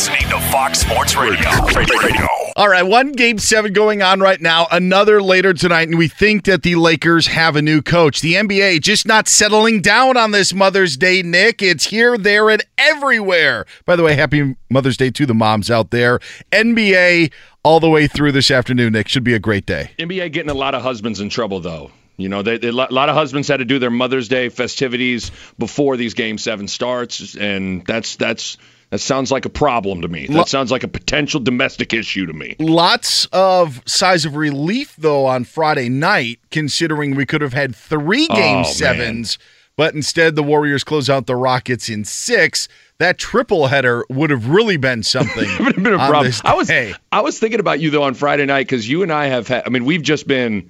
Listening to Fox Sports Radio. Radio. All right, one game seven going on right now, another later tonight, and we think that the Lakers have a new coach. The NBA just not settling down on this Mother's Day, Nick. It's here, there, and everywhere. By the way, happy Mother's Day to the moms out there. NBA all the way through this afternoon, Nick. Should be a great day. NBA getting a lot of husbands in trouble, though. You know, they, they, a lot of husbands had to do their Mother's Day festivities before these Game Seven starts, and that's that's that sounds like a problem to me. That sounds like a potential domestic issue to me. Lots of sighs of relief, though, on Friday night, considering we could have had three oh, game Oh, man. sevens, but instead the Warriors close out the Rockets in six. That triple header would have really been something. It would have been a problem. I was. I was thinking about you though on Friday night because you and I have had. I mean, we've just been.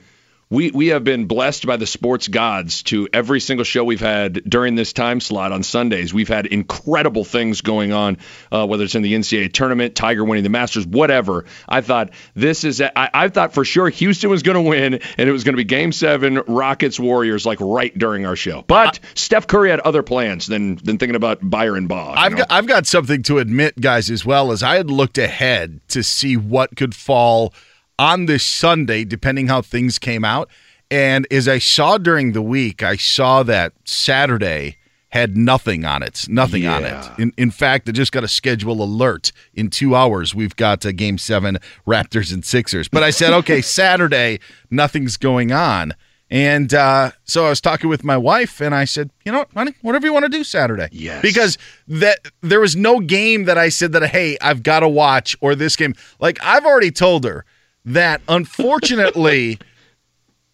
We, we have been blessed by the sports gods to every single show we've had during this time slot on Sundays. We've had incredible things going on, uh, whether it's in the NCAA tournament, Tiger winning the Masters, whatever. I thought this is, I, I thought for sure Houston was going to win and it was going to be game seven, Rockets, Warriors, like right during our show. But Steph Curry had other plans than, than thinking about Byron Ball. I've got I've got something to admit, guys, as well as I had looked ahead to see what could fall on this Sunday, depending how things came out. And as I saw during the week, I saw that Saturday had nothing on it, nothing on it. In, in fact, I just got a schedule alert. In two hours, we've got a game seven Raptors and Sixers. But I said, okay, Saturday, nothing's going on. And uh, so I was talking with my wife, and I said, you know what, honey, whatever you want to do Saturday. Yes. Because that there was no game that I said that, hey, I've got to watch or this game. Like I've already told her that unfortunately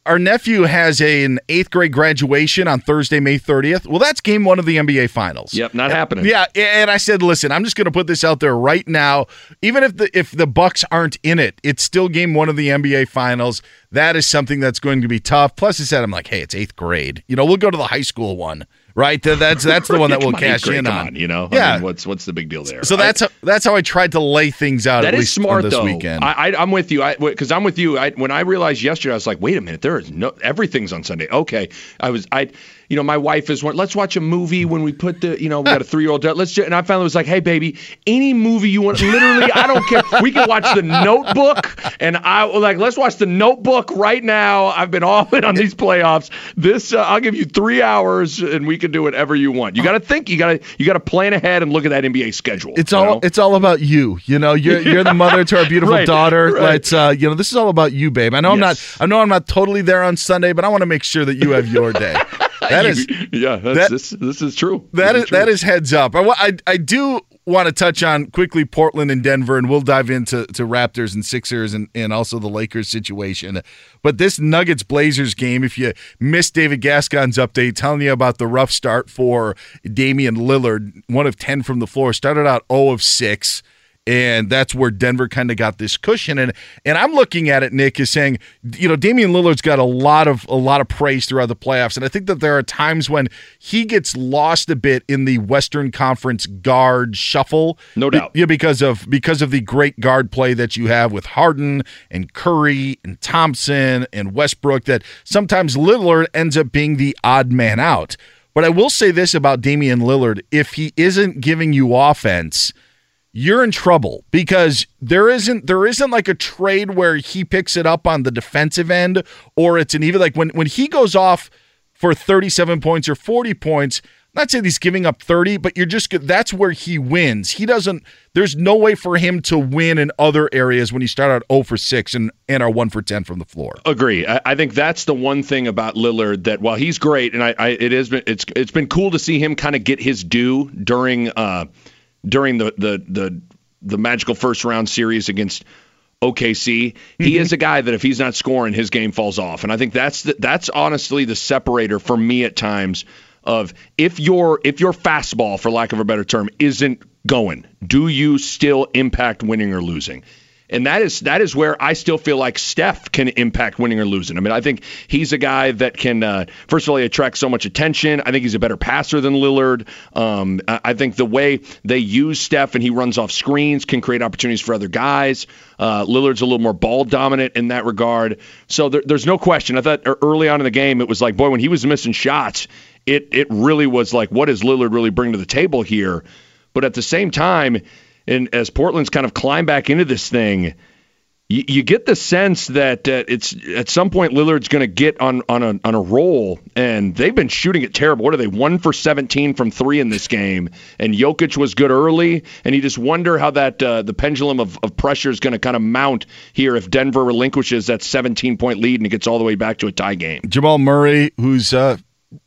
our nephew has a, an eighth grade graduation on Thursday, May 30th. Well, that's game one of the NBA Finals. Yep, not happening. Yeah, and I said, listen, I'm just going to put this out there right now. Even if the if the Bucks aren't in it, it's still game one of the NBA Finals. That is something that's going to be tough. Plus, I said, I'm like, hey, it's eighth grade. You know, we'll go to the high school one, right? That's that's the one that we'll on, cash great, in come on. You know, I Yeah. mean, what's what's the big deal there? So I- that's how, that's how I tried to lay things out. That at is smart on this though. weekend. I, I, I'm with you. I because I'm with you. I, when I realized yesterday, I was like, wait a minute, there is no everything's on Sunday. Okay, I was I, you know, my wife is one. Let's watch a movie when we put the, you know, we got a three year old. Let's just, and I finally was like, hey baby, any movie you want. Literally, I don't care. We can watch The Notebook, and I like let's watch The Notebook right now. I've been all in on these playoffs. This uh, I'll give you three hours, and we can do whatever you want. You got to think. You got to you got to plan ahead and look at that NBA schedule. It's all know? it's all about you. You know, you're you're the mother to our beautiful Right, daughter. right. It's uh, you know, this is all about you, babe. I know I'm not I know I'm not totally there on Sunday, but I want to make sure that you have your day. That is yeah. That's, that- this this is true. That This is that is heads up. I, I, I do want to touch on quickly Portland and Denver, and we'll dive into to Raptors and Sixers and, and also the Lakers situation. But this Nuggets Blazers game, if you missed David Gascon's update telling you about the rough start for Damian Lillard, one of 10 from the floor, started out 0 of 6 and that's where Denver kind of got this cushion. And and I'm looking at it, Nick, is saying, you know, Damian Lillard's got a lot of a lot of praise throughout the playoffs, and I think that there are times when he gets lost a bit in the Western Conference guard shuffle. No doubt. yeah, because of because of the great guard play that you have with Harden and Curry and Thompson and Westbrook. That sometimes Lillard ends up being the odd man out. But I will say this about Damian Lillard: if he isn't giving you offense you're in trouble because there isn't there isn't like a trade where he picks it up on the defensive end or it's an even like when when he goes off for 37 points or 40 points not saying he's giving up 30 but you're just that's where he wins he doesn't there's no way for him to win in other areas when you start out 0 for 6 and and are 1 for 10 from the floor Agree. I, I think that's the one thing about Lillard that while he's great, and I, I it is it's it's been cool to see him kind of get his due during uh during the the the the magical first round series against OKC. He mm-hmm. is a guy that if he's not scoring, his game falls off, and I think that's the, that's honestly the separator for me at times of if your if your fastball, for lack of a better term, isn't going, do you still impact winning or losing? And that is that is where I still feel like Steph can impact winning or losing. I mean, I think he's a guy that can uh, first of all he attracts so much attention. I think he's a better passer than Lillard. Um, I think the way they use Steph and he runs off screens can create opportunities for other guys. Uh, Lillard's a little more ball dominant in that regard. So there, there's no question. I thought e- early on in the game it was like, boy, when he was missing shots, it it really was like, what does Lillard really bring to the table here? But at the same time, and as Portland's kind of climbed back into this thing, you, you get the sense that uh, it's at some point Lillard's going to get on on a on a roll, and they've been shooting it terrible. What are they? One for 17 from three in this game, and Jokic was good early, and you just wonder how that uh, the pendulum of, of pressure is going to kind of mount here if Denver relinquishes that 17 point lead and it gets all the way back to a tie game. Jamal Murray, who's uh,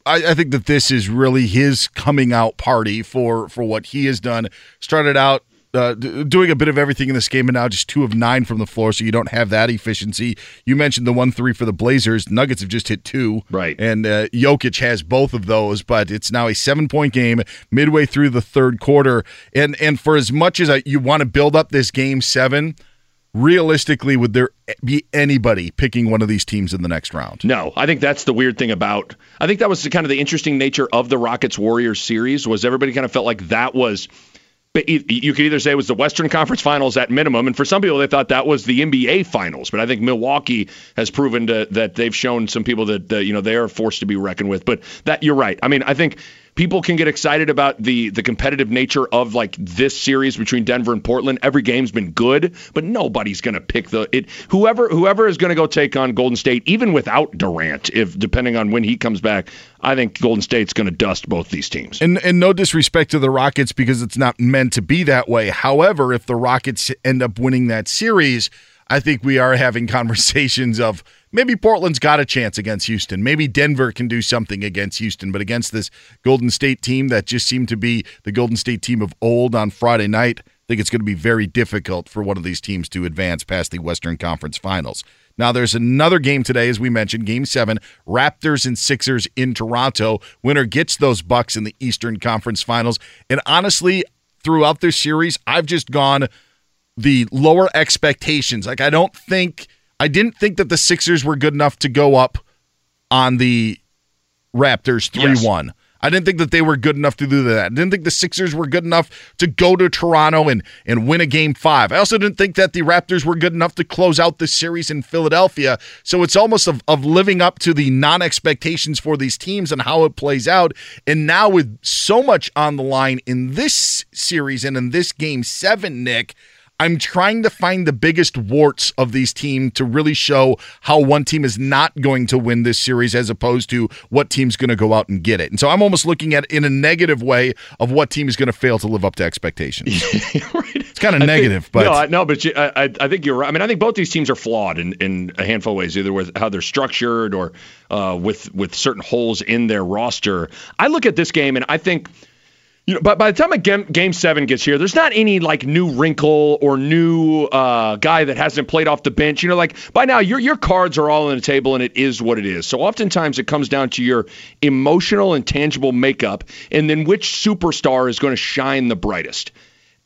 I, I think that this is really his coming out party for for what he has done. Started out uh, d- doing a bit of everything in this game, and now just two of nine from the floor, so you don't have that efficiency. You mentioned the one three for the Blazers. Nuggets have just hit two, Right. And uh, Jokic has both of those, but it's now a seven point game midway through the third quarter, and and for as much as I, you want to build up this game seven. Realistically, would there be anybody picking one of these teams in the next round? No, I think that's the weird thing about. I think that was the, kind of the interesting nature of the Rockets Warriors series was everybody kind of felt like that was. You could either say it was the Western Conference Finals at minimum, and for some people they thought that was the NBA Finals. But I think Milwaukee has proven to, that they've shown some people that you know they are forced to be reckoned with. But that you're right. I mean, I think people can get excited about the the competitive nature of like this series between Denver and Portland. Every game's been good, but nobody's going to pick the it. Whoever whoever is going to go take on Golden State, even without Durant, if depending on when he comes back, I think Golden State's going to dust both these teams. And and no disrespect to the Rockets because it's not meant to be that way. However, if the Rockets end up winning that series, I think we are having conversations of maybe Portland's got a chance against Houston. Maybe Denver can do something against Houston, but against this Golden State team that just seemed to be the Golden State team of old on Friday night, I think it's going to be very difficult for one of these teams to advance past the Western Conference Finals. Now, there's another game today, as we mentioned, Game Seven, Raptors and Sixers in Toronto. Winner gets those Bucks in the Eastern Conference Finals. And honestly, throughout this series, I've just gone the lower expectations. Like I don't think I didn't think that the Sixers were good enough to go up on the Raptors 3-1. I didn't think that they were good enough to do that. I didn't think the Sixers were good enough to go to Toronto and, and win a game five. I also didn't think that the Raptors were good enough to close out the series in Philadelphia. So it's almost of, of living up to the non expectations for these teams and how it plays out. And now with so much on the line in this series and in this game seven, Nick, I'm trying to find the biggest warts of these teams to really show how one team is not going to win this series as opposed to what team's going to go out and get it. And so I'm almost looking at it in a negative way of what team is going to fail to live up to expectations. right. It's kind of negative, think, but no, I, no, but you, I, I- I think you're right. I mean, I think both these teams are flawed in, in a handful of ways, either with how they're structured or uh, with with certain holes in their roster. I look at this game and I think. You know, but by the time a game, game seven gets here, there's not any like new wrinkle or new uh, guy that hasn't played off the bench. You know, like by now your your cards are all on the table and it is what it is. So oftentimes it comes down to your emotional and tangible makeup, and then which superstar is going to shine the brightest.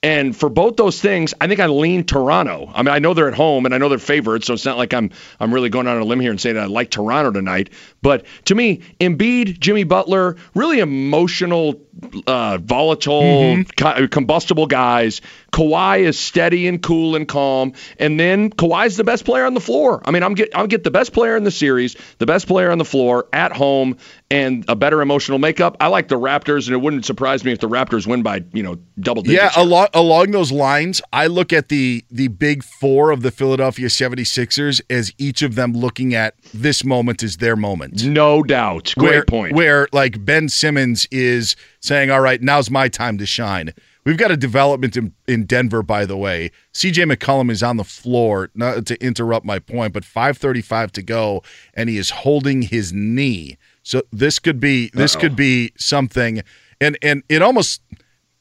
And for both those things, I think I lean Toronto. I mean, I know they're at home and I know they're favored, so it's not like I'm I'm really going out on a limb here and saying I like Toronto tonight. But to me, Embiid, Jimmy Butler, really emotional, uh, volatile, co- combustible guys. Kawhi is steady and cool and calm, and then Kawhi's the best player on the floor. I mean, I'm get I'll get the best player in the series, the best player on the floor at home, and a better emotional makeup. I like the Raptors, and it wouldn't surprise me if the Raptors win by you know double digits. Yeah, along along those lines, I look at the the big four of the Philadelphia 76ers as each of them looking at this moment as their moment. No doubt. Great where, point. Where like Ben Simmons is saying, All right, now's my time to shine. We've got a development in, in Denver, by the way. CJ McCollum is on the floor, not to interrupt my point, but 535 to go, and he is holding his knee. So this could be this Uh-oh. could be something. And and it almost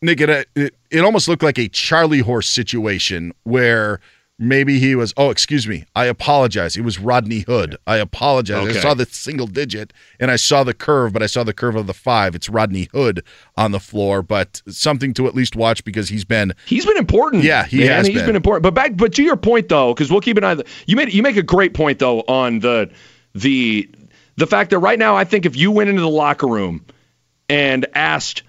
Nick, it, it, it almost looked like a Charlie horse situation where maybe he was, oh, excuse me, I apologize. It was Rodney Hood. I apologize. Okay. I saw the single digit and I saw the curve, but I saw the curve of the five. It's Rodney Hood on the floor, but something to at least watch because he's been. He's been important. Yeah, he man. has He's been. been. important. But back, but to your point though, because we'll keep an eye. You made you make a great point though on the the the fact that right now I think if you went into the locker room and asked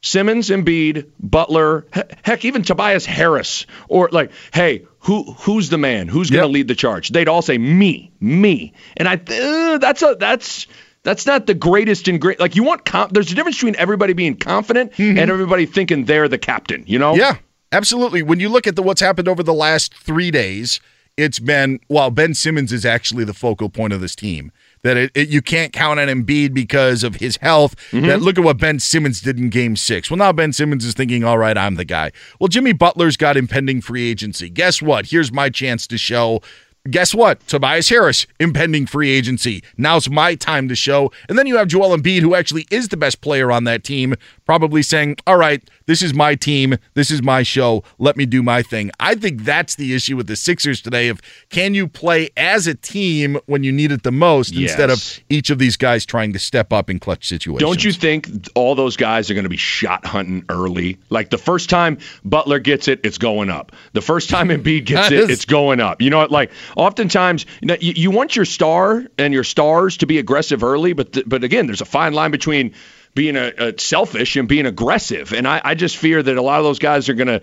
Simmons, Embiid, Butler, heck, even Tobias Harris, or like, hey, who who's the man? Who's going to Yep. lead the charge? They'd all say me, me, and I uh, that's a that's. That's not the greatest and great. Like you want, comp- there's a difference between everybody being confident and everybody thinking they're the captain. You know? Mm-hmm. Yeah, absolutely. When you look at the what's happened over the last three days, it's been well, Ben Simmons is actually the focal point of this team. That it, it, you can't count on Embiid because of his health. That mm-hmm. look at what Ben Simmons did in Game Six. Well, now Ben Simmons is thinking, "All right, I'm the guy." Well, Jimmy Butler's got impending free agency. Guess what? Here's my chance to show. Guess what? Tobias Harris, impending free agency. Now's my time to show. And then you have Joel Embiid, who actually is the best player on that team, probably saying, All right, this is my team. This is my show. Let me do my thing. I think that's the issue with the Sixers today of can you play as a team when you need it the most instead of each of these guys trying to step up in clutch situations. Don't you think all those guys are going to be shot hunting early? Like the first time Butler gets it, it's going up. The first time Embiid gets it, it's going up. You know what? Like oftentimes, you, know, you, you want your star and your stars to be aggressive early, but th- but again, there's a fine line between being a, a selfish and being aggressive. And I, I just fear that a lot of those guys are going to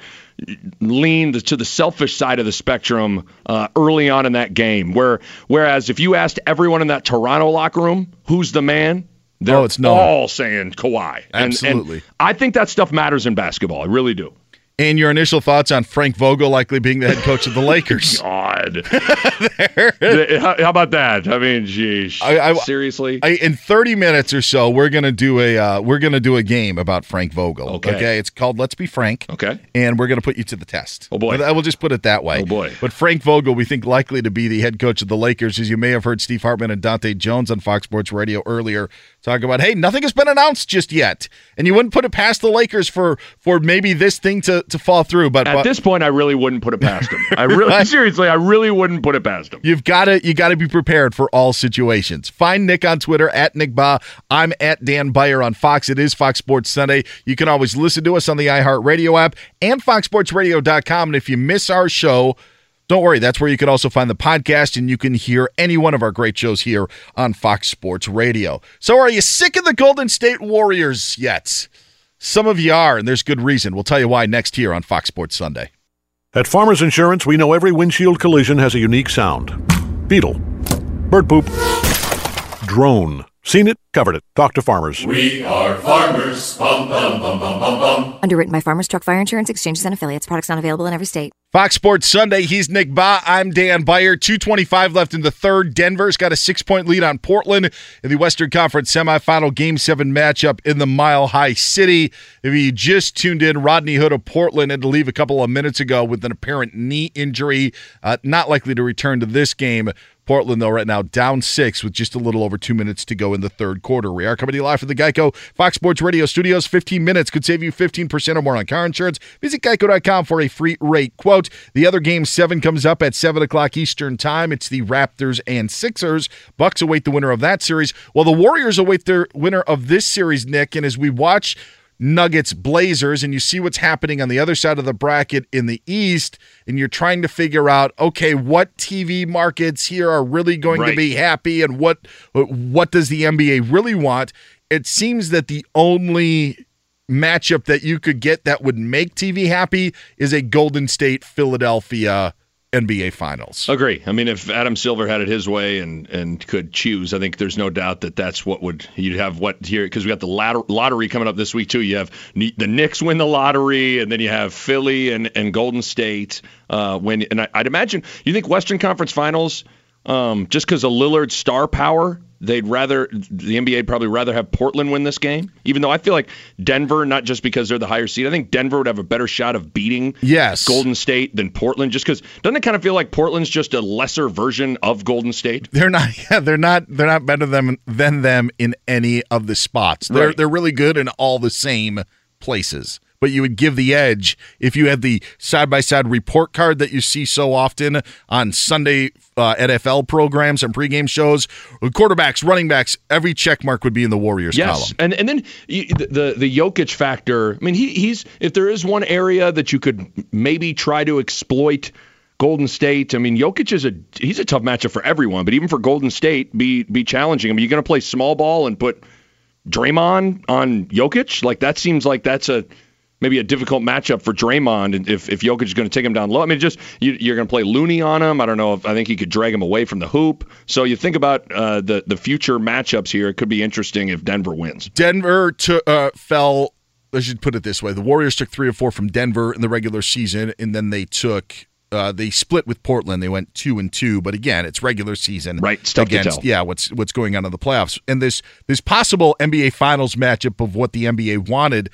lean the, to the selfish side of the spectrum uh, early on in that game. Where whereas if you asked everyone in that Toronto locker room who's the man, they're Oh, it's Noah. all saying Kawhi. And- Absolutely. And, I think that stuff matters in basketball. I really do. And your initial thoughts on Frank Vogel likely being the head coach of the Lakers? God. how, how about that? I mean, geez. I- I- Seriously? I, in 30 minutes or so, we're gonna do a uh, we're gonna do a game about Frank Vogel. Okay. it's called Let's Be Frank. Okay. and we're gonna put you to the test. Oh, boy. I will just put it that way. Oh, boy. But Frank Vogel, we think likely to be the head coach of the Lakers, as you may have heard Steve Hartman and Dante Jones on Fox Sports Radio earlier talk about. Hey, nothing has been announced just yet, and you wouldn't put it past the Lakers for for maybe this thing to to fall through. But, At but this point, I really wouldn't put it past him. I really, Right. seriously, I really wouldn't put it past him. You've got to you got to be prepared for all situations. Find Nick on Twitter at Nick Bahe. I'm at Dan Beyer on Fox. It is Fox Sports Sunday. You can always listen to us on the iHeartRadio app and FoxSportsRadio.com. And if you miss our show, don't worry. That's where you can also find the podcast, and you can hear any one of our great shows here on Fox Sports Radio. So, are you sick of the Golden State Warriors yet? Some of you are, and there's good reason. We'll tell you why next here on Fox Sports Sunday. At Farmers Insurance, we know every windshield collision has a unique sound beetle, bird poop, drone. Seen it, covered it. Talk to farmers. We are farmers. Bum, bum, bum, bum, bum, bum. Underwritten by Farmers Truck Fire Insurance Exchanges and Affiliates. Products not available in every state. Fox Sports Sunday. He's Nick Bahe. I'm Dan Beyer. 225 left in the third. Denver's got a six point lead on Portland in the Western Conference semifinal game seven matchup in the Mile High City. If you just tuned in, Rodney Hood of Portland had to leave a couple of minutes ago with an apparent knee injury. Uh, not likely to return to this game. Portland, though, right now down six with just a little over two minutes to go in the third quarter. We are coming to you live from the Geico Fox Sports Radio studios. 15 minutes could save you 15% or more on car insurance. Visit geico.com for a free rate quote. The other game, seven, comes up at 7 o'clock Eastern Time. It's the Raptors and Sixers. Bucks await the winner of that series, while the Warriors await their winner of this series, Nick. And as we watch Nuggets Blazers and you see what's happening on the other side of the bracket in the East and you're trying to figure out okay what TV markets here are really going Right. to be happy and what what does the NBA really want it seems that the only matchup that you could get that would make TV happy is a Golden State Philadelphia NBA Finals. Agree. I mean, if Adam Silver had it his way and and could choose, I think there's no doubt that that's what would you'd have what here because we got the lottery coming up this week too. You have the Knicks win the lottery, and then you have Philly and and Golden State uh, win. And I, I'd imagine you think Western Conference Finals, um, just because of Lillard's star power, they'd rather the NBA probably rather have Portland win this game. Even though I feel like Denver, not just because they're the higher seed, I think Denver would have a better shot of beating Yes. Golden State than Portland, just because doesn't it kind of feel like Portland's just a lesser version of Golden State? They're not. Yeah, they're not. They're not better than than them in any of the spots. They're Right. they're really good in all the same places. But you would give the edge if you had the side by side report card that you see so often on Sunday uh, NFL programs and pregame shows. Quarterbacks, running backs, every check mark would be in the Warriors Yes, column. and and then the the Jokic factor. I mean, he he's if there is one area that you could maybe try to exploit. Golden State. I mean, Jokic is a he's a tough matchup for everyone, but even for Golden State, be be challenging. I mean, you're going to play small ball and put Draymond on Jokic. Like that seems like that's a maybe a difficult matchup for Draymond if if Jokic is going to take him down low. I mean, just you, you're going to play Looney on him. I don't know if I think he could drag him away from the hoop. So you think about uh, the the future matchups here. It could be interesting if Denver wins. Denver to, uh, fell. I should put it this way: the Warriors took three or four from Denver in the regular season, and then they took. Uh, they split with Portland. They went two and two, but again, it's regular season. Right, it's tough to against tell. yeah, what's what's going on in the playoffs, and this this possible NBA Finals matchup of what the NBA wanted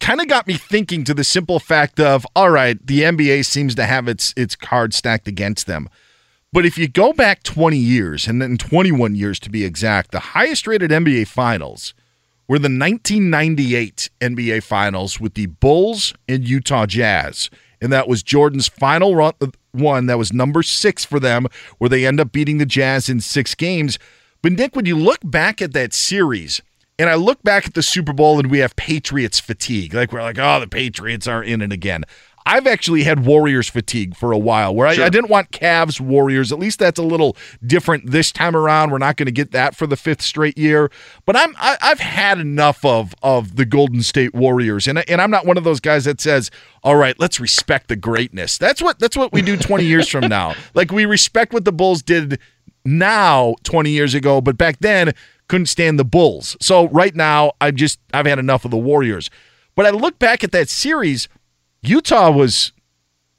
kind of got me thinking to the simple fact of all right, the NBA seems to have its its cards stacked against them. But if you go back 20 years, and then 21 years to be exact, the highest rated NBA finals were the 1998 NBA finals with the Bulls and Utah Jazz. And that was Jordan's final run, one that was number six for them, where they end up beating the Jazz in six games. But Nick, when you look back at that series, and I look back at the Super Bowl and we have Patriots fatigue, like we're like, oh, the Patriots are in it again. I've actually had Warriors fatigue for a while where I, I didn't want Cavs Warriors. At least that's a little different this time around. We're not going to get that for the fifth straight year. But I'm I, I've had enough of of the Golden State Warriors, and and I'm not one of those guys that says, "All right, let's respect the greatness." That's what that's what we do 20 years from now. Like we respect what the Bulls did now 20 years ago, but back then couldn't stand the Bulls. So right now, I've just I've had enough of the Warriors. But I look back at that series. Utah was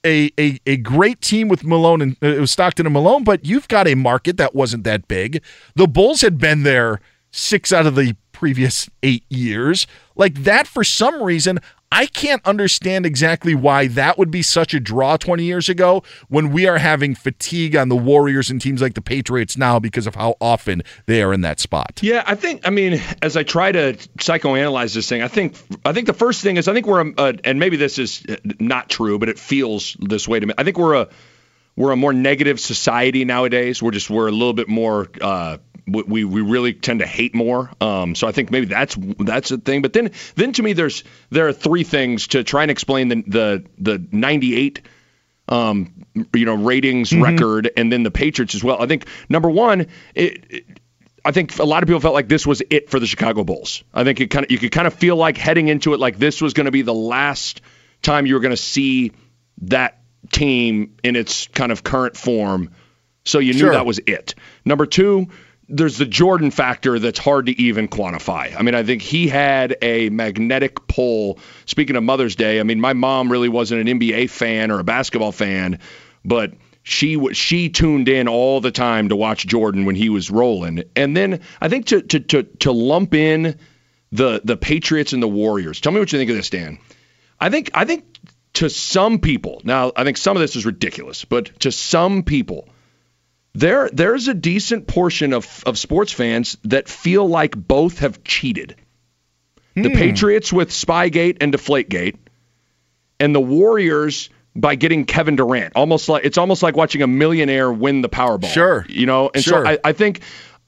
a, a a great team with Malone and uh, it was Stockton and Malone, but you've got a market that wasn't that big. The Bulls had been there six out of the previous eight years. Like that, for some reason, I can't understand exactly why that would be such a draw 20 years ago when we are having fatigue on the Warriors and teams like the Patriots now because of how often they are in that spot. Yeah, I think. I mean, as I try to psychoanalyze this thing, I think. I think the first thing is I think we're a, and maybe this is not true, but it feels this way to me. I think we're a we're a more negative society nowadays. We're just we're a little bit more. Uh, we we really tend to hate more. Um, so I think maybe that's that's a thing. But then then to me, there's there are three things to try and explain the the the 98 um, you know ratings record and then the Patriots as well. I think number one, it, it- I think a lot of people felt like this was it for the Chicago Bulls. I think it kind of you could kind of feel like heading into it like this was going to be the last time you were going to see that team in its kind of current form. So you knew Sure. that was it. Number two, there's the Jordan factor that's hard to even quantify. I mean, I think he had a magnetic pull. Speaking of Mother's Day, I mean, my mom really wasn't an NBA fan or a basketball fan, but she she tuned in all the time to watch Jordan when he was rolling. And then I think to to to, to lump in the the Patriots and the Warriors. Tell me what you think of this, Dan. I think I think to some people, now I think some of this is ridiculous, but to some people, there there's a decent portion of, of sports fans that feel like both have cheated. The Hmm. Patriots with Spygate and Deflategate, and the Warriors by getting Kevin Durant. Almost like it's almost like watching a millionaire win the Powerball. Sure. You know, and Sure. so I, I think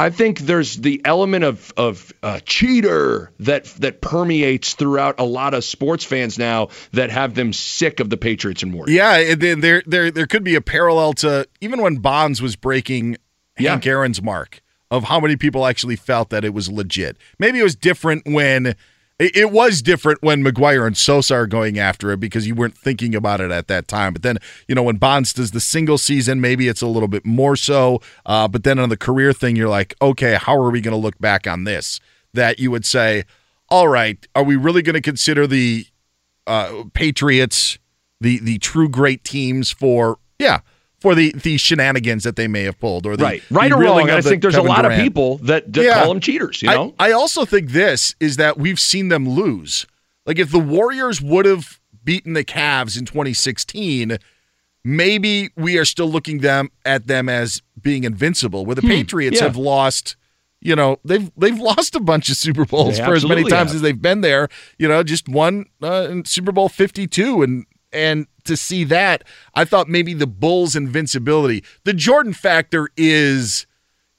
I think there's the element of of uh, cheater that that permeates throughout a lot of sports fans now that have them sick of the Patriots and Warriors. Yeah, and then there there there could be a parallel to even when Bonds was breaking Hank Aaron's mark of how many people actually felt that it was legit. Maybe it was different when it, it was different when McGwire and Sosa are going after it because you weren't thinking about it at that time. But then you know when Bonds does the single season, maybe it's a little bit more so. Uh, but then on the career thing, you're like, okay, how are we going to look back on this? That you would say, all right, are we really going to consider the uh, Patriots, the the true great teams for yeah for the the shenanigans that they may have pulled or the right, right the or wrong. I think there's a lot Durant. of people that, that Yeah. call them cheaters. You I- know, I, also think this is that we've seen them lose. Like if the Warriors would have beaten the Cavs in 2016, maybe we are still looking them at them as being invincible. Where the Patriots yeah. have lost. You know they've they've lost a bunch of Super Bowls They for as many times have. as they've been there. You know, just one uh, Super Bowl fifty two, and and to see that, I thought maybe the Bulls' invincibility, the Jordan factor is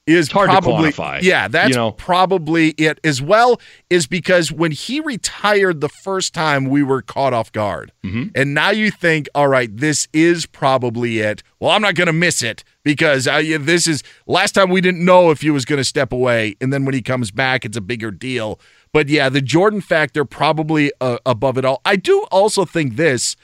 is hard to probably quantify, yeah, that's you know? probably it as well. Is because when he retired the first time, we were caught off guard, Mm-hmm. and now you think, all right, this is probably it. Well, I'm not going to miss it because I, this is last time we didn't know if he was going to step away, and then when he comes back, it's a bigger deal. But yeah, the Jordan factor probably uh, above it all. I do also think this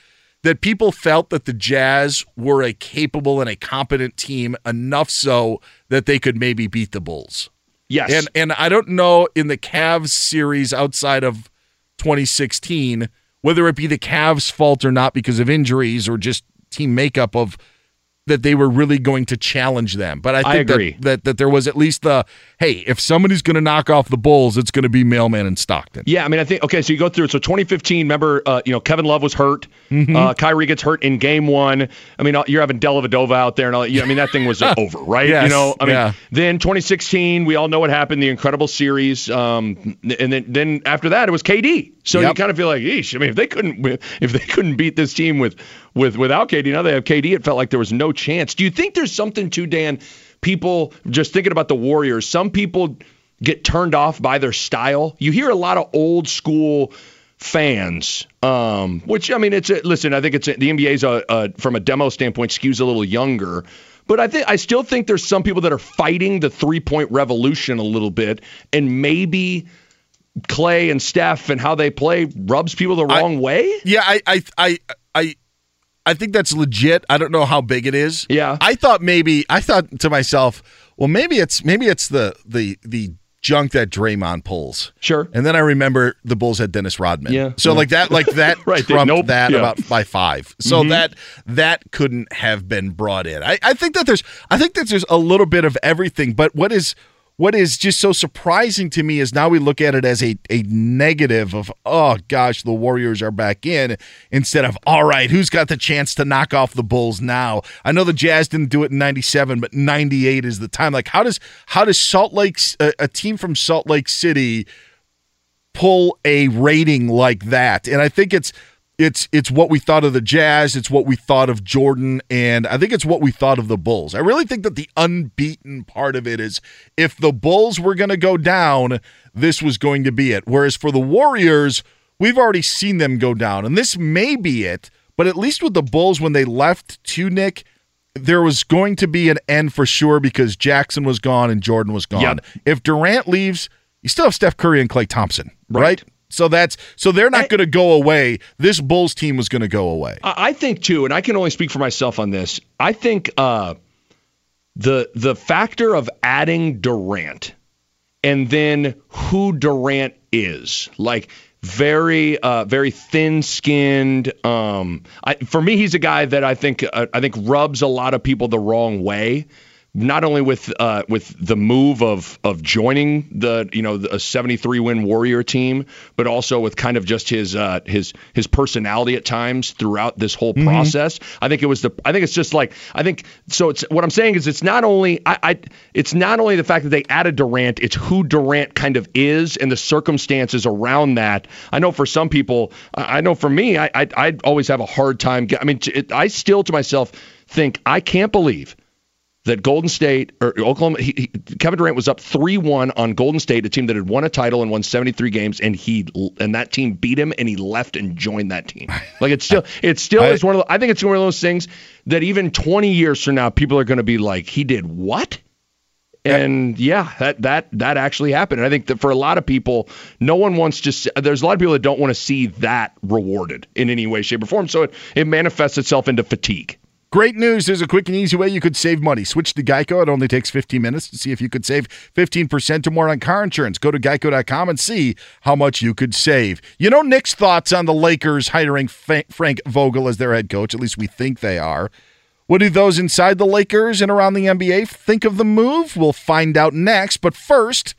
that people felt that the Jazz were a capable and a competent team enough so that they could maybe beat the Bulls. yes, And and I don't know in the Cavs series outside of 2016 whether it be the Cavs' fault or not because of injuries or just team makeup of that they were really going to challenge them. But I I think agree. That, that that there was at least the hey, if somebody's going to knock off the Bulls, it's going to be Mailman and Stockton. Yeah, I mean, I think okay. So you go through it. So 2015, remember, uh, you know, Kevin Love was hurt. Mm-hmm. Uh, Kyrie gets hurt in Game One. I mean, you're having Dellavedova out there, and all, you, I mean, that thing was over, right? Yes, you know, I mean, yeah. then 2016, we all know what happened. The incredible series, um, and then then after that, it was KD. So you kind of feel like, eesh. I mean, if they couldn't, if they couldn't beat this team with with without KD, now they have KD. It felt like there was no chance. Do you think there's something to Dan? People just thinking about the Warriors. Some people get turned off by their style. You hear a lot of old school fans, um, which I mean, it's a, listen. I think it's a, the NBA's a, a, from a demo standpoint skews a little younger. But I think I still think there's some people that are fighting the three point revolution a little bit, and maybe Klay and Steph and how they play rubs people the wrong way. Yeah, I, I, I, I, I think that's legit. I don't know how big it is. Yeah. I thought maybe I thought to myself, well, maybe it's maybe it's the the the junk that Draymond pulls. Sure. And then I remember the Bulls had Dennis Rodman. Yeah. So Yeah. like that, like that Right, trumped nope, that yeah. about by five. So Mhm. that that couldn't have been brought in. I, I think that there's I think that there's a little bit of everything. But what is what is just so surprising to me is now we look at it as a, a negative of oh gosh the warriors are back in instead of all right who's got the chance to knock off the bulls now? I know the jazz didn't do it in 97 but 98 is the time. Like how does how does salt lake a, a team from salt lake city pull a rating like that? And i think it's it's it's what we thought of the Jazz, it's what we thought of Jordan, and I think it's what we thought of the Bulls. I really think that the unbeaten part of it is if the Bulls were going to go down, this was going to be it. Whereas for the Warriors, we've already seen them go down, and this may be it. But at least with the Bulls, when they left to Nick, there was going to be an end for sure because Jackson was gone and Jordan was gone. Yep. If Durant leaves, you still have Steph Curry and Klay Thompson, right? So that's so they're not going to go away. This Bulls team was going to go away. I think too, and I can only speak for myself on this. I think uh, the the factor of adding Durant and then who Durant is. Like very uh, very thin skinned. Um, I, for me, he's a guy that I think uh, I think rubs a lot of people the wrong way not only with uh, with the move of of joining the you know a 73 win Warrior team, but also with kind of just his uh, his his personality at times throughout this whole Mm-hmm. process. I think it was the I think it's just like I think so. It's what I'm saying is it's not only I, I it's not only the fact that they added Durant, it's who Durant kind of is and the circumstances around that. I know for some people, I I know for me, I I, I always have a hard time. I mean, it, I still to myself think I can't believe that Golden State or Oklahoma, he, he, Kevin Durant was up three one on Golden State, a team that had won a title and won seventy three games, and he and that team beat him, and he left and joined that team. Like it's still, it still is one of. The, I think it's one of those things that even twenty years from now, people are going to be like, he did what? And yeah, that that that actually happened. And I think that for a lot of people, no one wants to. See, there's a lot of people that don't want to see that rewarded in any way, shape, or form. So it, it manifests itself into fatigue. Great news. There's a quick and easy way you could save money. Switch to Geico. It only takes 15 minutes to see if you could save 15% or more on car insurance. Go to geico.com and see how much you could save. You know Nick's thoughts on the Lakers hiring Frank Vogel as their head coach. At least we think they are. What do those inside the Lakers and around the NBA think of the move? We'll find out next. But first,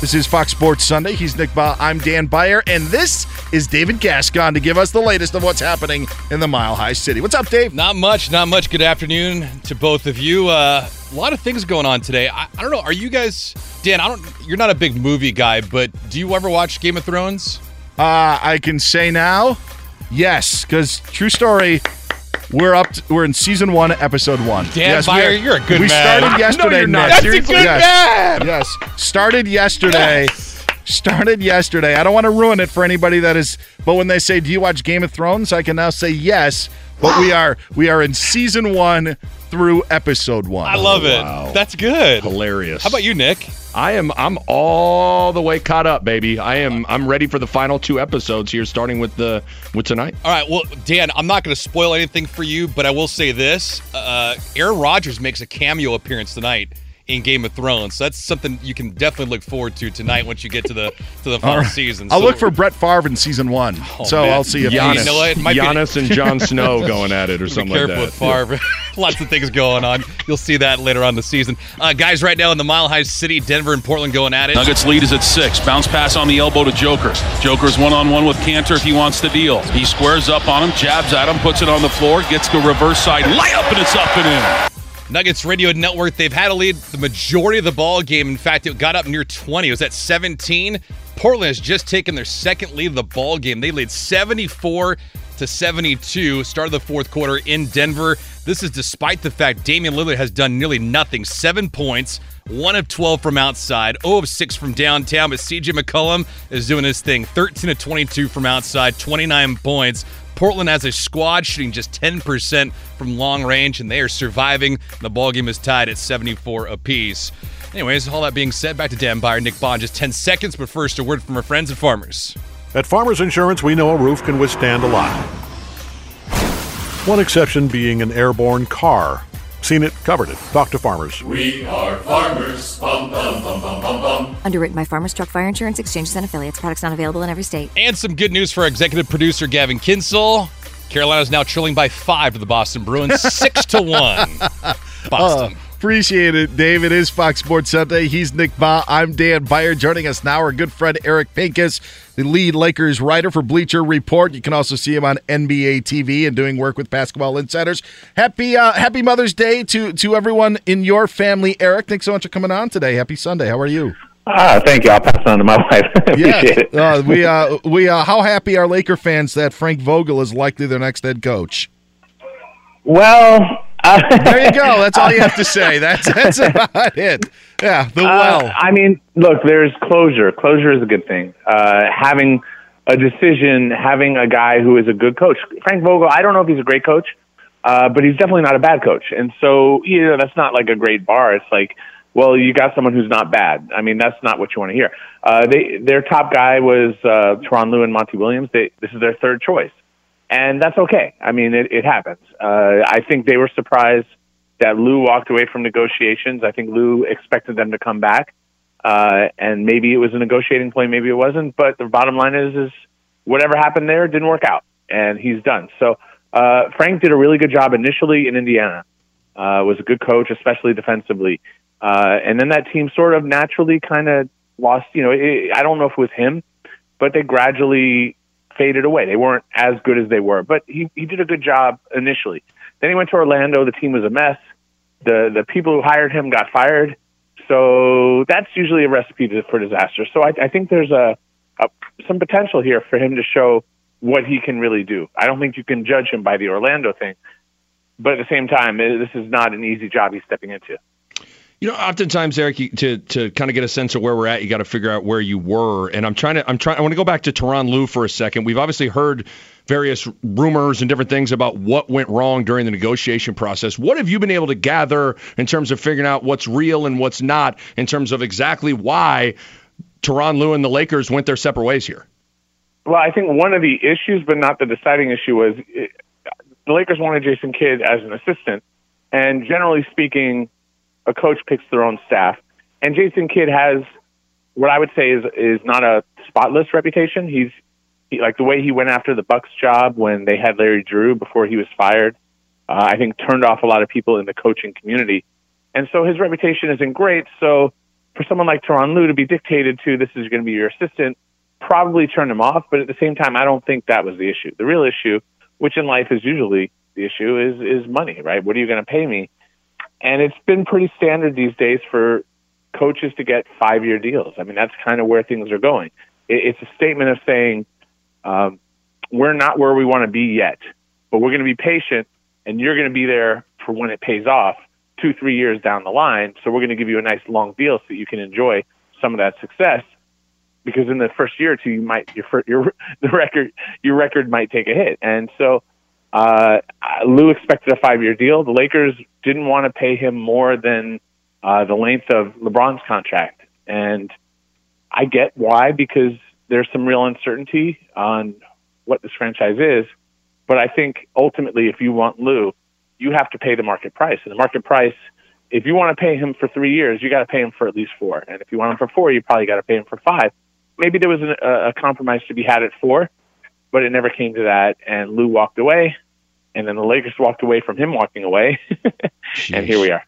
this is Fox Sports Sunday. He's Nick Bahe. I'm Dan Beyer. And this is David Gascon to give us the latest of what's happening in the Mile High City. What's up, Dave? Not much, not much. Good afternoon to both of you. Uh, a lot of things going on today. I, I don't know. Are you guys, Dan? I don't. You're not a big movie guy, but do you ever watch Game of Thrones? Uh, I can say now, yes, because true story. We're up. To, we're in season one, episode one. Dan yes, Beyer, you're a good we man. started yesterday. No, you're not. That's a good yes. man. Yes, started yesterday. Started yesterday. I don't want to ruin it for anybody that is. But when they say, "Do you watch Game of Thrones?" I can now say yes. But we are we are in season one through episode one. I love it. Wow. That's good. Hilarious. How about you, Nick? I am I'm all the way caught up, baby. I am I'm ready for the final two episodes here, starting with the with tonight. All right. Well, Dan, I'm not going to spoil anything for you, but I will say this: uh, Aaron Rodgers makes a cameo appearance tonight in Game of Thrones. So that's something you can definitely look forward to tonight once you get to the to the final right. season. I'll look for Brett Favre in season one, Oh, so man. I'll see if Giannis, You know what? It might be- Giannis and Jon Snow going at it or Be something careful like with that. Favre. Lots of things going on. You'll see that later on in the season. Uh, guys, right now in the Mile High City, Denver and Portland going at it. Nuggets lead is at six. Bounce pass on the elbow to Joker. Joker's one on one with Kanter if he wants the deal. He squares up on him, jabs at him, puts it on the floor, gets the reverse side layup, and it's up and in. Nuggets Radio Network, they've had a lead the majority of the ball game. In fact, it got up near 20. It was at 17. Portland has just taken their second lead of the ball game. They lead 74 to 72, start of the fourth quarter in Denver. This is despite the fact Damian Lillard has done nearly nothing. Seven points, one of 12 from outside, 0 of 6 from downtown, but CJ McCollum is doing his thing. 13 of 22 from outside, 29 points. Portland has a squad shooting just 10% from long range, and they are surviving. The ball game is tied at 74 apiece. Anyways, all that being said, back to Dan Beyer, Nick Bond, just 10 seconds, but first, a word from our friends at Farmers. At Farmers Insurance, we know a roof can withstand a lot. One exception being an airborne car. Seen it, covered it. Talk to Farmers. We are farmers. Bum, bum, bum, bum, bum, bum. Underwritten by Farmers Truck Fire Insurance Exchanges and Affiliates. Products not available in every state. And some good news for our executive producer, Gavin Kinsel. Carolina is now trailing by five to the Boston Bruins, six to one. Uh, Boston. Oh, appreciate it, Dave. It is Fox Sports Sunday. He's Nick Bahe. I'm Dan Beyer. Joining us now, our good friend Eric Pincus, the lead Lakers writer for Bleacher Report. You can also see him on NBA TV and doing work with Basketball Insiders. Happy uh, Happy Mother's Day to to everyone in your family, Eric. Thanks so much for coming on today. Happy Sunday. How are you? Ah, thank you. I'll pass it on to my wife. Appreciate it. Uh, we uh, we uh, how happy are Laker fans that Frank Vogel is likely their next head coach? Well, there you go. That's all you have to say. That's that's about it. Yeah, the well. Uh, I mean, look, there's closure. Closure is a good thing. Uh, having a decision, having a guy who is a good coach. Frank Vogel, I don't know if he's a great coach, uh, but he's definitely not a bad coach. And so, you know, that's not like a great bar. It's like, well, you got someone who's not bad. I mean, that's not what you want to hear. Uh, they, their top guy was uh, Tyronn Lue and Monty Williams. They, this is their third choice. And that's okay. I mean, it, it happens. Uh, I think they were surprised that Lue walked away from negotiations. I think Lue expected them to come back, uh, and maybe it was a negotiating play, maybe it wasn't. But the bottom line is, is whatever happened there didn't work out, and he's done. So uh, Frank did a really good job initially in Indiana. Uh, was a good coach, especially defensively. Uh, and then that team sort of naturally kind of lost. You know, it, I don't know if it was him, but they gradually faded away. They weren't as good as they were, but he he did a good job initially. Then he went to Orlando. The team was a mess. The the people who hired him got fired. So that's usually a recipe to, for disaster. So I, I think there's a, a some potential here for him to show what he can really do. I don't think you can judge him by the Orlando thing, but at the same time, this is not an easy job he's stepping into. You know, oftentimes, Eric, you, to to kind of get a sense of where we're at, you got to figure out where you were. And I'm trying to, I'm trying, I want to go back to Tyronn Lue for a second. We've obviously heard various rumors and different things about what went wrong during the negotiation process. What have you been able to gather in terms of figuring out what's real and what's not, in terms of exactly why Tyronn Lue and the Lakers went their separate ways here? Well, I think one of the issues, but not the deciding issue, was it, the Lakers wanted Jason Kidd as an assistant, and generally speaking a coach picks their own staff. And Jason Kidd has what I would say is is not a spotless reputation. He's he, like the way he went after the Bucks job when they had Larry Drew before he was fired. Uh, I think turned off a lot of people in the coaching community, and so his reputation isn't great. So for someone like Tyronn Lue to be dictated to, this is going to be your assistant, probably turned him off. But at the same time, I don't think that was the issue. The real issue, which in life is usually the issue, is is money. Right? What are you going to pay me? And it's been pretty standard these days for coaches to get five year deals. I mean, that's kind of where things are going. It's a statement of saying, um, we're not where we want to be yet, but we're going to be patient and you're going to be there for when it pays off two, three years down the line. So we're going to give you a nice long deal so that you can enjoy some of that success. Because in the first year or two, you might your your the record your record might take a hit, and so uh, Lue expected a five year deal. The Lakers didn't want to pay him more than uh, the length of LeBron's contract. And I get why, because there's some real uncertainty on what this franchise is. But I think ultimately, if you want Lue, you have to pay the market price. And the market price, if you want to pay him for three years, you got to pay him for at least four. And if you want him for four, you probably got to pay him for five. Maybe there was an, a, a compromise to be had at four, but it never came to that. And Lue walked away, and then the Lakers walked away from him walking away, and here we are.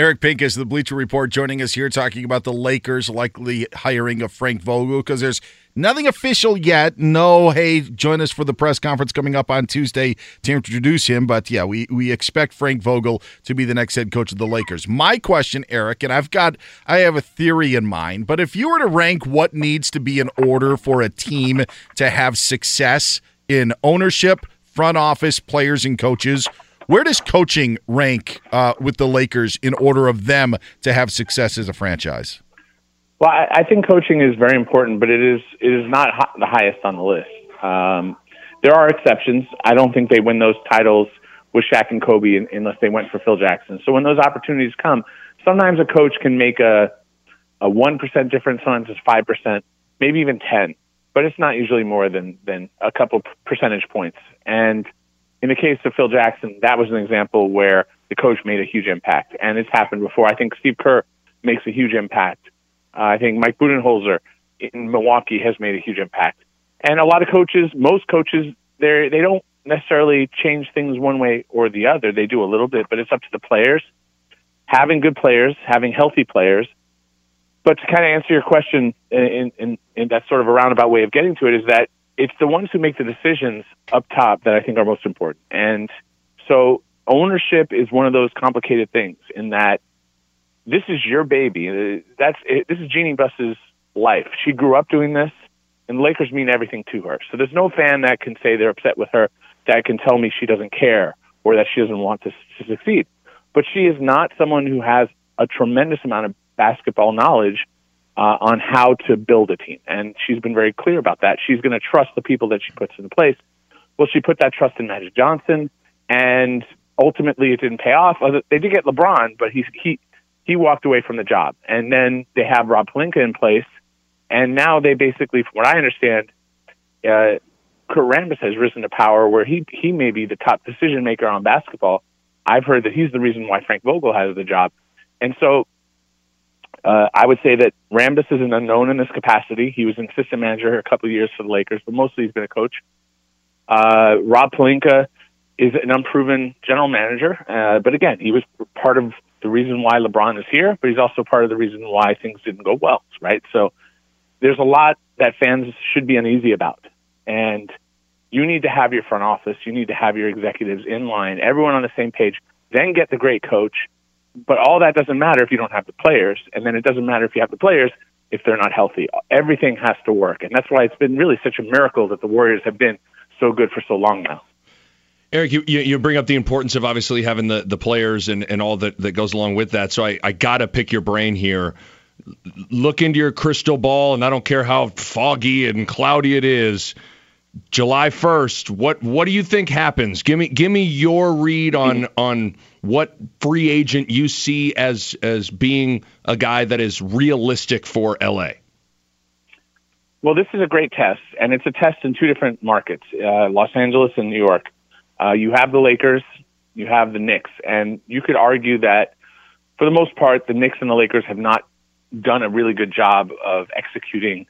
Eric Pincus the Bleacher Report, joining us here talking about the Lakers likely hiring of Frank Vogel because there's nothing official yet. No, hey, join us for the press conference coming up on Tuesday to introduce him. But yeah, we, we expect Frank Vogel to be the next head coach of the Lakers. My question, Eric, and I've got, I have a theory in mind, but if you were to rank what needs to be in order for a team to have success in ownership, front office, players, and coaches, where does coaching rank uh, with the Lakers in order of them to have success as a franchise? Well, I, I think coaching is very important, but it is it is not the highest on the list. Um, there are exceptions. I don't think they win those titles with Shaq and Kobe unless they went for Phil Jackson. So when those opportunities come, sometimes a coach can make a a one percent difference. Sometimes it's five percent, maybe even ten, but it's not usually more than than a couple percentage points. And in the case of Phil Jackson, that was an example where the coach made a huge impact, and it's happened before. I think Steve Kerr makes a huge impact. Uh, I think Mike Budenholzer in Milwaukee has made a huge impact, and a lot of coaches, most coaches, they they don't necessarily change things one way or the other. They do a little bit, but it's up to the players. Having good players, having healthy players. But to kind of answer your question in, in, in that sort of a roundabout way of getting to it is that it's the ones who make the decisions up top that I think are most important. And so ownership is one of those complicated things in that this is your baby. Uh, that's this is Jeanie Buss's life. She grew up doing this, and Lakers mean everything to her. So there's no fan that can say they're upset with her, that can tell me she doesn't care or that she doesn't want to, to succeed. But she is not someone who has a tremendous amount of basketball knowledge uh, on how to build a team. And she's been very clear about that. She's going to trust the people that she puts in place. Well, she put that trust in Magic Johnson, and ultimately it didn't pay off. They did get LeBron, but he he he walked away from the job. And then they have Rob Pelinka in place, and now they basically, from what I understand, uh, Kurt Rambis has risen to power where he he may be the top decision maker on basketball. I've heard that he's the reason why Frank Vogel has the job. And so uh, I would say that Rambis is an unknown in this capacity. He was an assistant manager a couple of years for the Lakers, but mostly he's been a coach. Uh, Rob Pelinka is an unproven general manager, uh, but again, he was part of the reason why LeBron is here, but he's also part of the reason why things didn't go well, right? So there's a lot that fans should be uneasy about. And you need to have your front office, you need to have your executives in line, everyone on the same page, then get the great coach. But all that doesn't matter if you don't have the players, and then it doesn't matter if you have the players if they're not healthy. Everything has to work. And that's why it's been really such a miracle that the Warriors have been so good for so long now. Eric, you, you bring up the importance of obviously having the, the players and, and all that, that goes along with that. So I, I got to pick your brain here. Look into your crystal ball, and I don't care how foggy and cloudy it is. July 1st, what what do you think happens? Give me give me your read on on what free agent you see as as being a guy that is realistic for LA. Well, this is a great test, and it's a test in two different markets, uh, Los Angeles and New York. Uh, you have the Lakers, you have the Knicks, and you could argue that for the most part, the Knicks and the Lakers have not done a really good job of executing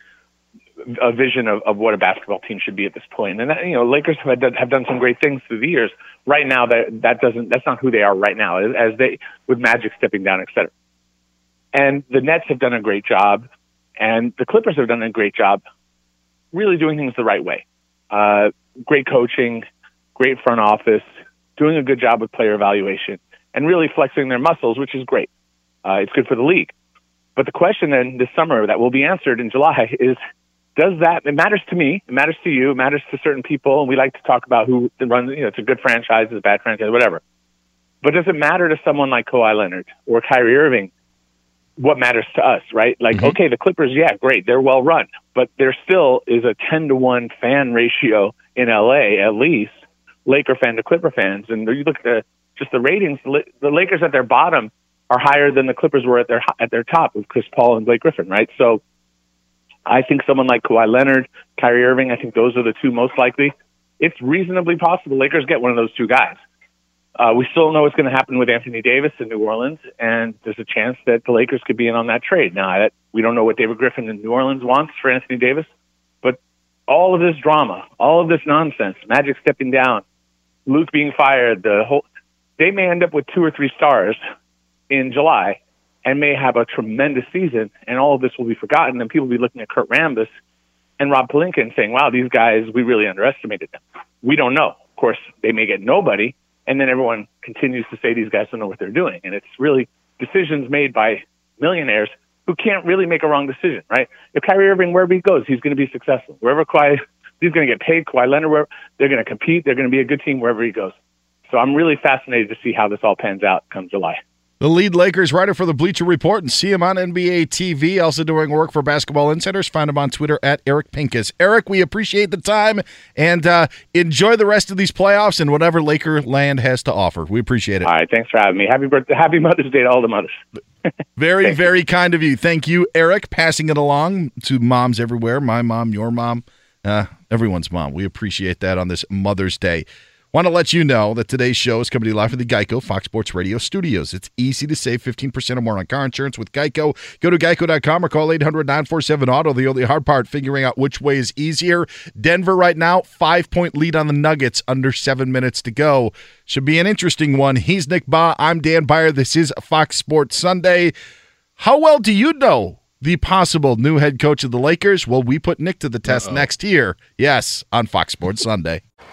a vision of, of what a basketball team should be at this point. And that, you know, Lakers have done, have done some great things through the years. Right now, that that doesn't that's not who they are right now. As, as they with Magic stepping down, et cetera. And the Nets have done a great job, and the Clippers have done a great job, really doing things the right way. Uh, great coaching, great front office, doing a good job with player evaluation, and really flexing their muscles, which is great. Uh, it's good for the league. But the question then this summer that will be answered in July is does that it matters to me it matters to you it matters to certain people and we like to talk about who runs you know it's a good franchise it's a bad franchise whatever but does it matter to someone like Kawhi Leonard or Kyrie Irving what matters to us right like mm-hmm. okay the Clippers yeah great they're well run but there still is a 10 to 1 fan ratio in LA at least Laker fan to Clipper fans, and you look at the, just the ratings. The Lakers at their bottom are higher than the Clippers were at their at their top with Chris Paul and Blake Griffin, right? So, I think someone like Kawhi Leonard, Kyrie Irving, I think those are the two most likely. It's reasonably possible Lakers get one of those two guys. Uh, we still know what's going to happen with Anthony Davis in New Orleans, and there's a chance that the Lakers could be in on that trade. Now, that, we don't know what David Griffin in New Orleans wants for Anthony Davis, but all of this drama, all of this nonsense, Magic stepping down, Luke being fired, the whole they may end up with two or three stars in July and may have a tremendous season, and all of this will be forgotten, and people will be looking at Kurt Rambis and Rob Pelinka and saying, "Wow, these guys, we really underestimated them." We don't know. Of course, they may get nobody, and then everyone continues to say these guys don't know what they're doing, and it's really decisions made by millionaires who can't really make a wrong decision, right? If Kyrie Irving, wherever he goes, he's going to be successful. Wherever Kawhi he's going to get paid. Kawhi Leonard, where they're going to compete. They're going to be a good team wherever he goes. So I'm really fascinated to see how this all pans out come July. The lead Lakers writer for the Bleacher Report and see him on NBA TV. Also doing work for Basketball Insiders. Find him on Twitter at Eric Pincus. Eric, we appreciate the time and uh, enjoy the rest of these playoffs and whatever Laker land has to offer. We appreciate it. All right, thanks for having me. Happy birthday, happy Mother's Day to all the mothers. very, very kind of you. Thank you, Eric. Passing it along to moms everywhere. My mom, your mom. Uh, everyone's mom. We appreciate that on this Mother's Day. Want to let you know that today's show is coming to you live from the Geico Fox Sports Radio studios. It's easy to save 15% or more on car insurance with Geico. Go to geico.com or call 800 947 Auto. The only hard part, figuring out which way is easier. Denver right now, five point lead on the Nuggets, under seven minutes to go. Should be an interesting one. He's Nick Bahe. I'm Dan Beyer. This is Fox Sports Sunday. How well do you know the possible new head coach of the Lakers? Well, we put Nick to the test Uh-oh. next year. Yes, on Fox Sports Sunday.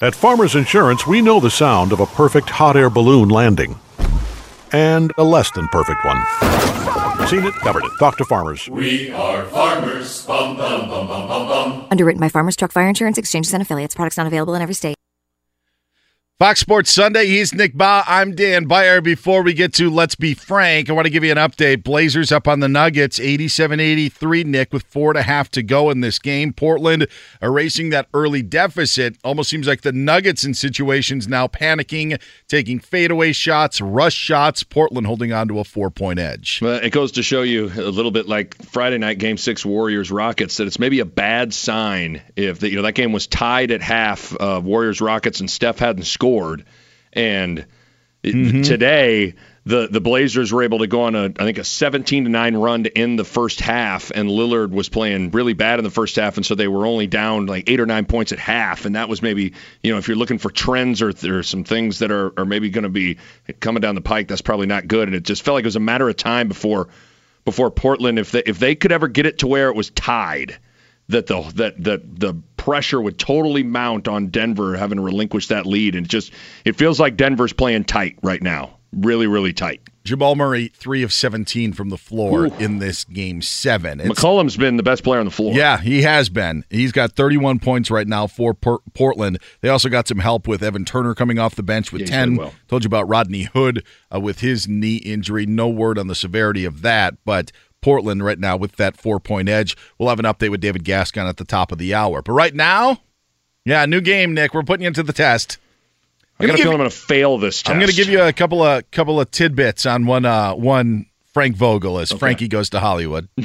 At Farmers Insurance, we know the sound of a perfect hot air balloon landing and a less than perfect one. Seen it, covered it. Talk to Farmers. We are farmers. Bum, bum, bum, bum, bum, bum. Underwritten by Farmers Truck Fire Insurance Exchanges and Affiliates. Products not available in every state. Fox Sports Sunday. He's Nick Bahe. I'm Dan Beyer. Before we get to Let's Be Frank, I want to give you an update. Blazers up on the Nuggets, 87 83, Nick, with four and a half to go in this game. Portland erasing that early deficit. Almost seems like the Nuggets in situations now panicking, taking fadeaway shots, rush shots. Portland holding on to a four point edge. Well, it goes to show you a little bit like Friday night game six Warriors Rockets that it's maybe a bad sign if the, you know that game was tied at half, uh, Warriors Rockets, and Steph hadn't scored scored. And mm-hmm. today, the the Blazers were able to go on a I think a 17 to 9 run to end the first half and Lillard was playing really bad in the first half and so they were only down like 8 or 9 points at half and that was maybe you know if you're looking for trends or there's some things that are are maybe going to be coming down the pike that's probably not good and it just felt like it was a matter of time before before Portland if they if they could ever get it to where it was tied that the that that the pressure would totally mount on Denver having relinquished that lead, and it just it feels like Denver's playing tight right now, really really tight. Jamal Murray, three of 17 from the floor Ooh. in this game seven. It's, McCollum's been the best player on the floor. Yeah, he has been. He's got 31 points right now for Portland. They also got some help with Evan Turner coming off the bench with yeah, 10. Well. Told you about Rodney Hood uh, with his knee injury. No word on the severity of that, but Portland right now with that four point edge. We'll have an update with David Gascon at the top of the hour. But right now, yeah, new game, Nick. We're putting you into the test. I'm got a feeling I'm going to fail this test. I'm going to give you a couple of couple of tidbits on one uh, one Frank Vogel as okay. Frankie goes to Hollywood.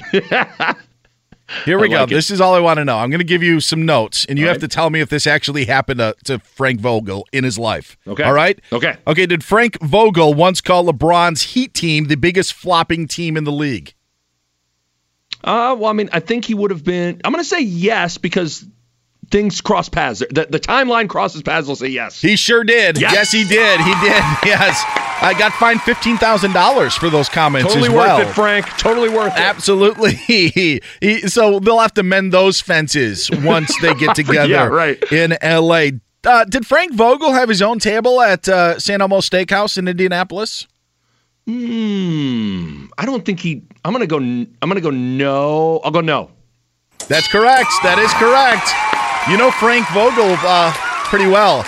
Here we go. This is all I want to know. I'm going to give you some notes, and you all have right. to tell me if this actually happened to, to, Frank Vogel in his life. Okay. All right? Okay. Okay. Did Frank Vogel once call LeBron's Heat team the biggest flopping team in the league? Uh, well, I mean, I think he would have been. I'm going to say yes because things cross paths. The, the timeline crosses paths. I'll say yes. He sure did. Yes, yes he did. He did. Yes. I got fined fifteen thousand dollars for those comments totally as well. worth it, Frank. Totally worth it. Absolutely. so they'll have to mend those fences once they get together yeah, right. in L.A. Uh, did Frank Vogel have his own table at uh, St. Elmo Steakhouse in Indianapolis? Hmm. I don't think he. I'm gonna go. I'm gonna go. No. I'll go no. That's correct. That is correct. You know Frank Vogel uh, pretty well.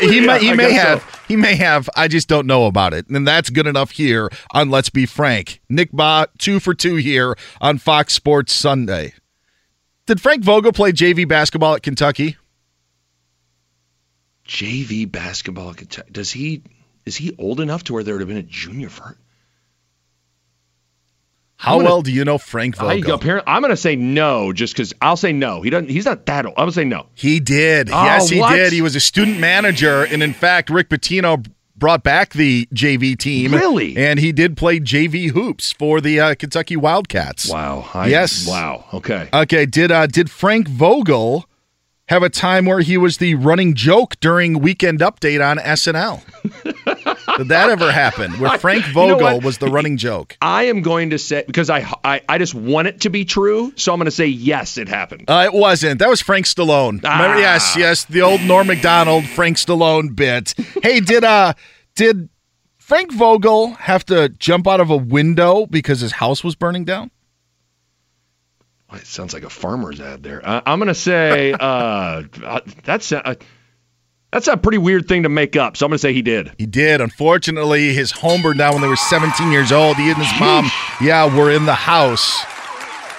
He yeah, may. He I may have. So. He may have. I just don't know about it. And that's good enough here on Let's Be Frank. Nick Bahe, two for two here on Fox Sports Sunday. Did Frank Vogel play JV basketball at Kentucky? JV basketball at Kentucky. Does he? Is he old enough to where there would have been a junior for? How gonna, well do you know Frank Vogel? I, I'm going to say no, just because I'll say no. He doesn't. He's not that old. I'm going to say no. He did. Oh, yes, he what? did. He was a student manager, and in fact, Rick Pitino brought back the JV team. Really? And he did play JV hoops for the uh, Kentucky Wildcats. Wow. I- yes. Wow. Okay. Okay. Did uh, did Frank Vogel have a time where he was the running joke during Weekend Update on SNL? did that ever happen? Where Frank You know Vogel was the running joke? I am going to say because I, I I just want it to be true, so I'm going to say yes, it happened. Uh, it wasn't. That was Frank Stallone. Remember? Ah. Yes, yes, the old Norm Macdonald Frank Stallone bit. hey, did uh did Frank Vogel have to jump out of a window because his house was burning down? It sounds like a farmer's ad there. Uh, I'm going to say uh, uh, that's a, that's a pretty weird thing to make up. So I'm going to say he did. He did. Unfortunately, his home burned down when they were 17 years old. He and his mom, yeah, were in the house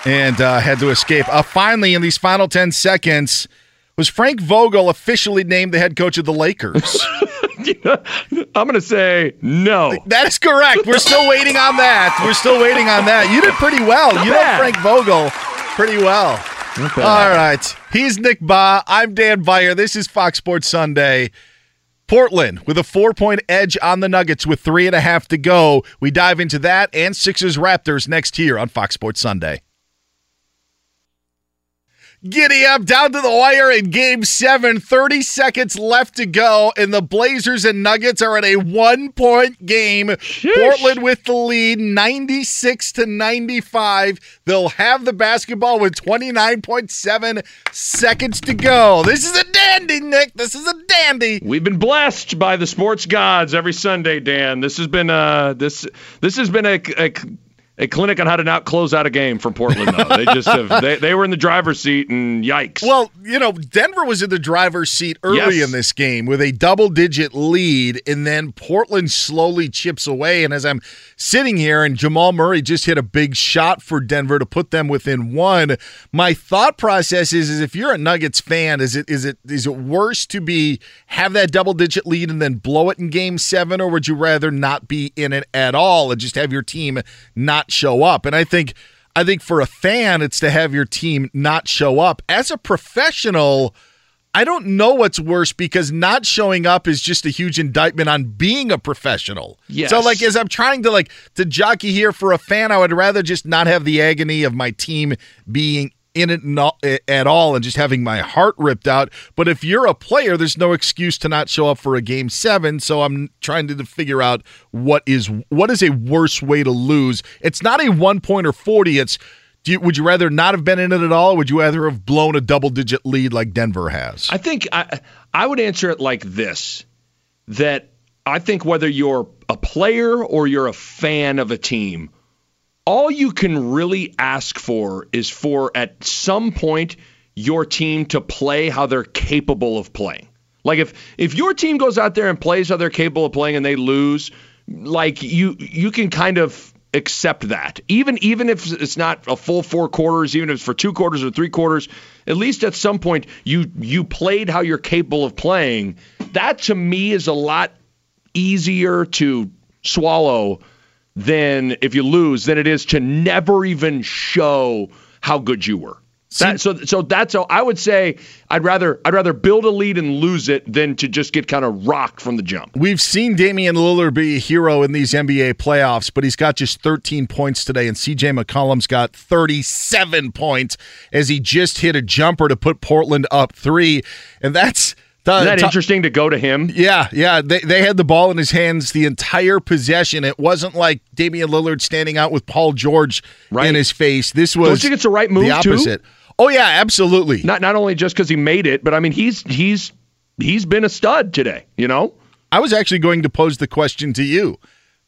and uh, had to escape. Uh, finally, in these final 10 seconds, was Frank Vogel officially named the head coach of the Lakers? I'm going to say no. That is correct. We're still waiting on that. We're still waiting on that. You did pretty well. Not you bad. know Frank Vogel pretty well. Bad. All right. He's Nick Bahe. I'm Dan Beyer. This is Fox Sports Sunday. Portland with a four point edge on the Nuggets with three and a half to go. We dive into that and Sixers Raptors next here on Fox Sports Sunday. Giddy up down to the wire in game seven. 30 seconds left to go, and the Blazers and Nuggets are at a one point game. Portland with the lead 96 to 95. They'll have the basketball with 29.7 seconds to go. This is a dandy, Nick. This is a dandy. We've been blessed by the sports gods every Sunday, Dan. This has been uh this this has been a, a a clinic on how to not close out a game for Portland. Though they just have they, they were in the driver's seat and yikes. Well, you know, Denver was in the driver's seat early Yes. in this game with a double digit lead, and then Portland slowly chips away. And as I'm sitting here, and Jamal Murray just hit a big shot for Denver to put them within one, my thought process is, is if you're a Nuggets fan, is it is it is it worse to be have that double digit lead and then blow it in game seven, or would you rather not be in it at all and just have your team not show up? And I think I think for a fan, it's to have your team not show up. As a professional, I don't know what's worse because not showing up is just a huge indictment on being a professional. Yes. So like as I'm trying to like to jockey here for a fan, I would rather just not have the agony of my team being in it not, eh, at all and just having my heart ripped out. But if you're a player, there's no excuse to not show up for a game 7, so I'm trying to figure out what is what is a worse way to lose. It's not a 1 point or 40, it's you, would you rather not have been in it at all? Would you rather have blown a double digit lead like Denver has? I think I I would answer it like this: that I think whether you're a player or you're a fan of a team, all you can really ask for is for at some point your team to play how they're capable of playing. Like if if your team goes out there and plays how they're capable of playing and they lose, like you you can kind of accept that. Even even if it's not a full four quarters, even if it's for two quarters or three quarters, at least at some point you you played how you're capable of playing. That to me is a lot easier to swallow than if you lose than it is to never even show how good you were. That, so so that's how I would say I'd rather I'd rather build a lead and lose it than to just get kind of rocked from the jump. We've seen Damian Lillard be a hero in these NBA playoffs, but he's got just 13 points today, and CJ McCollum's got 37 points as he just hit a jumper to put Portland up three. And that's Isn't that interesting to go to him? Yeah, yeah. They, they had the ball in his hands the entire possession. It wasn't like Damian Lillard standing out with Paul George right. in his face. This was Don't you think it's the right move the too? opposite. Oh yeah, absolutely. Not not only just because he made it, but I mean he's he's he's been a stud today. You know. I was actually going to pose the question to you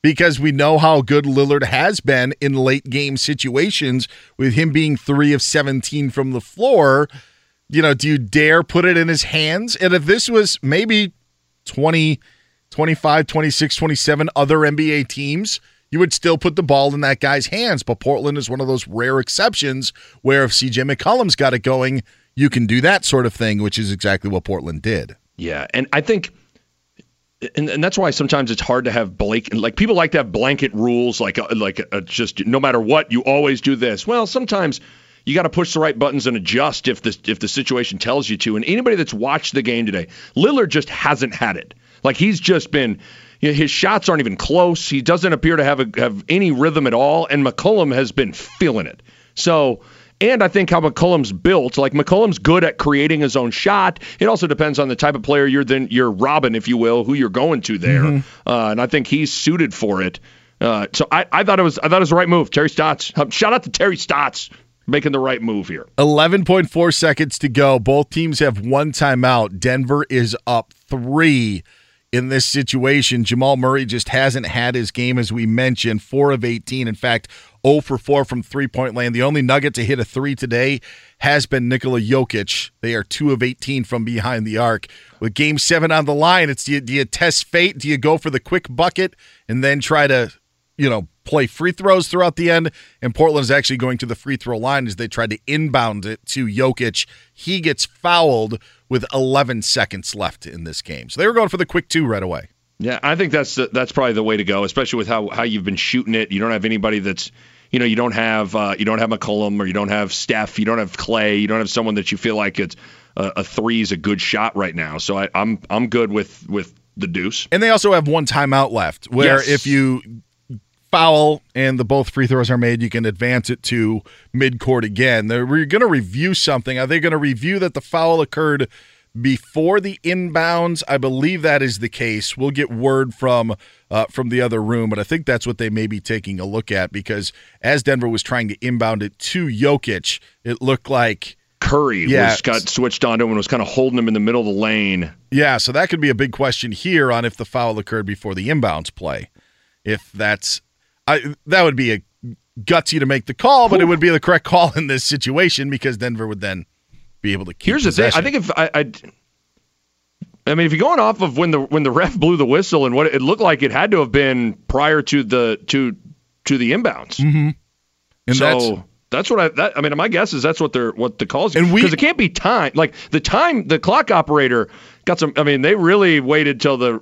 because we know how good Lillard has been in late game situations with him being 3 of 17 from the floor. You know, do you dare put it in his hands? And if this was maybe 20, 25, 26, 27 other NBA teams, you would still put the ball in that guy's hands. But Portland is one of those rare exceptions where if CJ McCollum's got it going, you can do that sort of thing, which is exactly what Portland did. Yeah, and I think, and, and that's why sometimes it's hard to have blanket. Like people like to have blanket rules, like uh, like uh, just no matter what, you always do this. Well, sometimes you got to push the right buttons and adjust if the if the situation tells you to. And anybody that's watched the game today, Lillard just hasn't had it. Like he's just been. you know, his shots aren't even close. He doesn't appear to have a, have any rhythm at all, and McCollum has been feeling it. So. And I think how McCollum's built, like McCollum's good at creating his own shot. It also depends on the type of player you're then you're Robin, if you will, who you're going to there. Mm-hmm. Uh, and I think he's suited for it. Uh, so I, I thought it was I thought it was the right move. Terry Stotts. Um, shout out to Terry Stotts making the right move here. 11.4 seconds to go. Both teams have one timeout. Denver is up three in this situation. Jamal Murray just hasn't had his game, as we mentioned, four of 18. In fact, 0 for 4 from three point land. The only nugget to hit a three today has been Nikola Jokic. They are 2 of 18 from behind the arc. With game seven on the line, it's do you, do you test fate? Do you go for the quick bucket and then try to, you know, play free throws throughout the end? And Portland is actually going to the free throw line as they tried to inbound it to Jokic. He gets fouled with 11 seconds left in this game. So they were going for the quick two right away. Yeah, I think that's the, that's probably the way to go, especially with how, how you've been shooting it. You don't have anybody that's you know you don't have uh, you don't have McCollum or you don't have Steph, you don't have Klay, you don't have someone that you feel like it's a, a three is a good shot right now. So I, I'm I'm good with with the deuce. And they also have one timeout left, where Yes. if you foul and the both free throws are made, you can advance it to midcourt again. They're we're going to review something. Are they going to review that the foul occurred before the inbounds? I believe that is the case. We'll get word from uh, from the other room, but I think that's what they may be taking a look at because as Denver was trying to inbound it to Jokic, it looked like Curry Yeah. was got switched onto him and was kind of holding him in the middle of the lane. Yeah, so that could be a big question here on if the foul occurred before the inbounds play. If that's, I that would be a gutsy to make the call, but it would be the correct call in this situation because Denver would then be able to keep. Here's the thing. I think if I, I, I mean, if you're going off of when the when the ref blew the whistle and what it looked like, it had to have been prior to the to to the inbounds. Mm-hmm. And so that's- that's, what I. That, I mean, my guess is that's what they're what the calls. And because it can't be time. Like the time, the clock operator got some. I mean, they really waited till the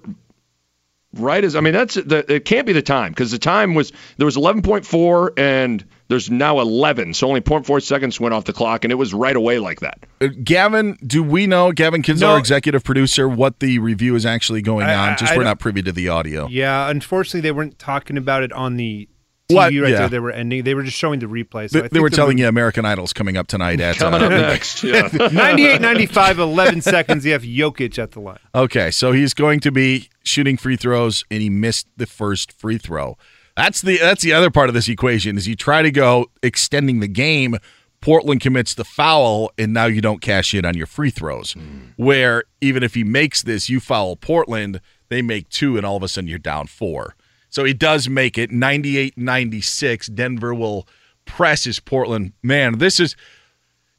right as. I mean, that's the. It can't be the time because the time was there was 11.4 and there's now 11, so only 0.4 seconds went off the clock, and it was right away like that. Uh, Gavin, do we know Gavin Kinsler, No. our executive producer, what the review is actually going I- on? Just I we're not privy to the audio. Yeah, unfortunately, they weren't talking about it on the TV What? right Yeah. there. They were ending. They were just showing the replay. So They, I they were the telling re- you American Idol's coming up tonight at Coming uh, up next, yeah. 98 95, 11 seconds. You have Jokic at the line. Okay, so he's going to be shooting free throws, and he missed the first free throw. That's the that's the other part of this equation. Is you try to go extending the game, Portland commits the foul, and now you don't cash in on your free throws. Where even if he makes this, you foul Portland, they make two, and all of a sudden you're down four. So he does make it 98-96. Denver will press his Portland. Man, this is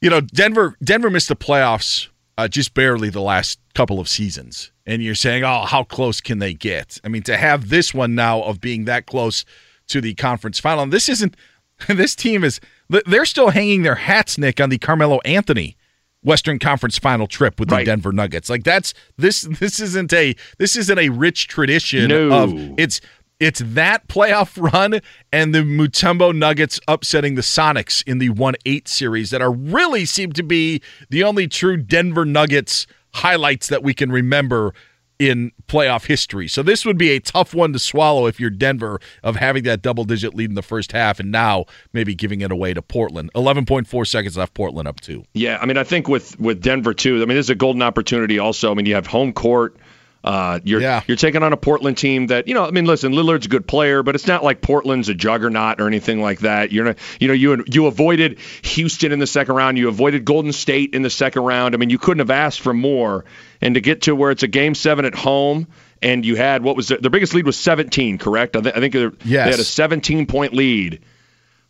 you know, Denver Denver missed the playoffs uh, just barely the last couple of seasons, and you're saying, "Oh, how close can they get?" I mean, to have this one now of being that close to the conference final, and this isn't. This team is they're still hanging their hats, Nick, on the Carmelo Anthony Western Conference Final trip with the Right. Denver Nuggets. Like that's this this isn't a this isn't a rich tradition No. of it's it's that playoff run and the Mutombo Nuggets upsetting the Sonics in the 1-8 series that are really seem to be the only true Denver Nuggets highlights that we can remember in playoff history. So this would be a tough one to swallow if you're Denver of having that double digit lead in the first half and now maybe giving it away to Portland. 11.4 seconds left Portland up 2. Yeah, I mean, I think with with Denver too. I mean, this is a golden opportunity. Also, I mean, you have home court. Uh, you're you're taking on a Portland team that you know. I mean, listen, Lillard's a good player, but it's not like Portland's a juggernaut or anything like that. You're not, you know, you you avoided Houston in the second round. You avoided Golden State in the second round. I mean, you couldn't have asked for more. And to get to where it's a game seven at home, and you had what was the, their biggest lead was 17, correct? I, th- I think Yes. they had a 17 point lead.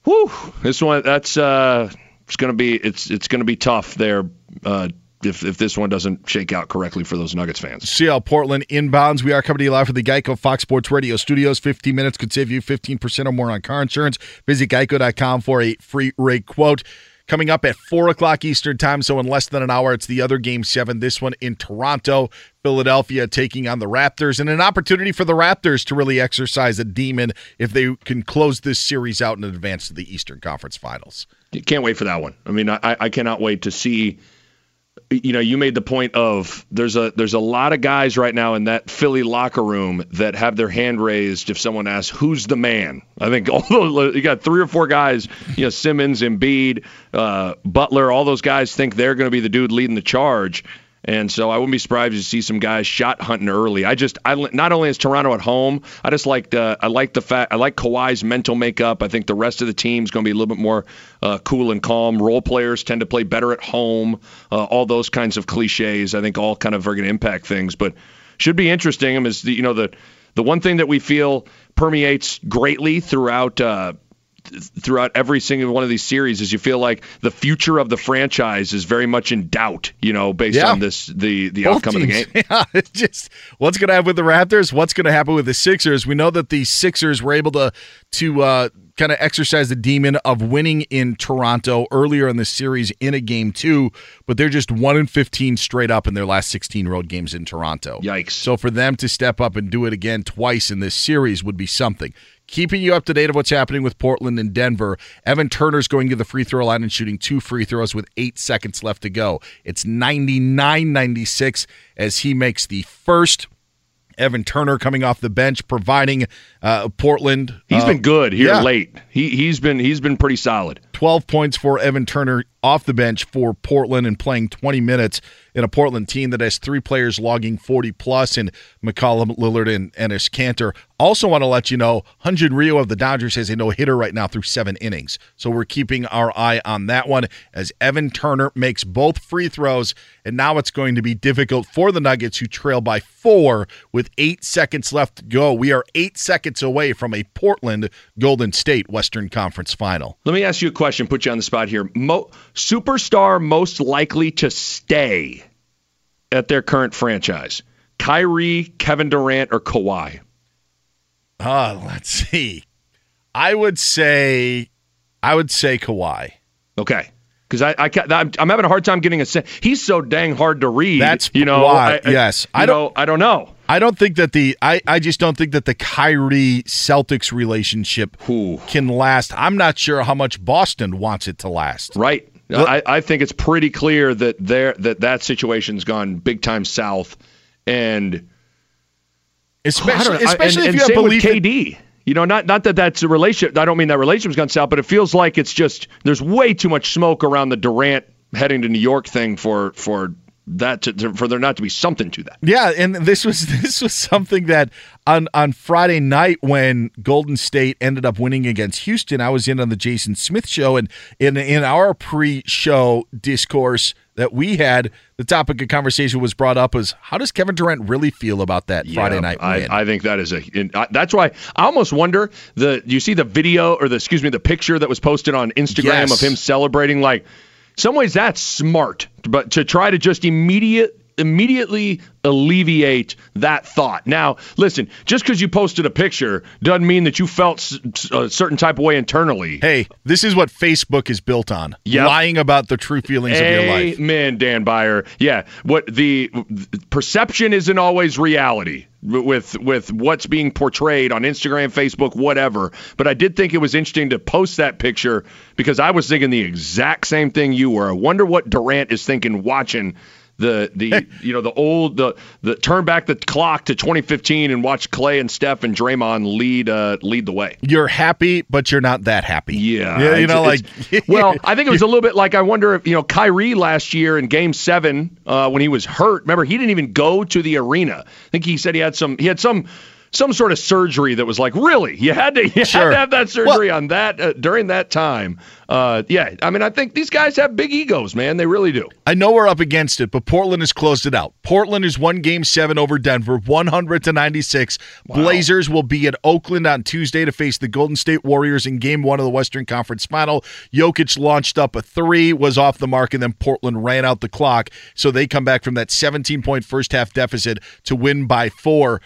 Whew, this one that's uh, it's gonna be it's it's gonna be tough there. Uh, if, if this one doesn't shake out correctly for those Nuggets fans. See how Portland inbounds. We are coming to you live from the Geico Fox Sports Radio studios. 15 minutes could save you 15% or more on car insurance. Visit geico.com for a free rate quote. Coming up at 4 o'clock Eastern Time, so in less than an hour, it's the other game seven. This one in Toronto. Philadelphia taking on the Raptors, and an opportunity for the Raptors to really exercise a demon if they can close this series out and advance to the Eastern Conference Finals. Can't wait for that one. I mean, I, I cannot wait to see you know, you made the point of there's a there's a lot of guys right now in that Philly locker room that have their hand raised if someone asks who's the man. I think although you got three or four guys, you know, Simmons, Embiid, uh, Butler, all those guys think they're going to be the dude leading the charge. And so I wouldn't be surprised to see some guys shot hunting early. I just, I not only is Toronto at home, I just like the, I like the fact, I like Kawhi's mental makeup. I think the rest of the team's going to be a little bit more uh, cool and calm. Role players tend to play better at home. Uh, all those kinds of cliches, I think, all kind of are going to impact things. But should be interesting. Is the, you know the the one thing that we feel permeates greatly throughout uh, throughout every single one of these series is you feel like the future of the franchise is very much in doubt, you know, based Yeah. on this the the Both outcome of the game. Yeah, it's just what's going to happen with the Raptors? What's going to happen with the Sixers? We know that the Sixers were able to to uh, kind of exercise the demon of winning in Toronto earlier in the series in a game two, but they're just one in fifteen straight up in their last sixteen road games in Toronto. Yikes! So for them to step up and do it again twice in this series would be something. Keeping you up to date of what's happening with Portland and Denver. Evan Turner's going to the free throw line and shooting two free throws with eight seconds left to go. It's 99 96 as he makes the first. Evan Turner coming off the bench, providing uh, Portland. He's uh, been good here yeah. late. He he's been he's been pretty solid. 12 points for Evan Turner off the bench for Portland and playing 20 minutes in a Portland team that has three players logging 40 plus and McCollum, Lillard, and Enes Kanter. Also want to let you know, Hyun-Jin Ryu of the Dodgers has a no hitter right now through seven innings. So we're keeping our eye on that one as Evan Turner makes both free throws. And now it's going to be difficult for the Nuggets who trail by four with eight seconds left to go. We are eight seconds away from a Portland Golden State Western Conference final. Let me ask you a question, put you on the spot here. Mo- superstar most likely to stay at their current franchise. Kyrie, Kevin Durant, or Kawhi? Uh, let's see. I would say, I would say Kawhi. Okay. Because I, I I'm, I'm having a hard time getting a sense. He's so dang hard to read. That's you know. why. I- I- yes, I don't. know, I don't know. I don't think that the I, I just don't think that the Kyrie Celtics relationship can last. I'm not sure how much Boston wants it to last. Right. I, I think it's pretty clear that there that that situation's gone big time south, and especially especially and, if and you have with belief in- KD. You know, not not that that's a relationship. I don't mean that relationship's gone south, but it feels like it's just there's way too much smoke around the Durant heading to New York thing for for that to, for there not to be something to that. Yeah, and this was this was something that on on Friday night when Golden State ended up winning against Houston, I was in on the Jason Smith show, and in in our pre-show discourse that we had, the topic of conversation was brought up was how does Kevin Durant really feel about that Friday Yeah, night I, win? I think that is a. I- That's why I almost wonder the. You see the video or the excuse me the picture that was posted on Instagram Yes. of him celebrating. Like, some ways that's smart, but to try to just immediate immediately alleviate that thought. Now, listen, just because you posted a picture doesn't mean that you felt a certain type of way internally. Hey, this is what Facebook is built on: Yep. lying about the true feelings of your life. Amen, Dan Beyer. Yeah, what the perception isn't always reality with with what's being portrayed on Instagram, Facebook, whatever. But I did think it was interesting to post that picture because I was thinking the exact same thing you were. I wonder what Durant is thinking watching the the you know the old the the turn back the clock to 2015 and watch Klay and Steph and Draymond lead uh, lead the way. You're happy, but you're not that happy. Yeah, yeah you know, like well, I think it was a little bit like I wonder if you know Kyrie last year in Game Seven uh, when he was hurt. Remember, he didn't even go to the arena. I think he said he had some he had some some sort of surgery that was like really you had to you Sure. had to have that surgery on that uh, during that time. Uh, yeah, I mean, I think these guys have big egos, man. They really do. I know we're up against it, but Portland has closed it out. Portland is one game seven over Denver, 100 to 96. Blazers will be at Oakland on Tuesday to face the Golden State Warriors in game one of the Western Conference final. Jokic launched up a three, was off the mark, and then Portland ran out the clock. So they come back from that 17 point first half deficit to win by four.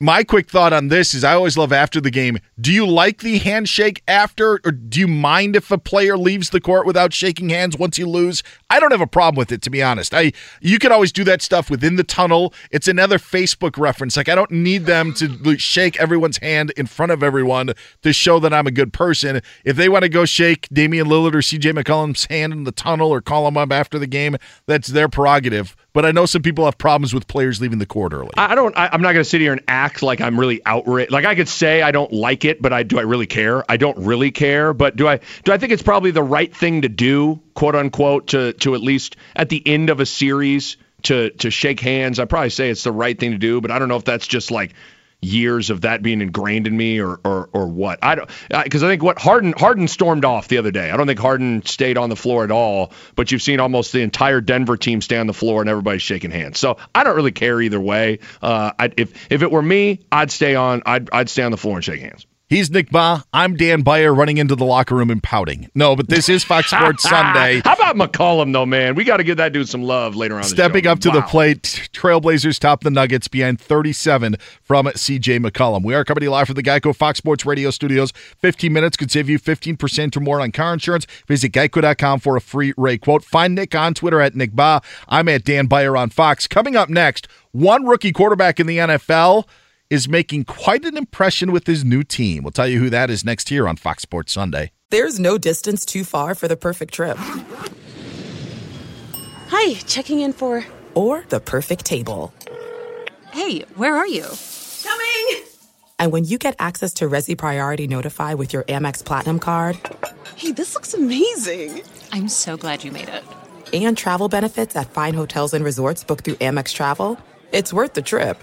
My quick thought on this is I always love after the game. Do you like the handshake after, or do you mind if a player leaves the court without shaking hands once you lose? I don't have a problem with it, to be honest. I you can always do that stuff within the tunnel. It's another Facebook reference. Like I don't need them to shake everyone's hand in front of everyone to show that I'm a good person. If they want to go shake Damian Lillard or CJ McCollum's hand in the tunnel or call them up after the game, that's their prerogative. But I know some people have problems with players leaving the court early. I don't. I, I'm not going to sit here and act like I'm really outraged. Like I could say I don't like it, but I do. I really care. I don't really care, but do I? Do I think it's probably the right thing to do, quote unquote, to to at least at the end of a series to to shake hands? I probably say it's the right thing to do, but I don't know if that's just like years of that being ingrained in me or or, or what. I don't because I think what Harden Harden stormed off the other day. I don't think Harden stayed on the floor at all, but you've seen almost the entire Denver team stay on the floor and everybody's shaking hands. So I don't really care either way. Uh, I, if if it were me, I'd stay on I'd I'd stay on the floor and shake hands. He's Nick Bahe. I'm Dan Beyer running into the locker room and pouting. No, but this is Fox Sports Sunday. How about McCollum, though, man? We got to give that dude some love later on. Stepping up to wow. the plate, Trailblazers top the Nuggets behind 37 from CJ McCollum. We are coming to you live from the Geico Fox Sports Radio studios. 15 minutes could save you 15% or more on car insurance. Visit geico.com for a free rate quote. Find Nick on Twitter at Nick Bahe. I'm at Dan Beyer on Fox. Coming up next, one rookie quarterback in the NFL is making quite an impression with his new team. We'll tell you who that is next here on Fox Sports Sunday. There's no distance too far for the perfect trip. Hi, checking in for. Or the perfect table. Hey, where are you? Coming! And when you get access to Resy Priority Notify with your Amex Platinum card. Hey, this looks amazing! I'm so glad you made it. And travel benefits at fine hotels and resorts booked through Amex Travel. It's worth the trip.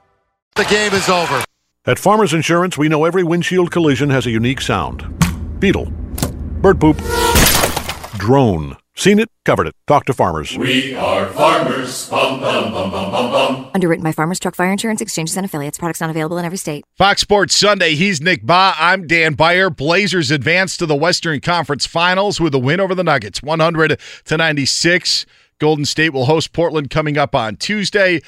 The game is over. At Farmers Insurance, we know every windshield collision has a unique sound. Beetle. Bird poop. Drone. Seen it, covered it. Talk to farmers. We are farmers. Bum, bum, bum, bum, bum, bum. Underwritten by Farmers Truck Fire Insurance Exchanges and Affiliates. Products not available in every state. Fox Sports Sunday. He's Nick Bahe. I'm Dan Beyer. Blazers advance to the Western Conference Finals with a win over the Nuggets, 100 to 96. Golden State will host Portland coming up on Tuesday.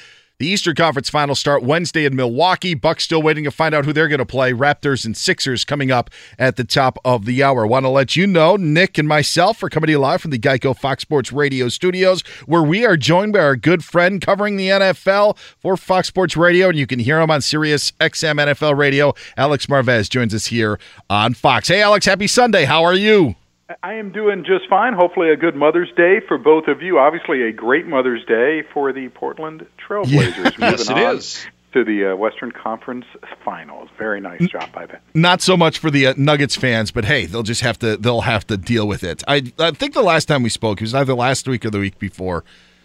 The Eastern Conference Finals start Wednesday in Milwaukee. Bucks still waiting to find out who they're going to play. Raptors and Sixers coming up at the top of the hour. Want to let you know, Nick and myself are coming to you live from the Geico Fox Sports Radio studios, where we are joined by our good friend covering the NFL for Fox Sports Radio, and you can hear him on Sirius XM NFL Radio. Alex Marvez joins us here on Fox. Hey, Alex, happy Sunday. How are you? I am doing just fine. Hopefully, a good Mother's Day for both of you. Obviously, a great Mother's Day for the Portland Trailblazers. Yes, it is. To the uh, Western Conference Finals. Very nice job by them. Not so much for the uh, Nuggets fans, but hey, they'll just have to they'll have to deal with it. I I think the last time we spoke, it was either last week or the week before.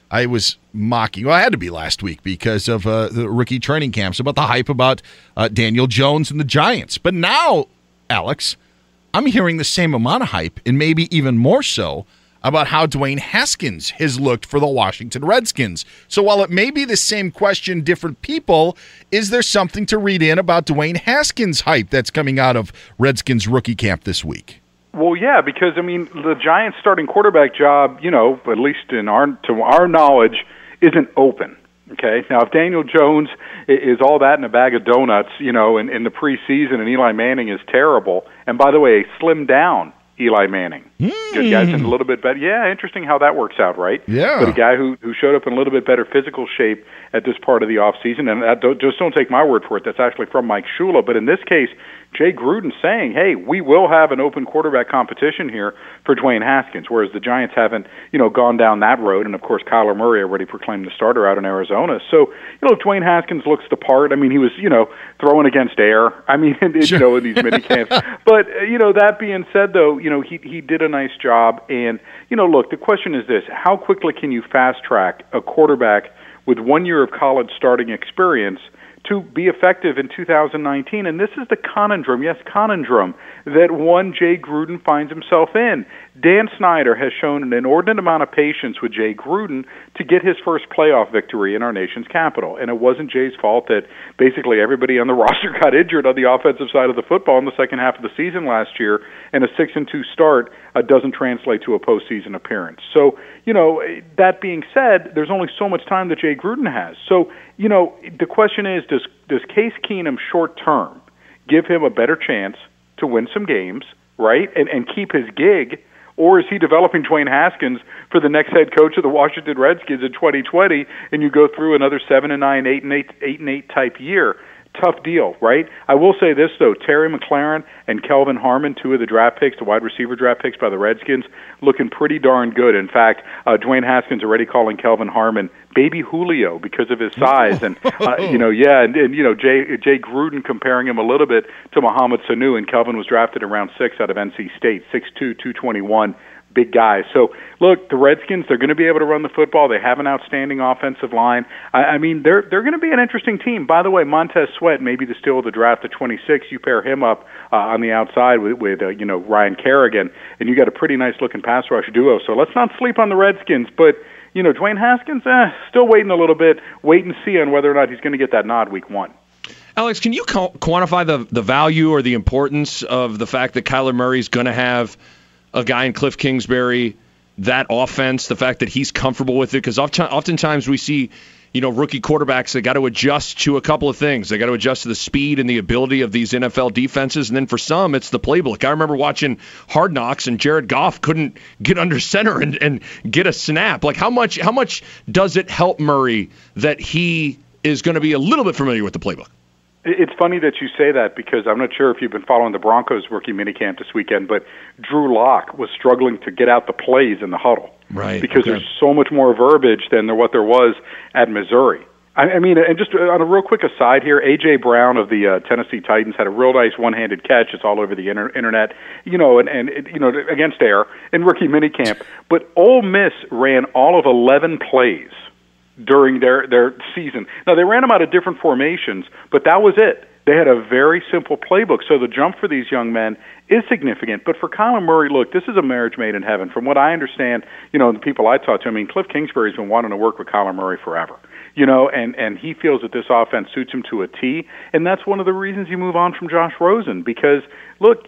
I was mocking. Well, I had to be last week because of uh, the rookie training camps about the hype about uh, Daniel Jones and the Giants. But now, Alex I'm hearing the same amount of hype and maybe even more so about how Dwayne Haskins has looked for the Washington Redskins. So while it may be the same question, different people, is there something to read in about Dwayne Haskins' hype that's coming out of Redskins rookie camp this week? Well, yeah, because I mean, the Giants' starting quarterback job, you know, at least in our to our knowledge, isn't open. Okay, now if Daniel Jones is all that in a bag of donuts, you know, in, in the preseason, and Eli Manning is terrible, and by the way, slim down Eli Manning. Mm. Good guys in a little bit better. Yeah, interesting how that works out, right? Yeah. But a guy who who showed up in a little bit better physical shape at this part of the off season, and that, don't, just don't take my word for it. That's actually from Mike Shula. But in this case, Jay Gruden saying, "Hey, we will have an open quarterback competition here for Dwayne Haskins," whereas the Giants haven't, you know, gone down that road. And of course, Kyler Murray already proclaimed the starter out in Arizona. So, you know, if Dwayne Haskins looks the part, I mean, he was, you know, throwing against air. I mean, sure. you know, in these mini camps. but uh, you know, that being said, though, you know, he he did a nice job. And you know, look, the question is this: How quickly can you fast track a quarterback with one year of college starting experience? To be effective in 2019. And this is the conundrum, yes, conundrum, that one Jay Gruden finds himself in. Dan Snyder has shown an inordinate amount of patience with Jay Gruden to get his first playoff victory in our nation's capital. And it wasn't Jay's fault that basically everybody on the roster got injured on the offensive side of the football in the second half of the season last year, and a six and two start uh, doesn't translate to a postseason appearance. So, you know, that being said, there's only so much time that Jay Gruden has. So, you know, the question is, does does Case Keenum short term give him a better chance to win some games, right, and and keep his gig? Or is he developing Dwayne Haskins for the next head coach of the Washington Redskins in 2020, and you go through another seven and nine, eight and eight, eight and eight type year? Tough deal, right? I will say this though: Terry McLaurin and Kelvin Harmon, two of the draft picks, the wide receiver draft picks by the Redskins, looking pretty darn good. In fact, uh, Dwayne Haskins already calling Kelvin Harmon baby Julio because of his size, and uh, you know, yeah, and, and you know, Jay Jay Gruden comparing him a little bit to Mohamed Sanu, and Kelvin was drafted around six out of NC State, six two, two twenty one big guys. So look, the Redskins they're going to be able to run the football. They have an outstanding offensive line. I, I mean, they're they're going to be an interesting team. By the way, Montez Sweat maybe the steal of the draft at 26. You pair him up uh, on the outside with with uh, you know Ryan Kerrigan, and you got a pretty nice looking pass rush duo. So let's not sleep on the Redskins, but. You know, Dwayne Haskins, eh, still waiting a little bit. Wait and see on whether or not he's going to get that nod week one. Alex, can you quantify the the value or the importance of the fact that Kyler Murray is going to have a guy in Cliff Kingsbury, that offense, the fact that he's comfortable with it, because oftentimes we see, you know, rookie quarterbacks that got to adjust to a couple of things. They got to adjust to the speed and the ability of these NFL defenses, and then for some, it's the playbook. I remember watching Hard Knocks, and Jared Goff couldn't get under center and, and get a snap. Like how much how much does it help Murray that he is going to be a little bit familiar with the playbook? It's funny that you say that because I'm not sure if you've been following the Broncos rookie minicamp this weekend, but Drew Lock was struggling to get out the plays in the huddle. Right. Because okay. there's so much more verbiage than there what there was at Missouri. I, I mean, and just on a real quick aside here, AJ Brown of the uh, Tennessee Titans had a real nice one-handed catch. It's all over the inter- internet, you know, and and it, you know against air in rookie minicamp. But Ole Miss ran all of 11 plays during their their season. Now they ran them out of different formations, but that was it. They had a very simple playbook. So the jump for these young men is significant. But for Kyler Murray, look, this is a marriage made in heaven. From what I understand, you know, the people I talked to, I mean, Cliff Kingsbury's been wanting to work with Kyler Murray forever. You know, and and he feels that this offense suits him to a T, and that's one of the reasons you move on from Josh Rosen. Because look,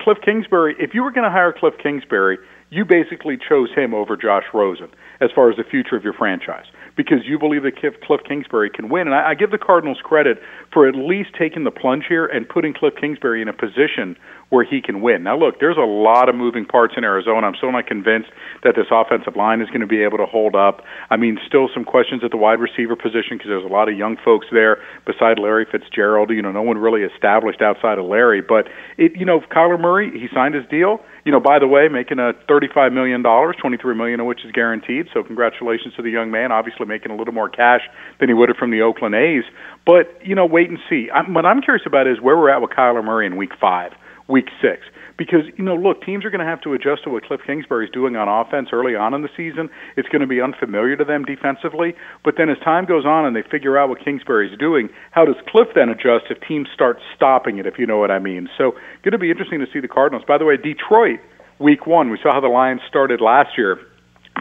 Cliff Kingsbury, if you were going to hire Cliff Kingsbury, you basically chose him over Josh Rosen as far as the future of your franchise because you believe that Cliff Kingsbury can win. And I, I give the Cardinals credit for at least taking the plunge here and putting Cliff Kingsbury in a position where he can win. Now, look, there's a lot of moving parts in Arizona. I'm still not convinced that this offensive line is going to be able to hold up. I mean, still some questions at the wide receiver position because there's a lot of young folks there beside Larry Fitzgerald. You know, no one really established outside of Larry. But it, you know, Kyler Murray, he signed his deal you know, by the way, making a $35 million, 23 million of which is guaranteed. So congratulations to the young man, obviously making a little more cash than he would have from the Oakland A's. But, you know, wait and see. I'm, what I'm curious about is where we're at with Kyler Murray in week five, week six. Because, you know, look, teams are going to have to adjust to what Cliff Kingsbury's doing on offense early on in the season. It's going to be unfamiliar to them defensively. But then as time goes on and they figure out what Kingsbury's doing, how does Cliff then adjust if teams start stopping it, if you know what I mean? So, going to be interesting to see the Cardinals. By the way, Detroit week one. We saw how the Lions started last year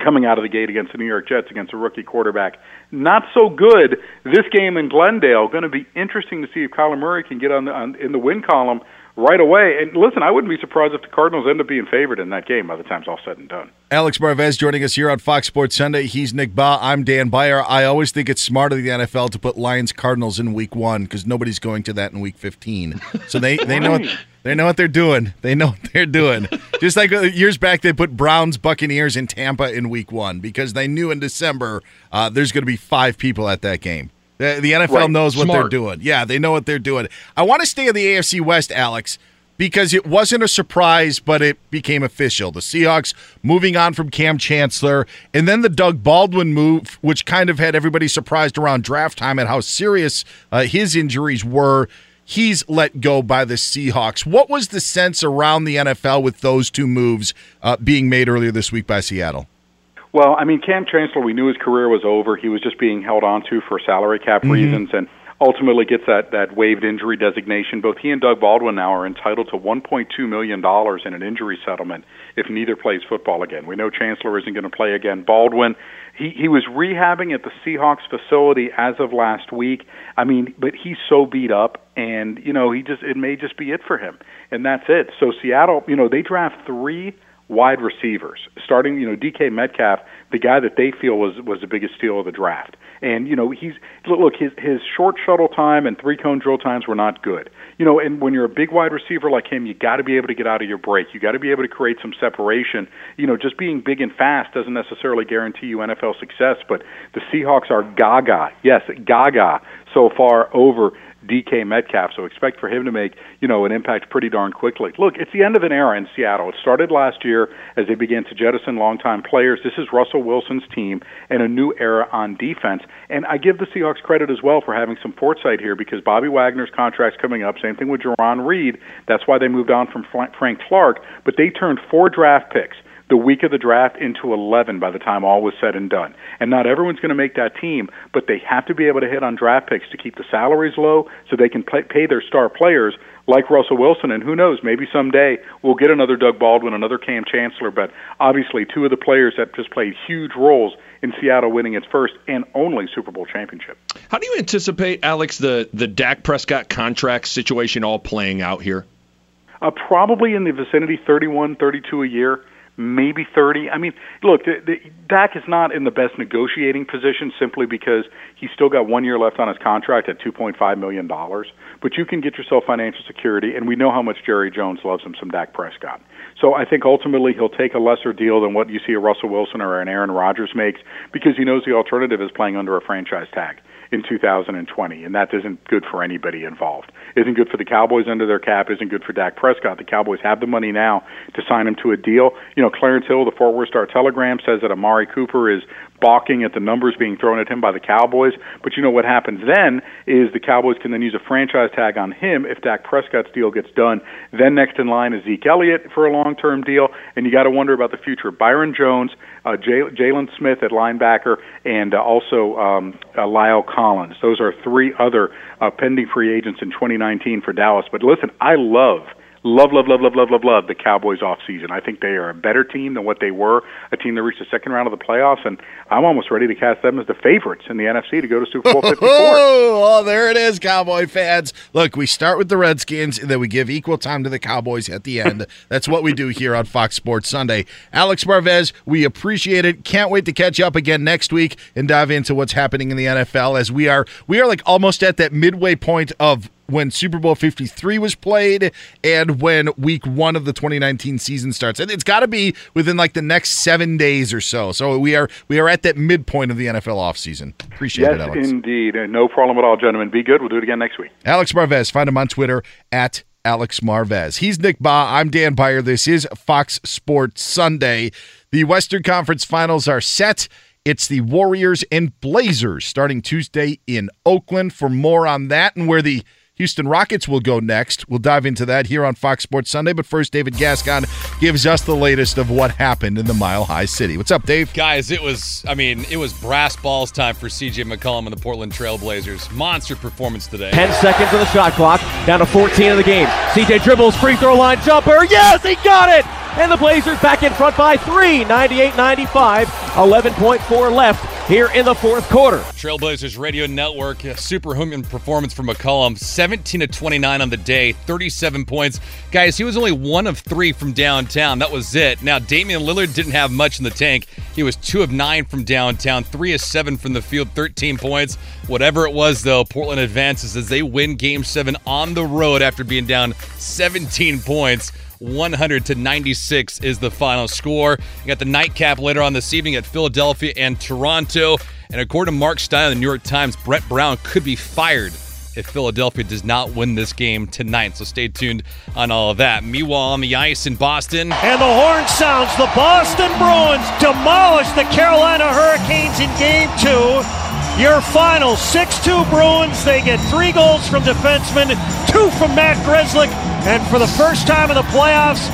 coming out of the gate against the New York Jets against a rookie quarterback. Not so good this game in Glendale. Going to be interesting to see if Kyler Murray can get on, the, on in the win column right away. And listen, I wouldn't be surprised if the Cardinals end up being favored in that game by the time it's all said and done. Alex Marvez joining us here on Fox Sports Sunday. He's Nick Bahe. I'm Dan Beyer. I always think it's smart of the NFL to put Lions Cardinals in Week One because nobody's going to that in Week 15. So they they know. What, they know what they're doing. They know what they're doing. Just like uh, years back, they put Browns Buccaneers in Tampa in Week One because they knew in December uh, there's going to be five people at that game. The, the NFL Right. knows what Smart. they're doing. Yeah, they know what they're doing. I want to stay in the AFC West, Alex, because it wasn't a surprise, but it became official. The Seahawks moving on from Kam Chancellor, and then the Doug Baldwin move, which kind of had everybody surprised around draft time at how serious uh, his injuries were. He's let go by the Seahawks. What was the sense around the NFL with those two moves uh, being made earlier this week by Seattle? Well, I mean, Kam Chancellor, we knew his career was over. He was just being held onto for salary cap Mhm. reasons, and ultimately gets that that waived injury designation. Both he and Doug Baldwin now are entitled to 1.2 million dollars in an injury settlement if neither plays football again. We know Chancellor isn't going to play again. Baldwin, he he was rehabbing at the Seahawks facility as of last week. I mean, but he's so beat up, and you know, he just it may just be it for him, and that's it. So Seattle, you know, they draft three wide receivers, starting, you know, DK Metcalf, the guy that they feel was was the biggest steal of the draft. And you know, he's look, his his short shuttle time and three cone drill times were not good. You know, and when you're a big wide receiver like him, you got to be able to get out of your break. You got to be able to create some separation. You know, just being big and fast doesn't necessarily guarantee you NFL success, but the Seahawks are gaga. Yes, gaga so far over DK Metcalf, so expect for him to make, you know, an impact pretty darn quickly. Look, it's the end of an era in Seattle. It started last year as they began to jettison longtime players. This is Russell Wilson's team and a new era on defense. And I give the Seahawks credit as well for having some foresight here because Bobby Wagner's contract's coming up. Same thing with Jarran Reed. That's why they moved on from Frank Clark. But they turned four draft picks the week of the draft into 11 by the time all was said and done. And not everyone's going to make that team, but they have to be able to hit on draft picks to keep the salaries low so they can play, pay their star players like Russell Wilson. And who knows, maybe someday we'll get another Doug Baldwin, another Kam Chancellor, but obviously two of the players that just played huge roles in Seattle winning its first and only Super Bowl championship. How do you anticipate, Alex, the the Dak Prescott contract situation all playing out here? Uh, probably in the vicinity 31, 32 a year, maybe 30. I mean, look, the, the, Dak is not in the best negotiating position simply because he's still got one year left on his contract at 2.5 million dollars. But you can get yourself financial security, and we know how much Jerry Jones loves him some Dak Prescott. So I think ultimately he'll take a lesser deal than what you see a Russell Wilson or an Aaron Rodgers makes because he knows the alternative is playing under a franchise tag in 2020, and that isn't good for anybody involved. Isn't good for the Cowboys under their cap. Isn't good for Dak Prescott. The Cowboys have the money now to sign him to a deal. You know, Clarence Hill, the Fort Worth Star Telegram, says that Amari Cooper is balking at the numbers being thrown at him by the Cowboys. But you know what happens then is the Cowboys can then use a franchise tag on him if Dak Prescott's deal gets done. Then next in line is Zeke Elliott for a long-term deal, and you got to wonder about the future. Byron Jones, uh, Jaylon Smith at linebacker, and uh, also um, uh, Lyle Collins. Those are three other uh, pending free agents in 2019 for Dallas. But listen, I love love, love, love, love, love, love, love the Cowboys off season. I think they are a better team than what they were, a team that reached the second round of the playoffs, and I'm almost ready to cast them as the favorites in the NFC to go to Super Bowl 54. Oh, there it is, Cowboy fans. Look, we start with the Redskins, and then we give equal time to the Cowboys at the end. That's what we do here on Fox Sports Sunday. Alex Marvez, we appreciate it. Can't wait to catch up again next week and dive into what's happening in the NFL as we are we are like almost at that midway point of when Super Bowl 53 was played and when week one of the 2019 season starts. And it's got to be within like the next seven days or so. So we are we are at that midpoint of the NFL offseason. Appreciate yes, it, Alex. indeed. No problem at all, gentlemen. Be good. We'll do it again next week. Alex Marvez. Find him on Twitter at Alex Marvez. He's Nick Bahe. I'm Dan Beyer. This is Fox Sports Sunday. The Western Conference Finals are set. It's the Warriors and Blazers starting Tuesday in Oakland. For more on that and where the Houston Rockets will go next. We'll dive into that here on Fox Sports Sunday. But first, David Gascon gives us the latest of what happened in the Mile High City. What's up, Dave? Guys, it was, I mean, it was brass balls time for CJ McCollum and the Portland Trailblazers. Monster performance today. 10 seconds of the shot clock, down to 14 of the game. CJ dribbles, free throw line jumper. Yes, he got it! and the Blazers back in front by three, 98-95, 11.4 left here in the fourth quarter. Trailblazers Radio Network, uh, superhuman performance from McCollum, 17 to 29 on the day, 37 points. Guys, he was only one of three from downtown. That was it. Now, Damian Lillard didn't have much in the tank. He was two of nine from downtown, three of seven from the field, 13 points. Whatever it was, though, Portland advances as they win game seven on the road after being down 17 points. 100 to 96 is the final score. You got the nightcap later on this evening at Philadelphia and Toronto. And according to Mark Stein of the New York Times, Brett Brown could be fired if Philadelphia does not win this game tonight. So stay tuned on all of that. Meanwhile, on the ice in Boston. And the horn sounds. The Boston Bruins demolish the Carolina Hurricanes in game two. Your final 6 2 Bruins. They get three goals from defensemen, two from Matt Grzelcyk, and for the first time in the playoffs,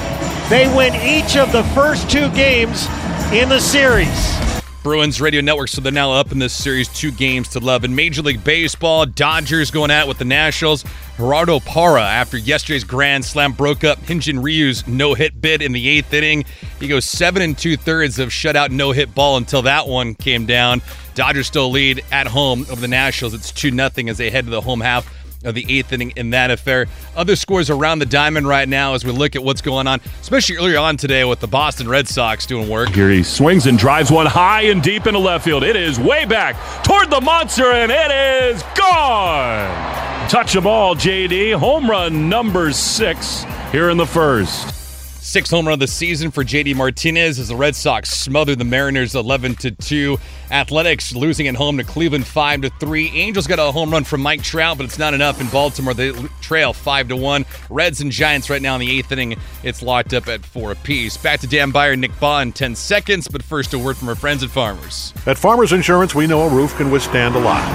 they win each of the first two games in the series. Bruins Radio Network, so they're now up in this series two games to love. In Major League Baseball, Dodgers going out with the Nationals. Gerardo Parra, after yesterday's Grand Slam, broke up Hyun-Jin Ryu's no-hit bid in the eighth inning. He goes seven and two-thirds of shutout no-hit ball until that one came down. Dodgers still lead at home over the Nationals. It's 2 nothing as they head to the home half of the eighth inning in that affair. Other scores around the diamond right now as we look at what's going on, especially earlier on today with the Boston Red Sox doing work. Here he swings and drives one high and deep into left field. It is way back toward the monster, and it is gone. Touch the ball, JD. Home run number six here in the first. Sixth home run of the season for JD Martinez as the Red Sox smother the Mariners 11 to 2. Athletics losing at home to Cleveland 5 to 3. Angels got a home run from Mike Trout, but it's not enough in Baltimore. They trail 5 to 1. Reds and Giants right now in the eighth inning. It's locked up at 4 apiece. Back to Dan Beyer, Nick Bahe in 10 seconds, but first a word from our friends at Farmers. At Farmers Insurance, we know a roof can withstand a lot.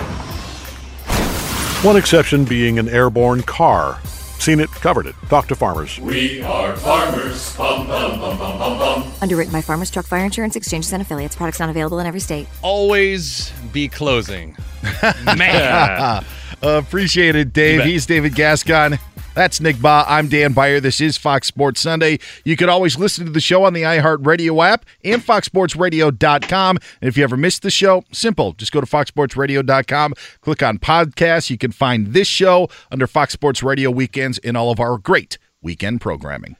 One exception being an airborne car. Seen it, covered it. Talk to farmers. We are farmers. Bum, bum, bum, bum, bum, bum. Underwritten by Farmers Truck Fire Insurance Exchanges and Affiliates. Products not available in every state. Always be closing. Man. Appreciate it, Dave. He's David Gascon. That's Nick Bahe. I'm Dan Beyer. This is Fox Sports Sunday. You can always listen to the show on the iHeartRadio app and foxsportsradio.com. And if you ever missed the show, simple. Just go to foxsportsradio.com, click on podcasts. You can find this show under Fox Sports Radio weekends in all of our great weekend programming.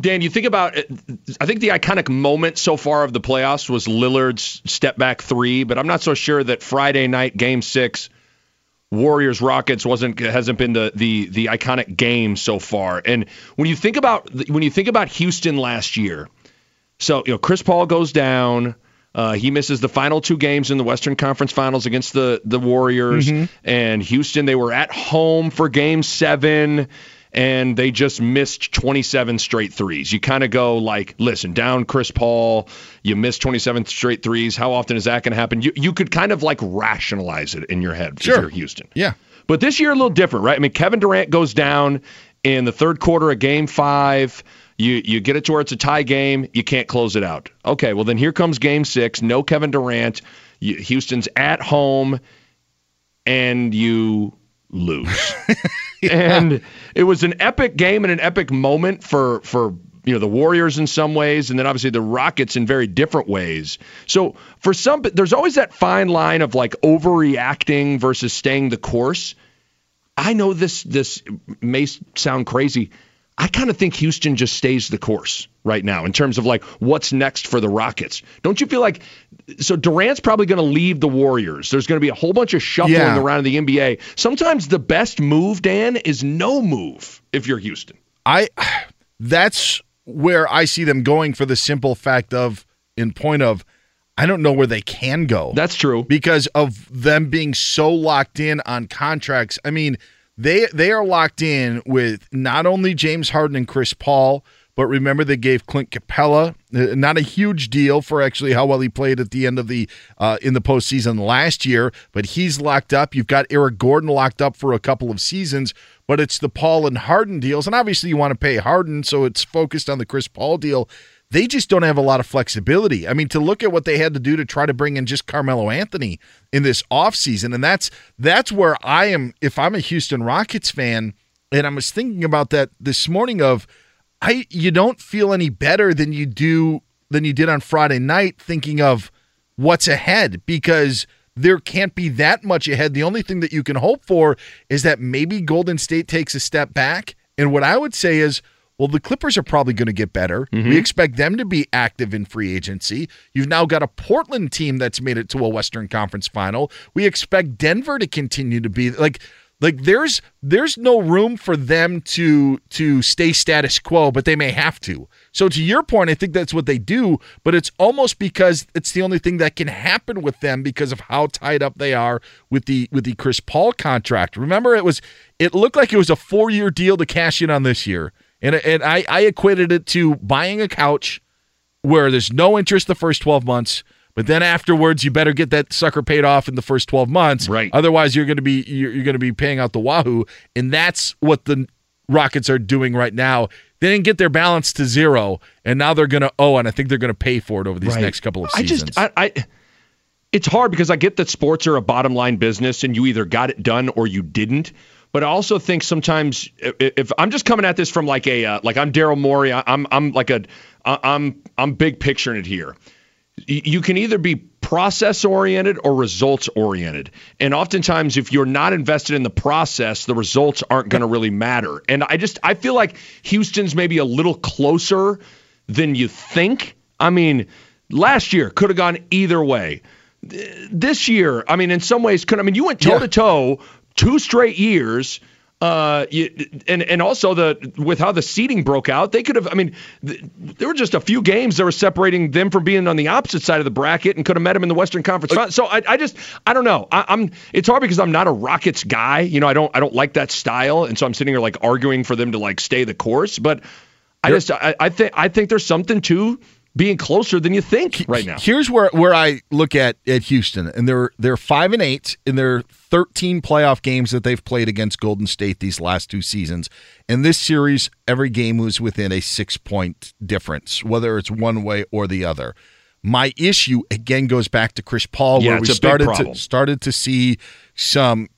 Dan, you think about I think the iconic moment so far of the playoffs was Lillard's step back three, but I'm not so sure that Friday night game six Warriors Rockets wasn't hasn't been the the the iconic game so far. And when you think about when you think about Houston last year, so you know Chris Paul goes down. Uh, he misses the final two games in the Western Conference Finals against the the Warriors Mm-hmm. and Houston. They were at home for Game Seven, and they just missed 27 straight threes. You kind of go like, listen, down Chris Paul, you missed 27 straight threes. How often is that going to happen? You you could kind of like rationalize it in your head Sure. if you're Houston. Yeah. But this year a little different, right? I mean, Kevin Durant goes down in the third quarter of Game Five. You you get it to where it's a tie game. You can't close it out. Okay, well then here comes Game Six. No Kevin Durant. You, Houston's at home, and you lose. And it was an epic game and an epic moment for for you know the Warriors in some ways, and then obviously the Rockets in very different ways. So for some, there's always that fine line of like overreacting versus staying the course. I know this this may sound crazy. I kind of think Houston just stays the course right now in terms of like what's next for the Rockets. Don't you feel like so Durant's probably going to leave the Warriors. There's going to be a whole bunch of shuffling Yeah. around in the NBA. Sometimes the best move, Dan, is no move if you're Houston. I that's where I see them going for the simple fact of in point of I don't know where they can go. That's true. Because of them being so locked in on contracts. I mean, they they are locked in with not only James Harden and Chris Paul, but remember they gave Clint Capela uh, not a huge deal for actually how well he played at the end of the uh, in the postseason last year, but he's locked up. You've got Eric Gordon locked up for a couple of seasons, but it's the Paul and Harden deals, and obviously you want to pay Harden, so it's focused on the Chris Paul deal. They just don't have a lot of flexibility. I mean, to look at what they had to do to try to bring in just Carmelo Anthony in this offseason, and that's that's where I am if I'm a Houston Rockets fan, and I was thinking about that this morning of I you don't feel any better than you do than you did on Friday night thinking of what's ahead because there can't be that much ahead. The only thing that you can hope for is that maybe Golden State takes a step back. And what I would say is, well, the Clippers are probably going to get better. Mm-hmm. We expect them to be active in free agency. You've now got a Portland team that's made it to a Western Conference final. We expect Denver to continue to be like like there's there's no room for them to to stay status quo, but they may have to. So to your point, I think that's what they do, but it's almost because it's the only thing that can happen with them because of how tied up they are with the with the Chris Paul contract. Remember, it was it looked like it was a four year deal to cash in on this year, and and I I equated it to buying a couch where there's no interest the first twelve months. But then afterwards, you better get that sucker paid off in the first 12 months. Right. Otherwise, you're going to be you're, you're going to be paying out the wahoo, and that's what the Rockets are doing right now. They didn't get their balance to zero, and now they're going to owe, and I think they're going to pay for it over these Right. next couple of seasons. I just, I, I, it's hard because I get that sports are a bottom line business and you either got it done or you didn't. But I also think sometimes if, if I'm just coming at this from like a uh, like I'm Daryl Morey, I'm I'm like a I'm I'm big picturing it here. You can either be process oriented or results oriented. And oftentimes if you're not invested in the process, the results aren't going to really matter. And I just I feel like Houston's maybe a little closer than you think. I mean, last year could have gone either way. This year, I mean, in some ways, could I mean you went toe to toe two straight years. Uh, you, and and also the with how the seating broke out, they could have. I mean, th- there were just a few games that were separating them from being on the opposite side of the bracket, and could have met them in the Western Conference. So I, I just I don't know. I, I'm it's hard because I'm not a Rockets guy. You know, I don't I don't like that style, and so I'm sitting here like arguing for them to like stay the course. But I just I, I think I think there's something to being closer than you think right now. Here's where where I look at at Houston, and they're they're five and eight in their 13 playoff games that they've played against Golden State these last two seasons. In this series, every game was within a six point difference, whether it's one way or the other. My issue again goes back to Chris Paul, Yeah, where we it's a big started to started to see some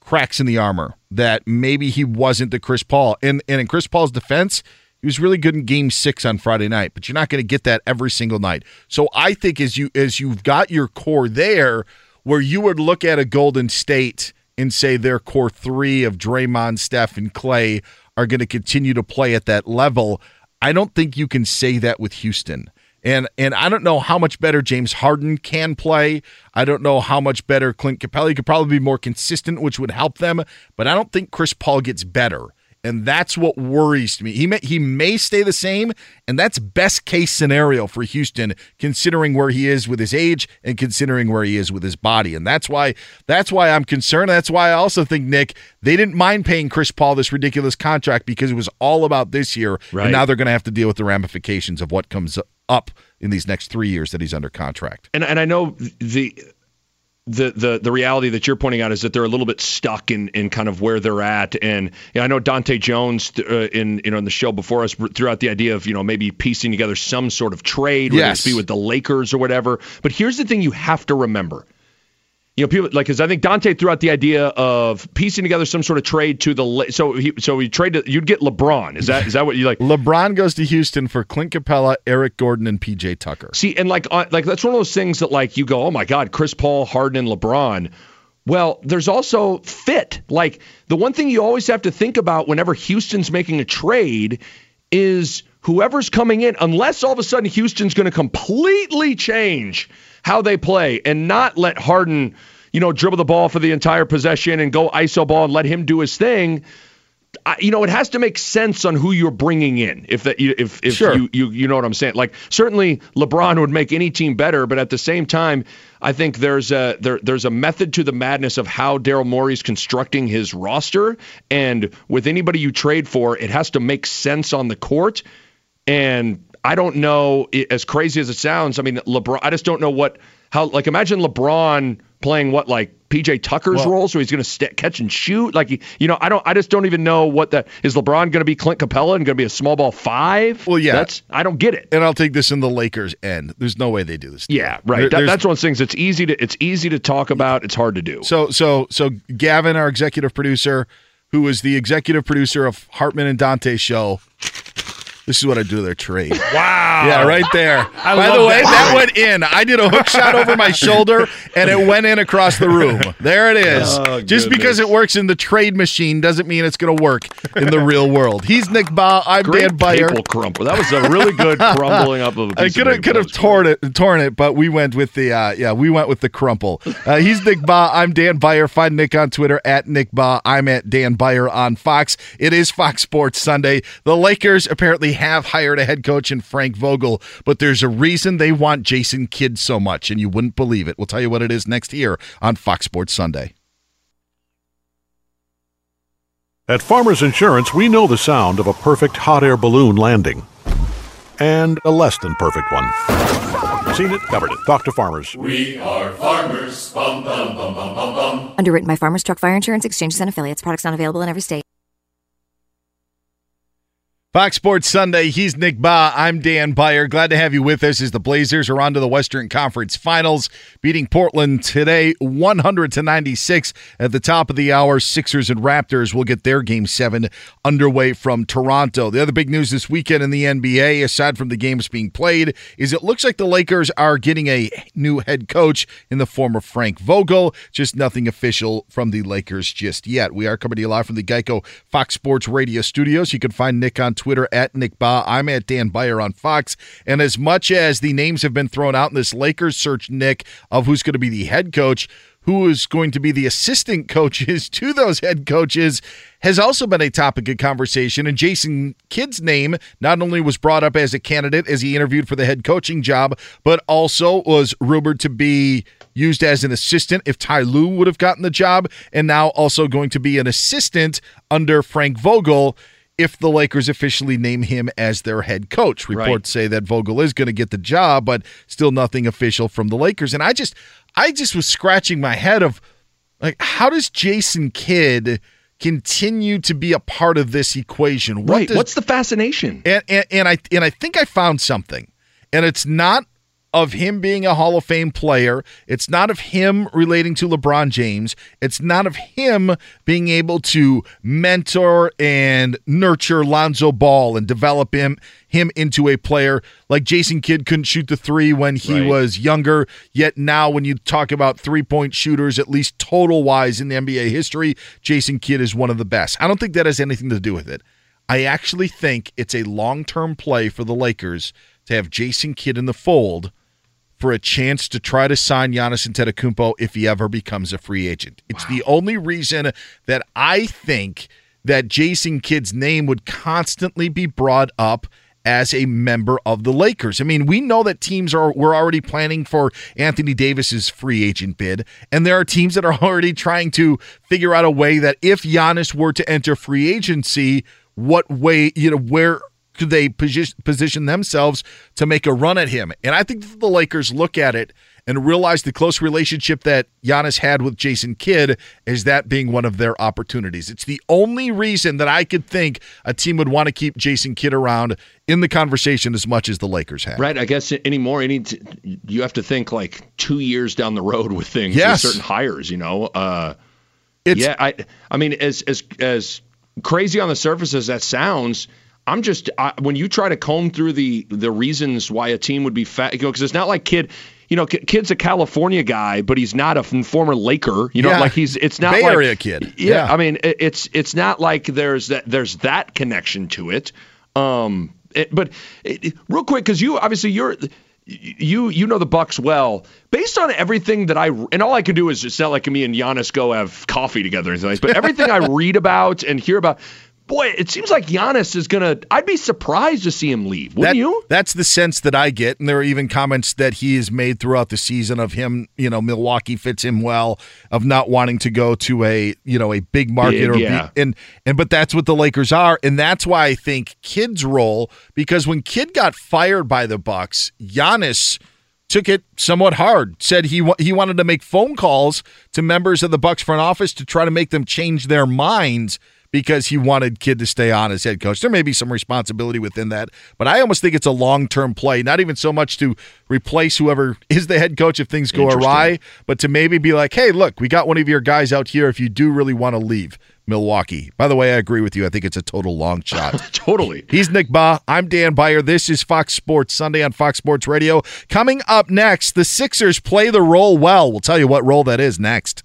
cracks in the armor that maybe he wasn't the Chris Paul. And and in Chris Paul's defense, he was really good in game 6 on Friday night, but you're not going to get that every single night. So I think as you as you've got your core there where you would look at a Golden State and say their core 3 of Draymond, Steph and Klay are going to continue to play at that level, I don't think you can say that with Houston. And and I don't know how much better James Harden can play. I don't know how much better Clint Capela could probably be more consistent, which would help them. But I don't think Chris Paul gets better, and that's what worries me. He may he may stay the same, and that's best case scenario for Houston, considering where he is with his age and considering where he is with his body. And that's why that's why I'm concerned. That's why I also think Nick they didn't mind paying Chris Paul this ridiculous contract because it was all about this year, Right. and now they're going to have to deal with the ramifications of what comes up in these next three years that he's under contract. and and I know the the the the reality that you're pointing out is that they're a little bit stuck in in kind of where they're at, and you know, I know Dante Jones uh, in you know in the show before us threw out the idea of you know maybe piecing together some sort of trade, whether Yes. it be with the Lakers or whatever. But here's the thing: you have to remember. You know, people like because I think Dante threw out the idea of piecing together some sort of trade to the so he so he traded you'd get LeBron. Is that is that what you like? LeBron goes to Houston for Clint Capela, Eric Gordon, and PJ Tucker. See, and like uh, like that's one of those things that like you go, oh my God, Chris Paul, Harden, and LeBron. Well, there's also fit. Like the one thing you always have to think about whenever Houston's making a trade is whoever's coming in, unless all of a sudden Houston's going to completely change how they play and not let Harden, you know, dribble the ball for the entire possession and go iso ball and let him do his thing. I, you know, it has to make sense on who you're bringing in. If that, if if Sure. you you you know what I'm saying. Like certainly LeBron would make any team better, but at the same time, I think there's a there there's a method to the madness of how Daryl Morey's constructing his roster, and with anybody you trade for, it has to make sense on the court. And I don't know, as crazy as it sounds. I mean, LeBron. I just don't know what how like imagine LeBron playing what like PJ Tucker's Well- role, so he's going to st- catch and shoot. Like you- know, I don't. I just don't even know what that is. LeBron going to be Clint Capela and going to be a small ball five? Well, yeah. that's I don't get it. And I'll take this in the Lakers end. There's no way they do this. Yeah, There- right. That, that's one of those things. It's easy to it's easy to talk about. It's hard to do. So so so Gavin, our executive producer, who is the executive producer of Hartman and Dante's show, This is what I do to their trade. Wow. Yeah, right there. I By the way, that. that went in. I did a hook shot over my shoulder, and it went in across the room. There it is. Oh, Just because it works in the trade machine doesn't mean it's going to work in the real world. He's Nick Bahe. I'm Great Dan Beyer. maple crumble. That was a really good crumbling up of a I piece could of have could have torn it torn it, but we went with the uh, yeah we went with the crumple. Uh, he's Nick Bahe. I'm Dan Beyer. Find Nick on Twitter at Nick Bahe. I'm at Dan Beyer on Fox. It is Fox Sports Sunday. The Lakers apparently have hired a head coach in Frank Vogel, but there's a reason they want Jason Kidd so much, and you wouldn't believe it. We'll tell you what it is next here on Fox Sports Sunday. At Farmers Insurance, we know the sound of a perfect hot air balloon landing and a less than perfect one. Seen it, covered it. Talk to Farmers. We are farmers. Bum, bum, bum, bum, bum, bum. Underwritten by Farmers Truck Fire Insurance Exchanges and Affiliates. Products not available in every state. Fox Sports Sunday. He's Nick Bahe. I'm Dan Beyer. Glad to have you with us as the Blazers are on to the Western Conference Finals, beating Portland today 100 to 96 at the top of the hour. Sixers and Raptors will get their game seven underway from Toronto. The other big news this weekend in the NBA, aside from the games being played, is it looks like the Lakers are getting a new head coach in the form of Frank Vogel. Just nothing official from the Lakers just yet. We are coming to you live from the Geico Fox Sports Radio studios. You can find Nick on Twitter at Nick Bahe. I'm at Dan Beyer on Fox. And as much as the names have been thrown out in this Lakers search, Nick, of who's going to be the head coach, who is going to be the assistant coaches to those head coaches has also been a topic of conversation. And Jason Kidd's name not only was brought up as a candidate as he interviewed for the head coaching job, but also was rumored to be used as an assistant if Ty Lue would have gotten the job, and now also going to be an assistant under Frank Vogel if the Lakers officially name him as their head coach. Reports say that Vogel is going to get the job, but still nothing official from the Lakers. And I just I just was scratching my head of like how does Jason Kidd continue to be a part of this equation? What Right. does- What's the fascination? and, and and I and I think I found something, and it's not of him being a Hall of Fame player. It's not of him relating to LeBron James. It's not of him being able to mentor and nurture Lonzo Ball and develop him him into a player like Jason Kidd couldn't shoot the three when he Right. was younger. Yet now, when you talk about three point shooters, at least total wise in the NBA history, Jason Kidd is one of the best. I don't think that has anything to do with it. I actually think it's a long term play for the Lakers to have Jason Kidd in the fold for a chance to try to sign Giannis Antetokounmpo if he ever becomes a free agent. It's the only reason that I think that Jason Kidd's name would constantly be brought up as a member of the Lakers. I mean, we know that teams are we're already planning for Anthony Davis's free agent bid, and there are teams that are already trying to figure out a way that if Giannis were to enter free agency, what way, you know, where could they position, themselves to make a run at him? And I think that the Lakers look at it and realize the close relationship that Giannis had with Jason Kidd as that being one of their opportunities. It's the only reason that I could think a team would want to keep Jason Kidd around in the conversation as much as the Lakers have. Right. I guess anymore, any t- you have to think like two years down the road with things, Yes. with certain hires. You know. Uh, It's- yeah. I. I mean, as as as crazy on the surface as that sounds. I'm just I, when you try to comb through the the reasons why a team would be fat, you know, because it's not like Kidd, you know, Kidd's a California guy, but he's not a former Laker, you know, Yeah. like he's it's not Bay like, Area kid. Yeah, Yeah. I mean, it's it's not like there's that there's that connection to it. Um, it, but it, real quick, because you obviously you're you you know the Bucks well. Based on everything that I and all I can do is it's not like me and Giannis go have coffee together or anything like that, but everything I read about and hear about, boy, it seems like Giannis is gonna. I'd be surprised to see him leave. Wouldn't That- you? That's the sense that I get, and there are even comments that he has made throughout the season of him. You know, Milwaukee fits him well, of not wanting to go to a you know a big market Big, or yeah. be, and and but that's what the Lakers are, and that's why I think Kidd's role because when Kidd got fired by the Bucks, Giannis took it somewhat hard. Said he he wanted to make phone calls to members of the Bucks front office to try to make them change their minds because he wanted Kidd to stay on as head coach. There may be some responsibility within that, but I almost think it's a long-term play, not even so much to replace whoever is the head coach if things go awry, but to maybe be like, "Hey, look, we got one of your guys out here if you do really want to leave." Milwaukee. By the way, I agree with you. I think it's a total long shot. totally. He's Nick Bahe. I'm Dan Beyer. This is Fox Sports Sunday on Fox Sports Radio. Coming up next, the Sixers play the role well. We'll tell you what role that is next.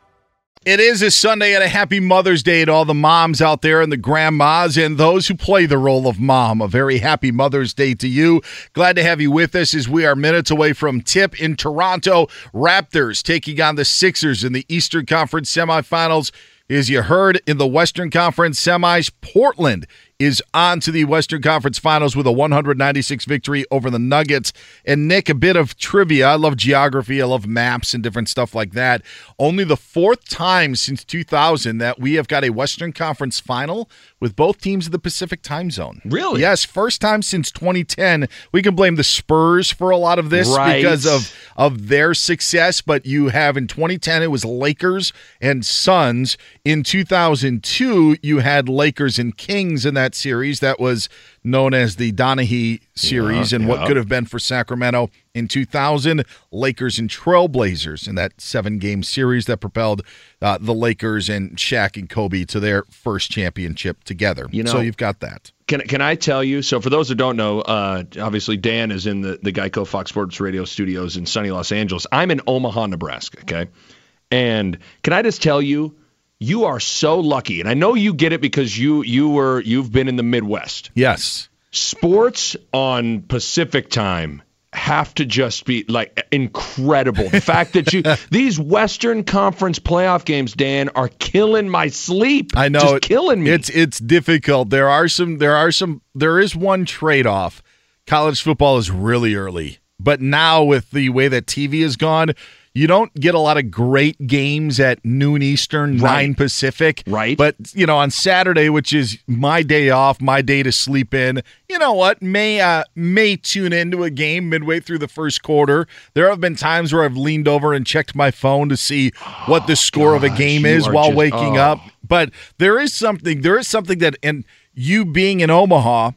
It is a Sunday and a happy Mother's Day to all the moms out there and the grandmas and those who play the role of mom. A very happy Mother's Day to you. Glad to have you with us as we are minutes away from tip in Toronto. Raptors taking on the Sixers in the Eastern Conference semifinals. As you heard in the Western Conference semis, Portland is on to the Western Conference Finals with a 196 victory over the Nuggets. And Nick, a bit of trivia. I love geography, I love maps and different stuff like that. Only the fourth time since 2000 that we have got a Western Conference Final with both teams of the Pacific time zone. Really? Yes, first time since 2010. We can blame the Spurs for a lot of this Right. because of of their success, but you have in 2010 it was Lakers and Suns. In 2002, you had Lakers and Kings in that series that was known as the Donaghy series Yeah, and what could have been for Sacramento. In 2000, Lakers and Trailblazers in that seven-game series that propelled uh, the Lakers and Shaq and Kobe to their first championship together. You know- so you've got that. Can can I tell you? So for those who don't know, uh, obviously Dan is in the the Geico Fox Sports Radio studios in sunny Los Angeles. I'm in Omaha, Nebraska. Okay, and can I just tell you, you are so lucky, and I know you get it because you you were you've been in the Midwest. Yes. Sports on Pacific time have to just be like incredible. The fact that you these Western Conference playoff games, Dan, are killing my sleep. I know just it- killing me. It's it's difficult. There are some there are some there is one trade off. College football is really early. But now with the way that TV has gone, you don't get a lot of great games at noon Eastern, Right. nine Pacific. Right. But you know, on Saturday, which is my day off, my day to sleep in, you know what? May uh may tune into a game midway through the first quarter. There have been times where I've leaned over and checked my phone to see what the score of a game is while just- waking oh. up but there is something there is something that and you being in omaha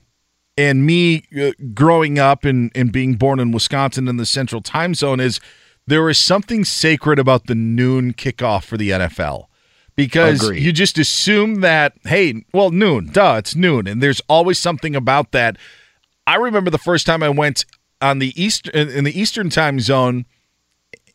and me uh, growing up and, and being born in wisconsin in the central time zone is there is something sacred about the noon kickoff for the nfl because Agreed. you just assume that hey well noon duh it's noon and there's always something about that i remember the first time i went on the east in in the eastern time zone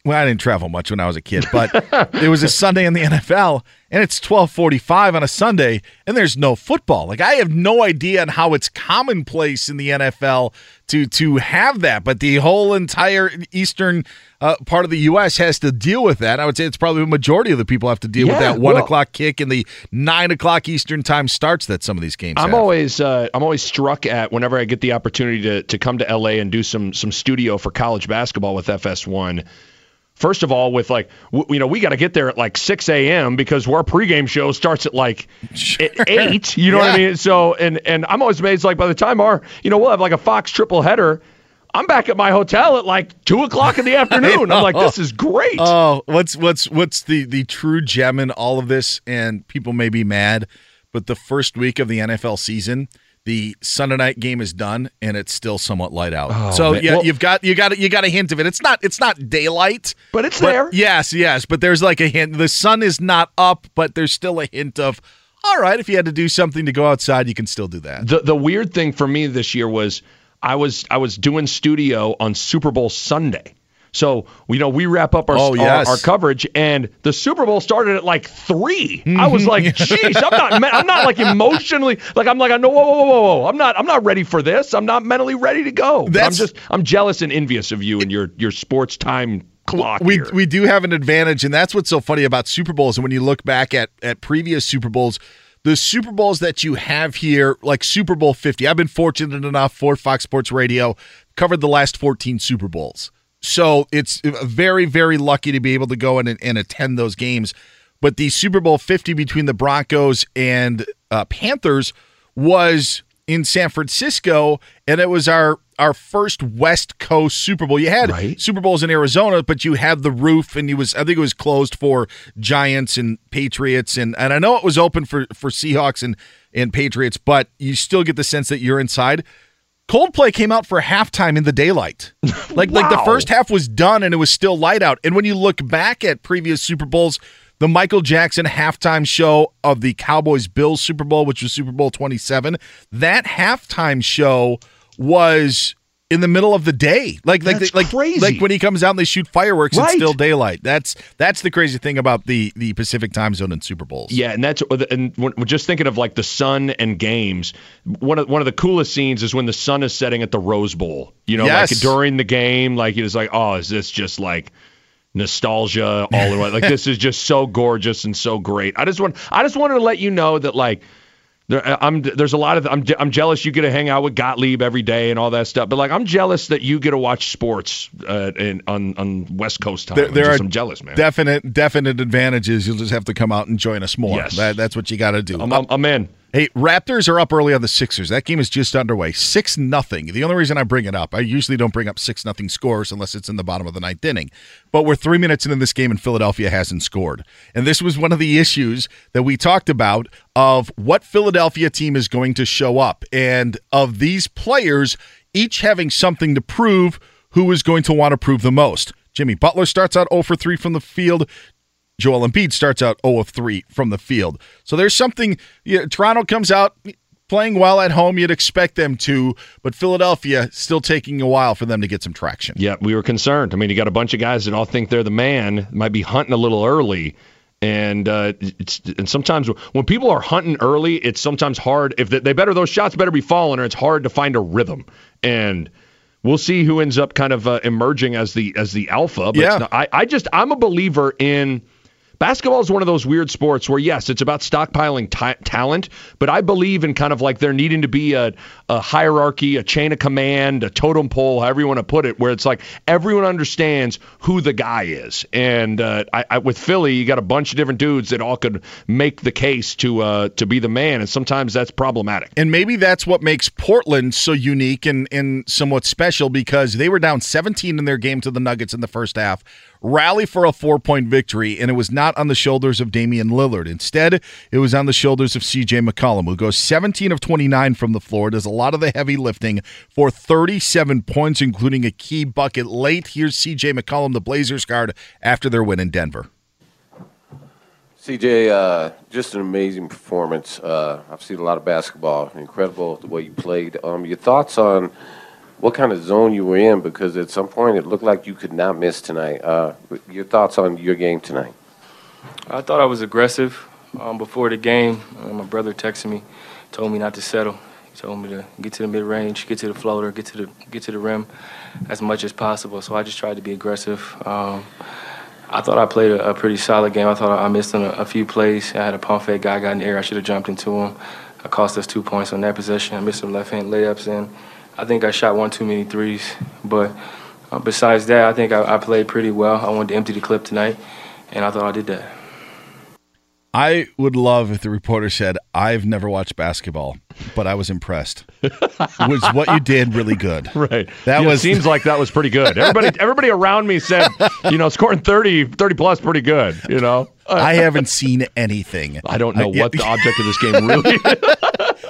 well, I didn't travel much when I was a kid, but it was a Sunday in the NFL, and it's twelve forty-five on a Sunday, and there's no football. Like I have no idea on how it's commonplace in the NFL to to have that, but the whole entire eastern uh, part of the U.S. has to deal with that. I would say it's probably the majority of the people have to deal with that one well- o'clock kick and the nine o'clock Eastern time starts that some of these games. I'm have. always uh, I'm always struck at whenever I get the opportunity to to come to LA and do some some studio for college basketball with FS1. First of all, with like w- you know we got to get there at like 6 a.m. because our pregame show starts at like at eight. You know what I mean? So and and I'm always amazed like by the time our you know we'll have like a Fox triple header. I'm back at my hotel at like two o'clock in the afternoon. I'm like, this is great. Oh, what's what's what's the the true gem in all of this? And people may be mad, but the first week of the NFL season, the Sunday night game is done, and it's still somewhat light out. Oh, so man. yeah, Well- you've got you got you got a hint of it. It's not it's not daylight, But it's there. Yes, yes, but there's like a hint. The sun is not up, but there's still a hint of. All right, if you had to do something to go outside, you can still do that. The the weird thing for me this year was I was I was doing studio on Super Bowl Sunday. So you know we wrap up our Oh, our, yes. our coverage, and the Super Bowl started at like three. I was like, "Jeez, I'm not I'm not like emotionally like I'm like I know whoa whoa whoa whoa I'm not I'm not ready for this. I'm not mentally ready to go. But I'm That's- just I'm jealous and envious of you and your your sports time clock we here. we do have an advantage, and that's what's so funny about Super Bowls. And when you look back at at previous Super Bowls, the Super Bowls that you have here, like Super Bowl Fifty, I've been fortunate enough for Fox Sports Radio covered the last fourteen Super Bowls. So it's very very lucky to be able to go in and, and attend those games. But the Super Bowl Fifty between the Broncos and uh, Panthers was in San Francisco, and it was our our first West Coast Super Bowl. You had Super Bowls in Arizona, but you had the roof, and it was I think it was closed for Giants and Patriots, and and I know it was open for for Seahawks and and Patriots, but you still get the sense that you're inside. Coldplay came out for halftime in the daylight. Like like the first half was done and it was still light out. And when you look back at previous Super Bowls, the Michael Jackson halftime show of the Cowboys Bills Super Bowl, which was Super Bowl 27, that halftime show was in the middle of the day. Like like That's like crazy. like when he comes out and they shoot fireworks, it's still daylight. That's that's the crazy thing about the the Pacific time zone and Super Bowls. Yeah, and that's and we're just thinking of like the sun and games. One of one of the coolest scenes is when the sun is setting at the Rose Bowl. You know, Yes. like during the game, like it's like, oh, is this just like nostalgia all in one? Like this is just so gorgeous and so great. I just want I just wanted to let you know that like. There, I'm there's a lot of I'm I'm jealous you get to hang out with Gottlieb every day and all that stuff, but like I'm jealous that you get to watch sports uh, in, on on West Coast time. There, there just- are I'm jealous, man. definite definite advantages. You'll just have to come out and join us more. Yes. That, that's what you got to do. I'm, I'm, I'm in. Hey, Raptors are up early on the Sixers. That game is just underway. Six nothing. The only reason I bring it up, I usually don't bring up six nothing scores unless it's in the bottom of the ninth inning. But we're three minutes into this game and Philadelphia hasn't scored. And this was one of the issues that we talked about of what Philadelphia team is going to show up. And of these players, each having something to prove, who is going to want to prove the most? Jimmy Butler starts out 0 for 3 from the field. Joel Embiid starts out 0 of 3 from the field. So there's something. Yeah, Toronto comes out playing well at home. You'd expect them to, but Philadelphia still taking a while for them to get some traction. Yeah, we were concerned. I mean, you got a bunch of guys that all think they're the man, might be hunting a little early. And uh, it's and sometimes when people are hunting early, it's sometimes hard. If they, they better those shots better be falling, or it's hard to find a rhythm. And we'll see who ends up kind of uh, emerging as the as the alpha. But Yeah. not- I I just I'm a believer in Basketball is one of those weird sports where, yes, it's about stockpiling ta- talent, but I believe in kind of like there needing to be a, a hierarchy, a chain of command, a totem pole, however you want to put it, where it's like everyone understands who the guy is. And uh, I, I, with Philly, you got a bunch of different dudes that all could make the case to uh, to be the man, and sometimes that's problematic. And maybe that's what makes Portland so unique and, and somewhat special because they were down 17 in their game to the Nuggets in the first half, rally for a four point victory, and it was not on the shoulders of Damian Lillard. Instead, it was on the shoulders of CJ McCollum, who goes 17 of 29 from the floor, does a lot of the heavy lifting for 37 points, including a key bucket late. Here's CJ McCollum, the Blazers guard, after their win in Denver. CJ, uh, just an amazing performance. Uh, I've seen a lot of basketball. Incredible the way you played. Um, your thoughts on what kind of zone you were in because at some point it looked like you could not miss tonight. Uh, your thoughts on your game tonight? I thought I was aggressive um, before the game. Uh, my brother texted me, told me not to settle. He told me to get to the mid range, get to the floater, get to the get to the rim as much as possible. So I just tried to be aggressive. Um, I thought I played a, a, pretty solid game. I thought I missed on a, a, few plays. I had a pump fake guy got in the air. I should have jumped into him. I cost us two points on that possession. I missed some left hand layups, and I think I shot one too many threes. But uh, besides that, I think I, I played pretty well. I wanted to empty the clip tonight, and I thought I did that. I would love if the reporter said, I've never watched basketball, but I was impressed. was what you did really good. Right. That yeah, was seems like that was pretty good. Everybody everybody around me said, you know, scoring 30, 30 plus pretty good, you know. I haven't seen anything. I don't know I, what the object of this game really is.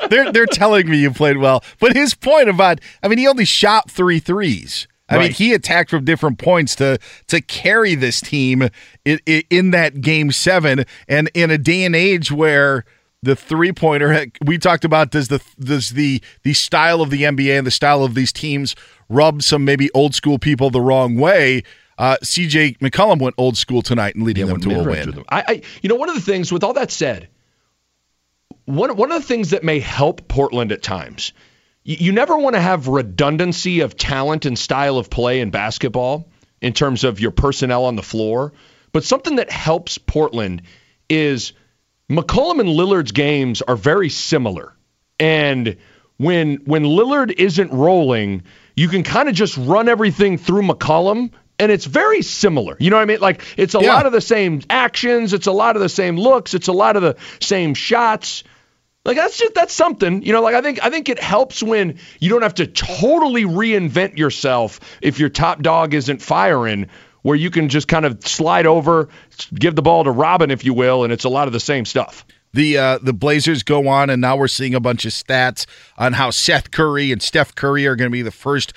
They're they're telling me you played well. But his point about I mean, he only shot three threes. I right. mean, he attacked from different points to to carry this team in, in that game seven, and in a day and age where the three pointer we talked about does the does the the style of the NBA and the style of these teams rub some maybe old school people the wrong way. Uh, CJ McCollum went old school tonight and leading yeah, them to a win. I, I, you know, one of the things with all that said, one one of the things that may help Portland at times you never want to have redundancy of talent and style of play in basketball in terms of your personnel on the floor. But something that helps Portland is McCollum and Lillard's games are very similar. And when when Lillard isn't rolling, you can kind of just run everything through McCollum and it's very similar. You know what I mean? Like it's a yeah. lot of the same actions, it's a lot of the same looks, it's a lot of the same shots. Like that's just that's something, you know. Like I think I think it helps when you don't have to totally reinvent yourself if your top dog isn't firing, where you can just kind of slide over, give the ball to Robin, if you will, and it's a lot of the same stuff. The uh, the Blazers go on, and now we're seeing a bunch of stats on how Seth Curry and Steph Curry are going to be the first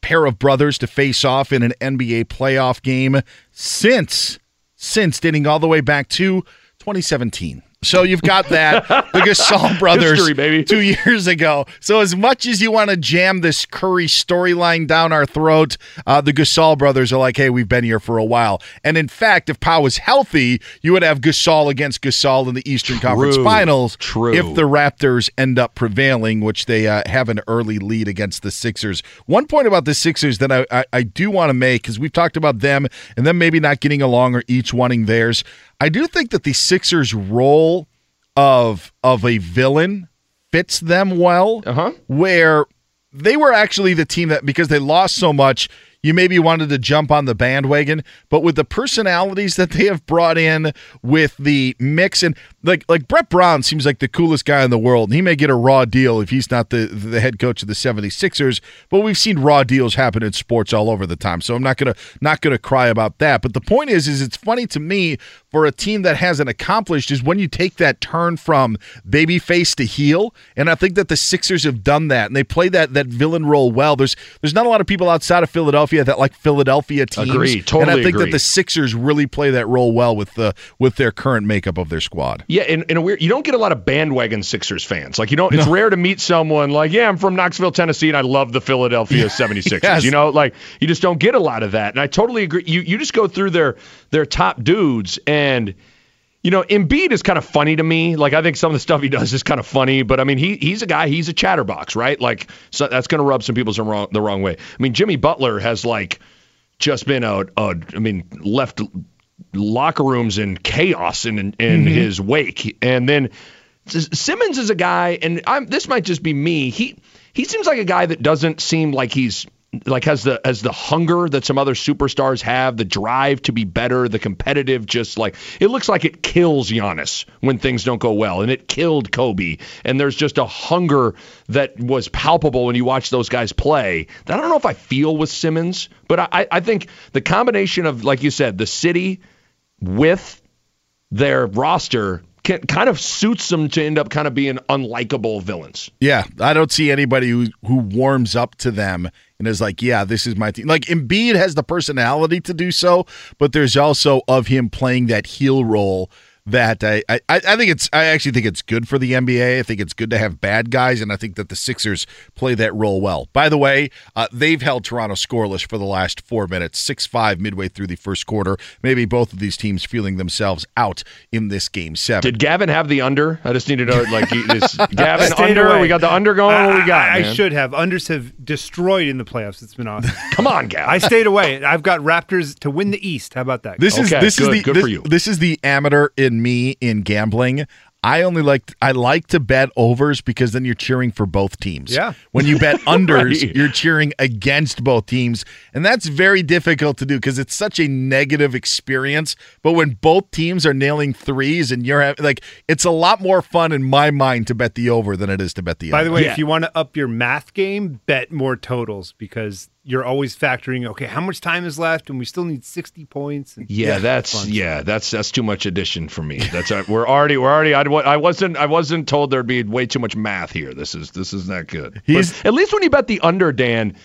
pair of brothers to face off in an NBA playoff game since since dating all the way back to 2017. So you've got that the Gasol brothers History, two years ago. So as much as you want to jam this Curry storyline down our throat, uh, the Gasol brothers are like, "Hey, we've been here for a while." And in fact, if Pau was healthy, you would have Gasol against Gasol in the Eastern True. Conference Finals. True. If the Raptors end up prevailing, which they uh, have an early lead against the Sixers. One point about the Sixers that I, I, I do want to make because we've talked about them and them maybe not getting along or each wanting theirs. I do think that the Sixers' role of of a villain fits them well. Uh-huh. Where they were actually the team that because they lost so much, you maybe wanted to jump on the bandwagon, but with the personalities that they have brought in, with the mix and like like Brett Brown seems like the coolest guy in the world. And he may get a raw deal if he's not the the head coach of the 76ers, but we've seen raw deals happen in sports all over the time. So I'm not going to not going to cry about that. But the point is is it's funny to me for a team that hasn't accomplished is when you take that turn from babyface to heel, and I think that the Sixers have done that and they play that that villain role well. There's there's not a lot of people outside of Philadelphia that like Philadelphia teams. Agree, totally and I think agree. that the Sixers really play that role well with the with their current makeup of their squad. Yeah, in, in a weird, you don't get a lot of bandwagon Sixers fans. Like you don't. It's no. rare to meet someone like, yeah, I'm from Knoxville, Tennessee, and I love the Philadelphia 76ers. yes. You know, like you just don't get a lot of that. And I totally agree. You you just go through their their top dudes and. You know, Embiid is kind of funny to me. Like I think some of the stuff he does is kind of funny, but I mean, he he's a guy. He's a chatterbox, right? Like so that's going to rub some people some wrong the wrong way. I mean, Jimmy Butler has like just been a, a I mean, left locker rooms in chaos in in, mm-hmm. his wake, and then Simmons is a guy, and I'm, this might just be me. He he seems like a guy that doesn't seem like he's like has the has the hunger that some other superstars have, the drive to be better, the competitive. Just like it looks like it kills Giannis when things don't go well, and it killed Kobe. And there's just a hunger that was palpable when you watch those guys play. That I don't know if I feel with Simmons, but I I think the combination of like you said, the city with their roster can, kind of suits them to end up kind of being unlikable villains. Yeah, I don't see anybody who who warms up to them and is like, yeah, this is my team. Like Embiid has the personality to do so, but there's also of him playing that heel role that I, I I think it's I actually think it's good for the NBA. I think it's good to have bad guys, and I think that the Sixers play that role well. By the way, uh, they've held Toronto scoreless for the last four minutes, six five midway through the first quarter. Maybe both of these teams feeling themselves out in this game seven. Did Gavin have the under? I just need to know, like, is Gavin under? away. We got the under going. I, we got? I, I should have. Unders have destroyed in the playoffs. It's been awesome. Come on, Gavin. I stayed away. I've got Raptors to win the East. How about that? This is this good, is the good this, for you. this is the amateur in me in gambling. I only like I like to bet overs because then you're cheering for both teams. Yeah. When you bet unders, Right. you're cheering against both teams, and that's very difficult to do because it's such a negative experience. But when both teams are nailing threes and you're having like, it's a lot more fun in my mind to bet the over than it is to bet the. Under. By the under. way, if you want to up your math game, bet more totals because you're always factoring. Okay, how much time is left, and we still need sixty points. And Yeah, that's fun. yeah, that's that's too much addition for me. That's uh, we're already we're already I, I wasn't I wasn't told there'd be way too much math here. This is this is not good. He's- But at least when you bet the under, Dan,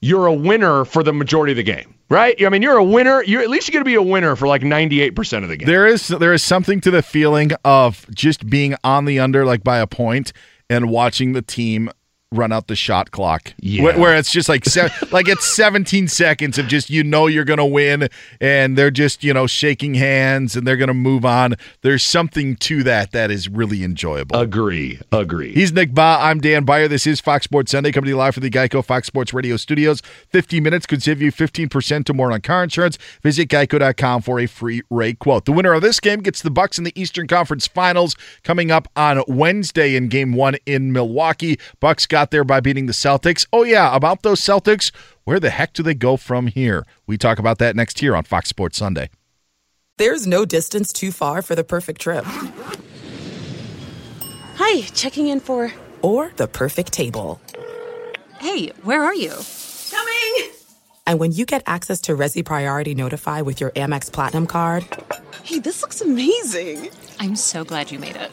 you're a winner for the majority of the game, right? I mean, you're a winner. You're at least you're going to be a winner for like 98 percent of the game. There is there is something to the feeling of just being on the under like by a point and watching the team run out the shot clock. Yeah. Where, where it's just like se- like it's 17 seconds of just you know you're going to win and they're just, you know, shaking hands and they're going to move on. There's something to that that is really enjoyable. Agree, agree. He's Nick Bahe. I'm Dan Beyer. This is Fox Sports Sunday, coming to you live from the Geico Fox Sports Radio studios. 50 minutes could save you 15% or more on car insurance. Visit geico.com for a free rate quote. The winner of this game gets the Bucks in the Eastern Conference Finals coming up on Wednesday in Game One in Milwaukee. Bucks got there by beating the Celtics. Oh yeah, about those Celtics. Where the heck do they go from here? We talk about that next here on Fox Sports Sunday. There's no distance too far for the perfect trip. Hi, checking in for. Or the perfect table. Hey, where are you? Coming! And when you get access to Resy Priority Notify with your Amex Platinum card Hey, this looks amazing. I'm so glad you made it.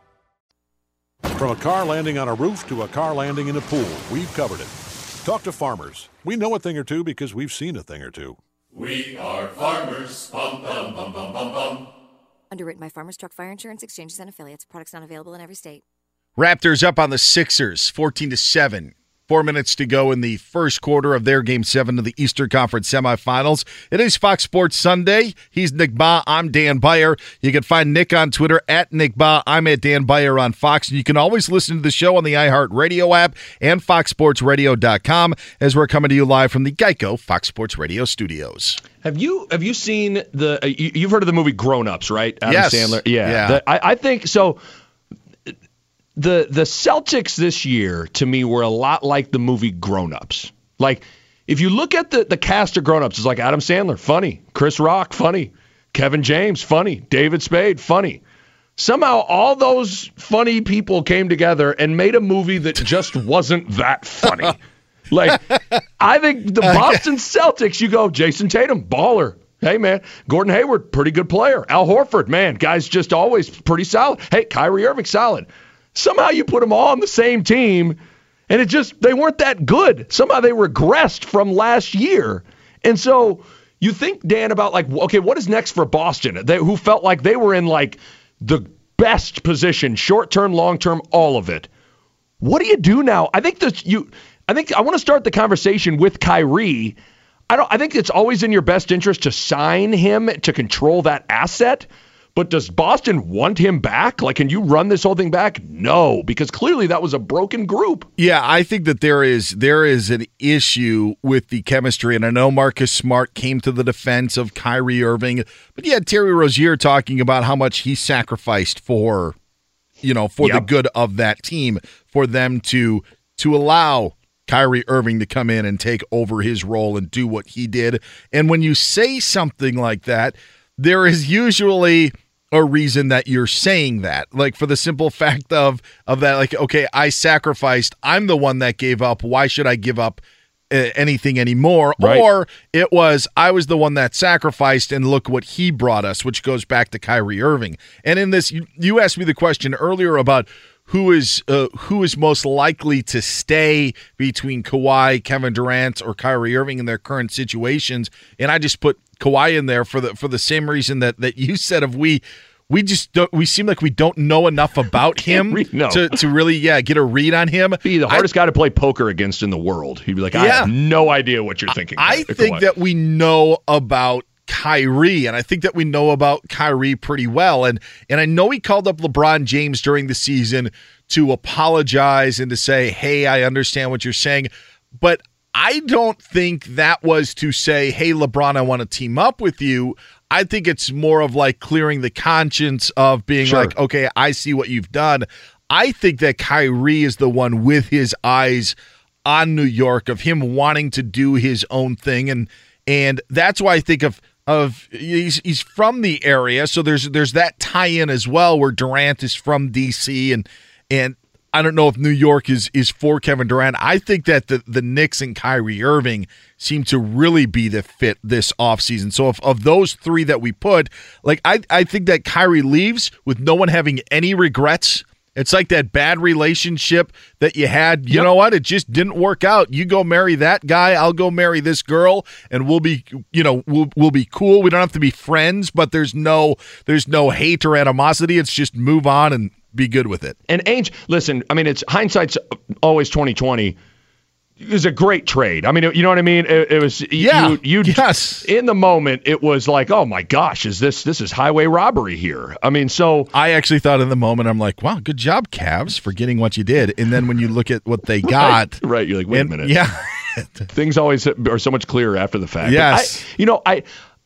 From a car landing on a roof to a car landing in a pool, we've covered it. Talk to farmers. We know a thing or two because we've seen a thing or two. We are farmers. Bum, bum, bum, bum, bum, bum. Underwritten by Farmers Truck Fire Insurance Exchanges and Affiliates. Products not available in every state. Raptors up on the Sixers, 14 to 7. Four minutes to go in the first quarter of their game seven of the Eastern Conference semifinals. It is Fox Sports Sunday. He's Nick Bahe. I'm Dan Beyer. You can find Nick on Twitter at Nick Bahe. I'm at Dan Beyer on Fox. And you can always listen to the show on the iHeartRadio app and FoxSportsRadio.com as we're coming to you live from the Geico Fox Sports Radio studios. Have you have you seen the? Uh, you, you've heard of the movie Grown Ups, right? Adam Yes. Sandler. Yeah. Yeah. The- I, I think so. The the Celtics this year to me were a lot like the movie Grown Ups. Like if you look at the the cast of Grown Ups, it's like Adam Sandler, funny. Chris Rock, funny. Kevin James, funny. David Spade, funny. Somehow all those funny people came together and made a movie that just wasn't that funny. like, I think the Boston Celtics, you go, Jayson Tatum, baller. Hey, man. Gordon Hayward, pretty good player. Al Horford, man, guy's just always pretty solid. Hey, Kyrie Irving, solid. Somehow you put them all on the same team, and it just, they weren't that good. Somehow they regressed from last year. And so you think, Dan, about like, okay, what is next for Boston? They, who felt like they were in like the best position, short term, long term, all of it. What do you do now? I think that you, I think I want to start the conversation with Kyrie. I don't. I think it's always in your best interest to sign him to control that asset. But does Boston want him back? Like, can you run this whole thing back? No, because clearly that was a broken group. Yeah, I think that there is there is an issue with the chemistry, and I know Marcus Smart came to the defense of Kyrie Irving, but you had Terry Rozier talking about how much he sacrificed for, you know, for yep. the good of that team, for them to to allow Kyrie Irving to come in and take over his role and do what he did. And when you say something like that, there is usually a reason that you're saying that. Like for the simple fact of of that like okay i sacrificed. I'm the one that gave up. Why should i give up uh, anything anymore? Right. or it was i was the one that sacrificed and look what he brought us which goes back to Kyrie Irving. And in this you, you asked me the question earlier about who is uh, who is most likely to stay between Kawhi, Kevin Durant, or Kyrie Irving in their current situations, and I just put Kawhi in there for the for the same reason that that you said of we we just don't, we seem like we don't know enough about him no. to, to really yeah get a read on him. Be the hardest I, guy to play poker against in the world. He'd be like, I yeah. have no idea what you're thinking. I, I think that we know about Kyrie, and I think that we know about Kyrie pretty well. And and I know he called up LeBron James during the season to apologize and to say, "Hey, I understand what you're saying," but I don't think that was to say, hey, LeBron, I want to team up with you. I think it's more of like clearing the conscience of being sure. like, okay, I see what you've done. I think that Kyrie is the one with his eyes on New York, of him wanting to do his own thing. And and that's why I think of of he's he's from the area, so there's there's that tie in as well where Durant is from DC and and I don't know if New York is is for Kevin Durant. I think that the the Knicks and Kyrie Irving seem to really be the fit this offseason. So if of those three that we put, like I I think that Kyrie leaves with no one having any regrets. It's like that bad relationship that you had. You yep. know what? It just didn't work out. You go marry that guy, I'll go marry this girl, and we'll be, you know, we'll we'll be cool. We don't have to be friends, but there's no there's no hate or animosity. It's just move on and be good with it. And Ainge, listen, I mean, it's hindsight's always 2020. It was a great trade. I mean, you know what I mean? It, it was yeah, you, you yes. In the moment, it was like, oh my gosh, is this this is highway robbery here? I mean, so I actually thought in the moment, I'm like, wow, good job, Cavs, for getting what you did. And then when you look at what they got, right, right you're like, wait and, a minute, yeah, things always are so much clearer after the fact. Yes, I, you know, I,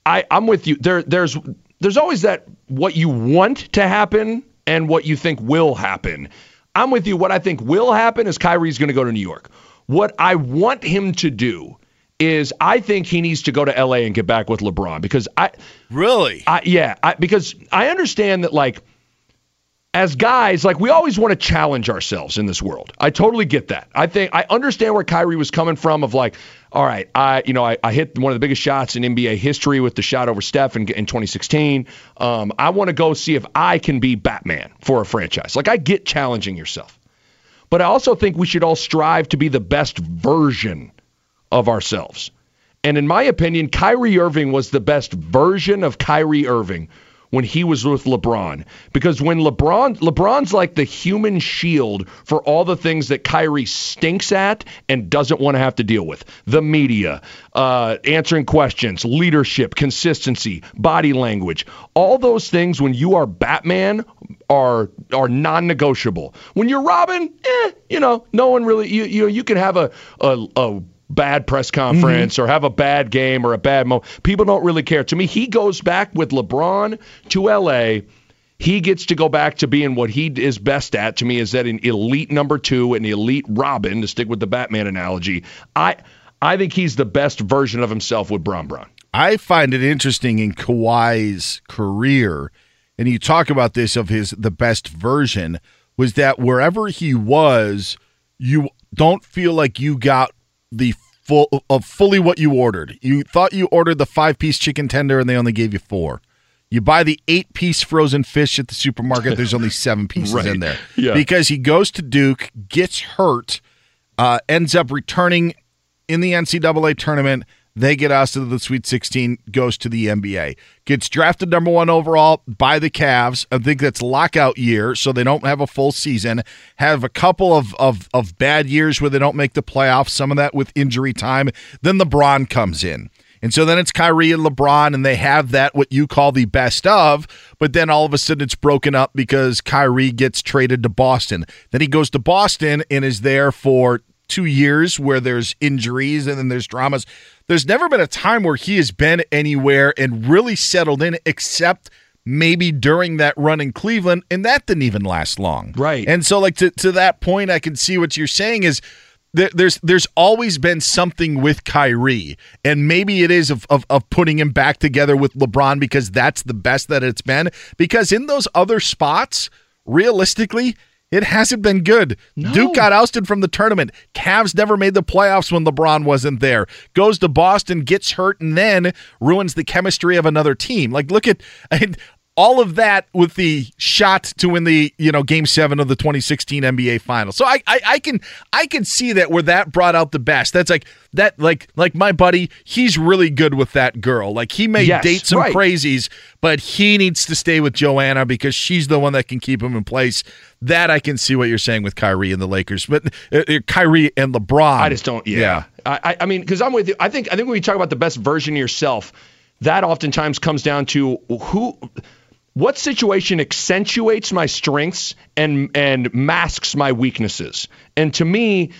I, I'm with you. There, there's, there's always that what you want to happen and what you think will happen. I'm with you. What I think will happen is Kyrie's going to go to New York. What I want him to do is I think he needs to go to LA and get back with LeBron because I really, I, yeah, I, because I understand that like as guys, like we always want to challenge ourselves in this world. I totally get that. I think I understand where Kyrie was coming from of like, all right, I you know I, I hit one of the biggest shots in NBA history with the shot over Steph in, in 2016. Um, I want to go see if I can be Batman for a franchise. Like I get challenging yourself, but I also think we should all strive to be the best version of ourselves. And in my opinion, Kyrie Irving was the best version of Kyrie Irving when he was with LeBron. Because when LeBron LeBron's like the human shield for all the things that Kyrie stinks at and doesn't want to have to deal with. The media, uh, answering questions, leadership, consistency, body language. All those things when you are Batman are are non-negotiable. When you're Robin, eh, you know, no one really you you you can have a a, a bad press conference mm-hmm. or have a bad game or a bad moment. People don't really care. To me, he goes back with LeBron to LA. He gets to go back to being what he is best at. To me, is that an elite number two, an elite Robin, to stick with the Batman analogy. I I think he's the best version of himself with Bron Bron. I find it interesting in Kawhi's career, and you talk about this of his the best version was that wherever he was, you don't feel like you got the full of fully what you ordered. You thought you ordered the five piece chicken tender, and they only gave you four. You buy the eight piece frozen fish at the supermarket. There's only seven pieces Right. in there Yeah. because he goes to Duke, gets hurt, uh, ends up returning in the NCAA tournament. They get us to the Sweet 16, goes to the NBA. Gets drafted number one overall by the Cavs. I think that's lockout year, so they don't have a full season. Have a couple of, of, of bad years where they don't make the playoffs, some of that with injury time. Then LeBron comes in. And so then it's Kyrie and LeBron, and they have that, what you call the best of, but then all of a sudden it's broken up because Kyrie gets traded to Boston. Then he goes to Boston and is there for two years where there's injuries and then there's dramas. There's never been a time where he has been anywhere and really settled in, except maybe during that run in Cleveland, and that didn't even last long. Right. And so, like to, to that point, I can see what you're saying is there, there's there's always been something with Kyrie, and maybe it is of, of of putting him back together with LeBron because that's the best that it's been. Because in those other spots, realistically. It hasn't been good. Duke got ousted from the tournament. Cavs never made the playoffs when LeBron wasn't there. Goes to Boston, gets hurt, and then ruins the chemistry of another team. Like, look at all of that with the shot to win the you know game seven of the 2016 NBA Finals. So I, I I can I can see that where that brought out the best. That's like that like like my buddy. He's really good with that girl. Like he may Yes, date some right. crazies, but he needs to stay with Joanna because she's the one that can keep him in place. That I can see what you're saying with Kyrie and the Lakers, but uh, uh, Kyrie and LeBron. I just don't. Yeah. I, I- I mean, because I'm with you. I think I think when we talk about the best version of yourself, that oftentimes comes down to who, what situation accentuates my strengths and and masks my weaknesses. And to me,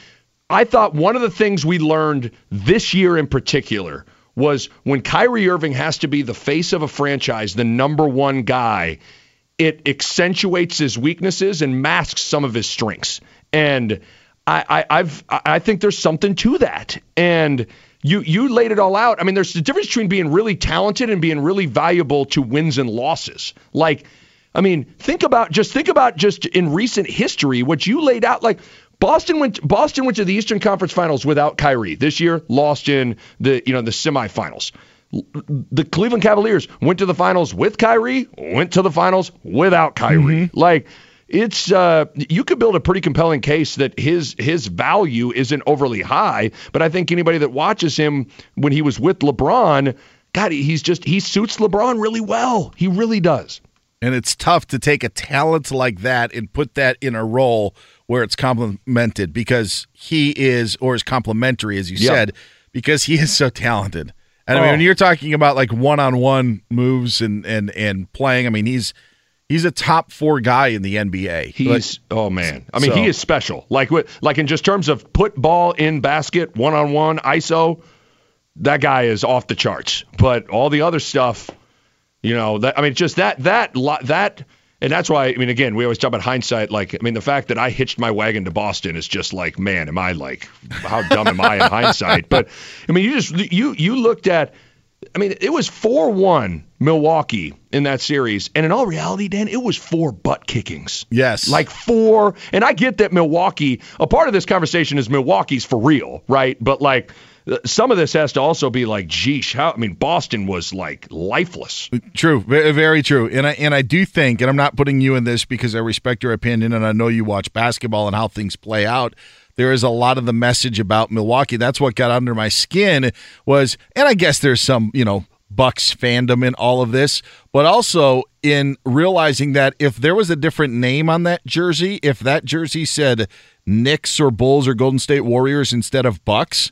I thought one of the things we learned this year in particular was when Kyrie Irving has to be the face of a franchise, the number one guy, it accentuates his weaknesses and masks some of his strengths. And I, I, I've I think there's something to that. And you you laid it all out. I mean, there's a difference between being really talented and being really valuable to wins and losses. Like, I mean, think about just think about just in recent history what you laid out. Like Boston went Boston went to the Eastern Conference Finals without Kyrie. This year, lost in the you know the semifinals. The Cleveland Cavaliers went to the finals with Kyrie, went to the finals without Kyrie. Mm-hmm. Like it's uh, you could build a pretty compelling case that his his value isn't overly high, but I think anybody that watches him when he was with LeBron, God, he's just he suits LeBron really well. He really does. And it's tough to take a talent like that and put that in a role where it's complemented because he is, or is complimentary, as you Yeah. said, because he is so talented. And I mean, Oh. when you're talking about like one-on-one moves and and and playing, I mean, he's he's a top four guy in the NBA. He's oh man, I mean So- he is special. Like like in just terms of put ball in basket, one on one, ISO. That guy is off the charts. But all the other stuff, you know, that I mean, just that that that. And that's why, I mean, again, we always talk about hindsight. Like, I mean, the fact that I hitched my wagon to Boston is just like, man, am I like, how dumb am I in hindsight? But I mean, you just you you looked at, I mean, it was four one Milwaukee in that series, and in all reality, Dan, it was four butt kickings. Yes, like four. And I get that Milwaukee. A part of this conversation is Milwaukee's for real, right? But like. uh, Some of this has to also be like, geesh, how? I mean, Boston was like lifeless. True, very, very true. And I and I do think, and I'm not putting you in this because I respect your opinion, and I know you watch basketball and how things play out. There is a lot of the message about Milwaukee. That's what got under my skin was, and I guess there's some, you know, Bucks fandom in all of this, but also in realizing that if there was a different name on that jersey, if that jersey said Knicks or Bulls or Golden State Warriors instead of Bucks,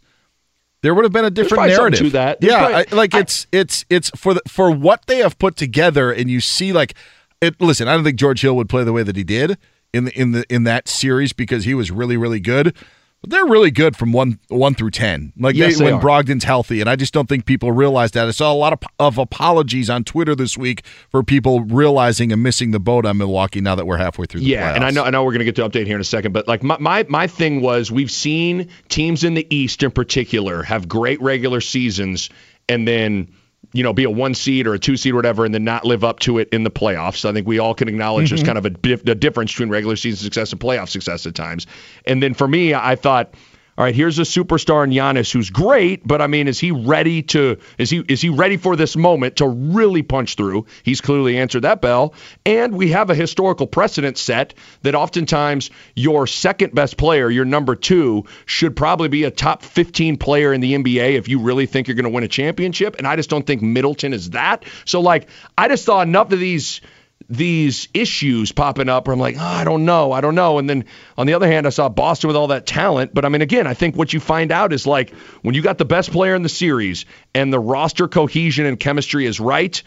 there would have been a different narrative to that. There's Yeah, probably- I, like it's it's it's for the, for what they have put together, and you see like it. Listen, I don't think George Hill would play the way that he did in the in the in that series because he was really really good. But they're really good from one one through ten. Like Yes, they, they when are. Brogdon's healthy, and I just don't think people realize that. I saw a lot of, of apologies on Twitter this week for people realizing and missing the boat on Milwaukee now that we're halfway through. The Yeah, and I know I know we're gonna get to update here in a second, but like my, my my thing was we've seen teams in the East in particular have great regular seasons and then you know, be a one seed or a two seed or whatever, and then not live up to it in the playoffs. I think we all can acknowledge there's Mhm. kind of a, dif- a difference between regular season success and playoff success at times. And then for me, I thought, all right, here's a superstar in Giannis who's great, but I mean, is he ready to is he is he ready for this moment to really punch through? He's clearly answered that bell. And we have a historical precedent set that oftentimes your second best player, your number two, should probably be a top 15 player in the NBA if you really think you're going to win a championship. And I just don't think Middleton is that. So like, I just saw enough of these these issues popping up where I'm like, oh, I don't know, I don't know. And then on the other hand, I saw Boston with all that talent. But I mean, again, I think what you find out is like when you got the best player in the series and the roster cohesion and chemistry is right,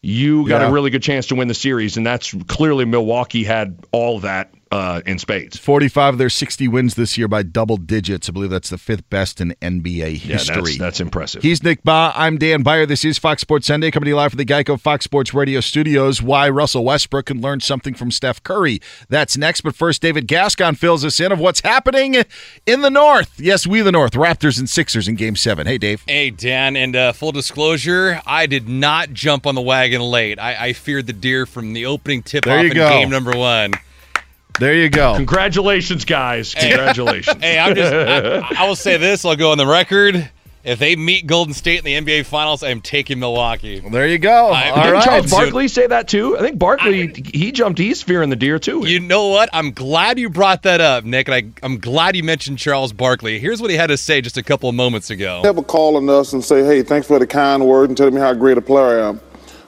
you got Yeah. a really good chance to win the series. And that's clearly Milwaukee had all that uh, in spades. 45 of their 60 wins this year by double digits. I believe that's the fifth best in NBA Yeah, history. that's, that's impressive. He's Nick Bahe. I'm Dan Beyer. This is Fox Sports Sunday, coming to you live from the Geico Fox Sports Radio studios. Why Russell Westbrook can learn something from Steph Curry. That's next. But first, David Gascon fills us in of what's happening in the North. Yes, we the North. Raptors and Sixers in Game Seven. Hey, Dave. Hey, Dan, and uh, full disclosure, I did not jump on the wagon late. I, I feared the deer from the opening tip off in go. game number one. There you go. Congratulations, guys. Congratulations. Hey, I'm just, I, I will say this, I'll go on the record. If they meet Golden State in the NBA Finals, I'm taking Milwaukee. there you go. I- Didn't All Charles. Barkley say that too? I think Barkley he jumped. He's fearing the deer too. You know what? I'm glad you brought that up, Nick, and I, I'm glad you mentioned Charles Barkley. Here's what he had to say just a couple of moments ago. never calling us and say, hey, thanks for the kind word and telling me how great a player I am.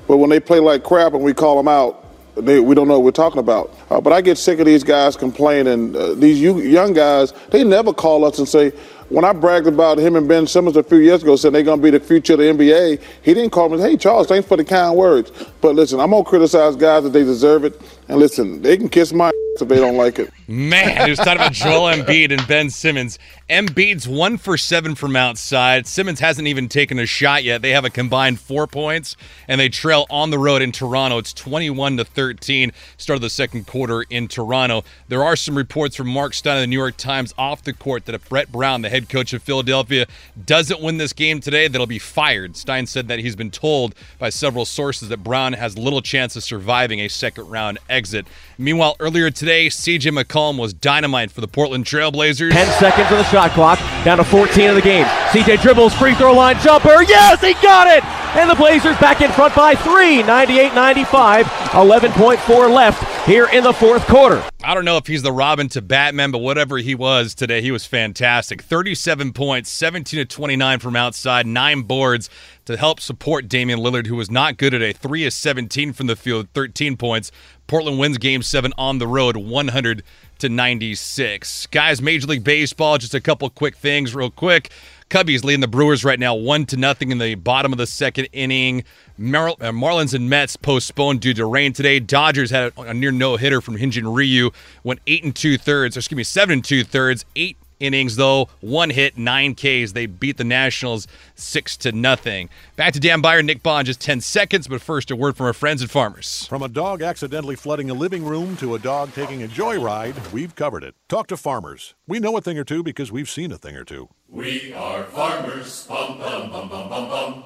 But when they play like crap and we call them out, they, we don't know what we're talking about. Uh, but I get sick of these guys complaining. Uh, these you, young guys, they never call us and say, when I bragged about him and Ben Simmons a few years ago, saying they're going to be the future of the NBA, he didn't call me hey, Charles, thanks for the kind words. But listen, I'm going to criticize guys that they deserve it. And listen, they can kiss my ass if they don't like it. Man, he was talking about Joel Embiid and Ben Simmons. Embiid's one for seven from outside. Simmons hasn't even taken a shot yet. They have a combined four points, and they trail on the road in Toronto. It's 21 to 13. Start of the second quarter in Toronto. There are some reports from Mark Stein of the New York Times off the court that if Brett Brown, the head coach of Philadelphia, doesn't win this game today, that'll be fired. Stein said that he's been told by several sources that Brown has little chance of surviving a second round exit. Meanwhile, earlier today, CJ McCollum was dynamite for the Portland Trailblazers. 10 seconds on the shot clock, down to 14 of the game. CJ dribbles, free throw line jumper. Yes, he got it! And the Blazers back in front by three, 98 95. 11.4 left here in the fourth quarter. I don't know if he's the Robin to Batman, but whatever he was today, he was fantastic. 37 points, 17 to 29 from outside, nine boards to help support Damian Lillard, who was not good today. Three is 17 from the field, 13 points. Portland wins game seven on the road, 100 to 96. Guys, Major League Baseball, just a couple quick things, real quick. Cubbies leading the Brewers right now, one to nothing in the bottom of the second inning. Mar- uh, Marlins and Mets postponed due to rain today. Dodgers had a, a near no hitter from Hyun-Jin Ryu, went eight and two thirds, excuse me, seven and two thirds, eight innings though, one hit, nine Ks. They beat the Nationals six to nothing. Back to Dan Beyer, Nick Bond, just ten seconds, but first a word from our friends at Farmers. From a dog accidentally flooding a living room to a dog taking a joyride, we've covered it. Talk to farmers. We know a thing or two because we've seen a thing or two. We are farmers. Bum, bum, bum, bum, bum, bum.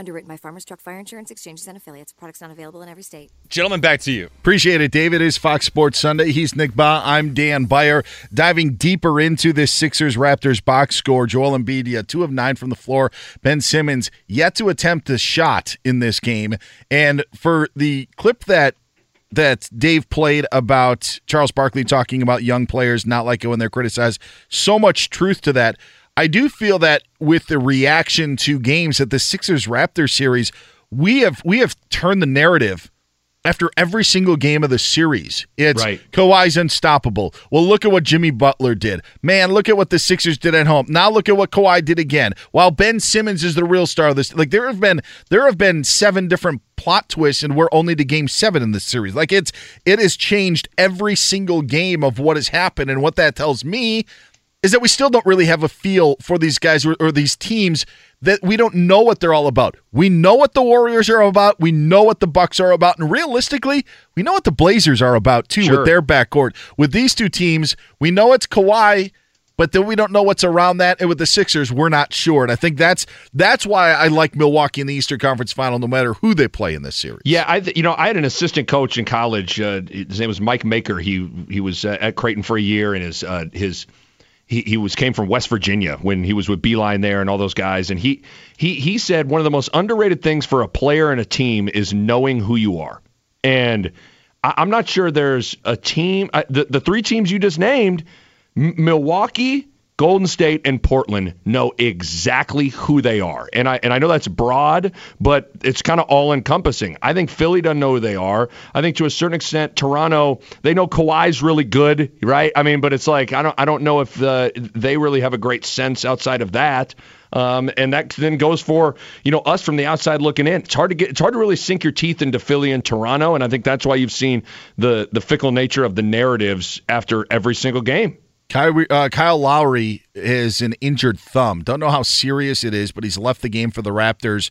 Underwritten by Farmers Truck Fire Insurance Exchanges and Affiliates. Products not available in every state. Gentlemen, back to you. Appreciate it, David. It is Fox Sports Sunday. He's Nick Bahe. I'm Dan Beyer. Diving deeper into this Sixers Raptors box score. Joel Embiid, two of nine from the floor. Ben Simmons yet to attempt a shot in this game. And for the clip that that Dave played about Charles Barkley talking about young players not like it when they're criticized, so much truth to that. I do feel that with the reaction to games at the Sixers Raptors series, we have we have turned the narrative after every single game of the series. It's Right. Kawhi's unstoppable. Well, look at what Jimmy Butler did. Man, look at what the Sixers did at home. Now look at what Kawhi did again. While Ben Simmons is the real star of this. Like there have been there have been seven different plot twists and we're only to game 7 in this series. Like it's it has changed every single game of what has happened and what that tells me is that we still don't really have a feel for these guys or, or these teams that we don't know what they're all about. We know what the Warriors are about. We know what the Bucks are about, and realistically, we know what the Blazers are about too Sure. with their backcourt. With these two teams, we know it's Kawhi, but then we don't know what's around that. And with the Sixers, we're not sure. And I think that's that's why I like Milwaukee in the Eastern Conference Final, no matter who they play in this series. Yeah, I you know I had an assistant coach in college. Uh, his name was Mike Maker. He he was uh, at Creighton for a year, and his uh, his he, he was came from West Virginia when he was with Beeline there and all those guys. And he he he said one of the most underrated things for a player and a team is knowing who you are. And I, am not sure there's a team. Uh, the the three teams you just named, M- Milwaukee, Golden State and Portland know exactly who they are. And I and I know that's broad, but it's kind of all encompassing. I think Philly doesn't know who they are. I think to a certain extent Toronto, they know Kawhi's really good, right? I mean, but it's like I don't I don't know if the, they really have a great sense outside of that. Um, and that then goes for you know us from the outside looking in. It's hard to get, it's hard to really sink your teeth into Philly and Toronto, and I think that's why you've seen the the fickle nature of the narratives after every single game. Kyle, uh, Kyle Lowry is an injured thumb. Don't know how serious it is, but he's left the game for the Raptors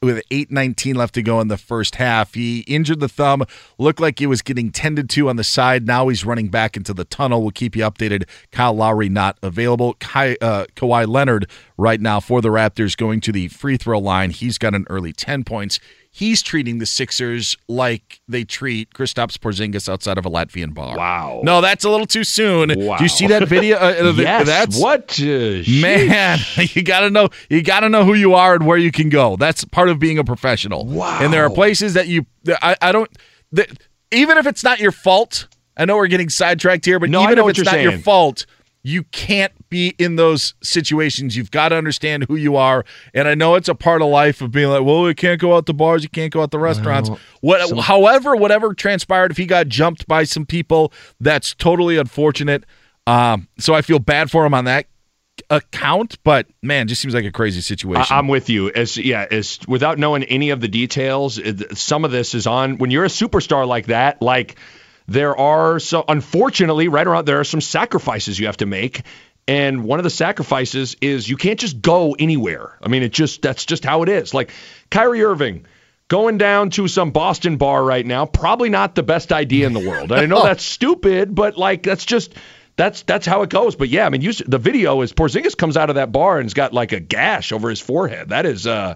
with 8.19 left to go in the first half. He injured the thumb, looked like he was getting tended to on the side. Now he's running back into the tunnel. We'll keep you updated. Kyle Lowry not available. Kai, uh, Kawhi Leonard right now for the Raptors going to the free throw line. He's got an early 10 points he's treating the Sixers like they treat Kristaps Porzingis outside of a Latvian bar. Wow. No, that's a little too soon. Wow. Do you see that video? Uh, yes. That's what uh, man. You got to know. You got to know who you are and where you can go. That's part of being a professional. Wow. And there are places that you. I, I don't. That, even if it's not your fault. I know we're getting sidetracked here, but no, even if it's not saying. your fault, you can't be in those situations. You've got to understand who you are. And I know it's a part of life of being like, well, you can't go out to bars, you can't go out to restaurants. Well, what, however, whatever transpired, if he got jumped by some people, that's totally unfortunate. Um, so I feel bad for him on that account, but man, just seems like a crazy situation. I, am with you. As yeah, as without knowing any of the details, some of this is on when you're a superstar like that, like there are so unfortunately right around there are some sacrifices you have to make. And one of the sacrifices is you can't just go anywhere. I mean it just that's just how it is. Like Kyrie Irving going down to some Boston bar right now probably not the best idea in the world. I know that's stupid but like that's just that's that's how it goes. But yeah I mean you, the video is Porzingis comes out of that bar and has got like a gash over his forehead. That is uh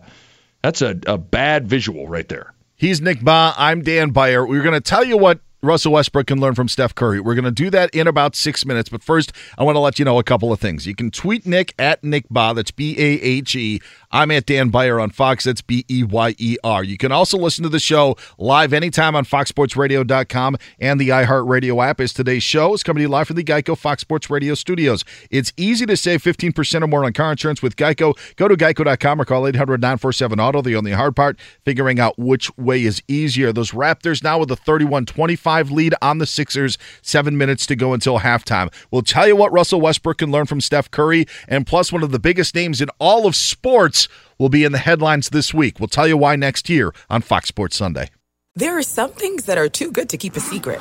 that's a, a bad visual right there. He's Nick Bahe. I'm Dan Beyer. We're going to tell you what Russell Westbrook can learn from Steph Curry. We're going to do that in about six minutes. But first, I want to let you know a couple of things. You can tweet Nick at Nick Bahe. That's B A H E. I'm at Dan Beyer on Fox. That's B E Y E R. You can also listen to the show live anytime on FoxSportsRadio.com and the iHeartRadio app. As today's show is coming to you live from the Geico Fox Sports Radio studios. It's easy to save 15% or more on car insurance with Geico. Go to geico.com or call 800 947 Auto. The only hard part, figuring out which way is easier. Those Raptors now with a 31 25 lead on the Sixers. Seven minutes to go until halftime. We'll tell you what Russell Westbrook can learn from Steph Curry, and plus one of the biggest names in all of sports will be in the headlines this week. We'll tell you why next year on Fox Sports Sunday. There are some things that are too good to keep a secret.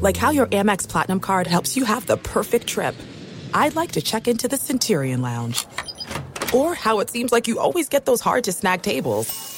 Like how your Amex Platinum card helps you have the perfect trip. I'd like to check into the Centurion Lounge. Or how it seems like you always get those hard to snag tables.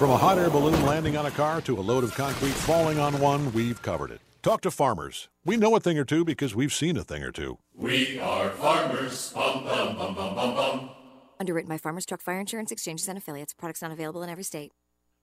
From a hot air balloon landing on a car to a load of concrete falling on one, we've covered it. Talk to farmers. We know a thing or two because we've seen a thing or two. We are farmers. Bum, bum, bum, bum, bum, bum. Underwritten by Farmers Truck Fire Insurance Exchanges and Affiliates. Products not available in every state.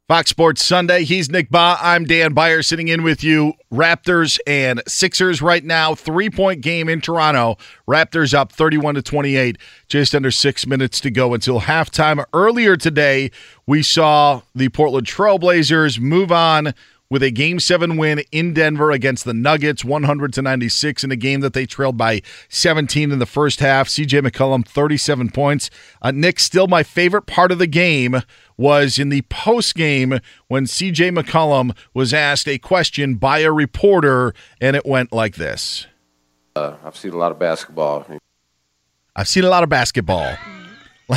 Fox Sports Sunday. He's Nick Bahe. I'm Dan Beyer sitting in with you. Raptors and Sixers right now. Three point game in Toronto. Raptors up 31 to 28. Just under six minutes to go until halftime. Earlier today, we saw the Portland Trailblazers move on with a game seven win in Denver against the Nuggets, 100 to 96 in a game that they trailed by 17 in the first half. CJ McCollum, 37 points. Uh, Nick, still my favorite part of the game was in the post game when CJ McCollum was asked a question by a reporter, and it went like this. Uh, I've seen a lot of basketball. I've seen a lot of basketball.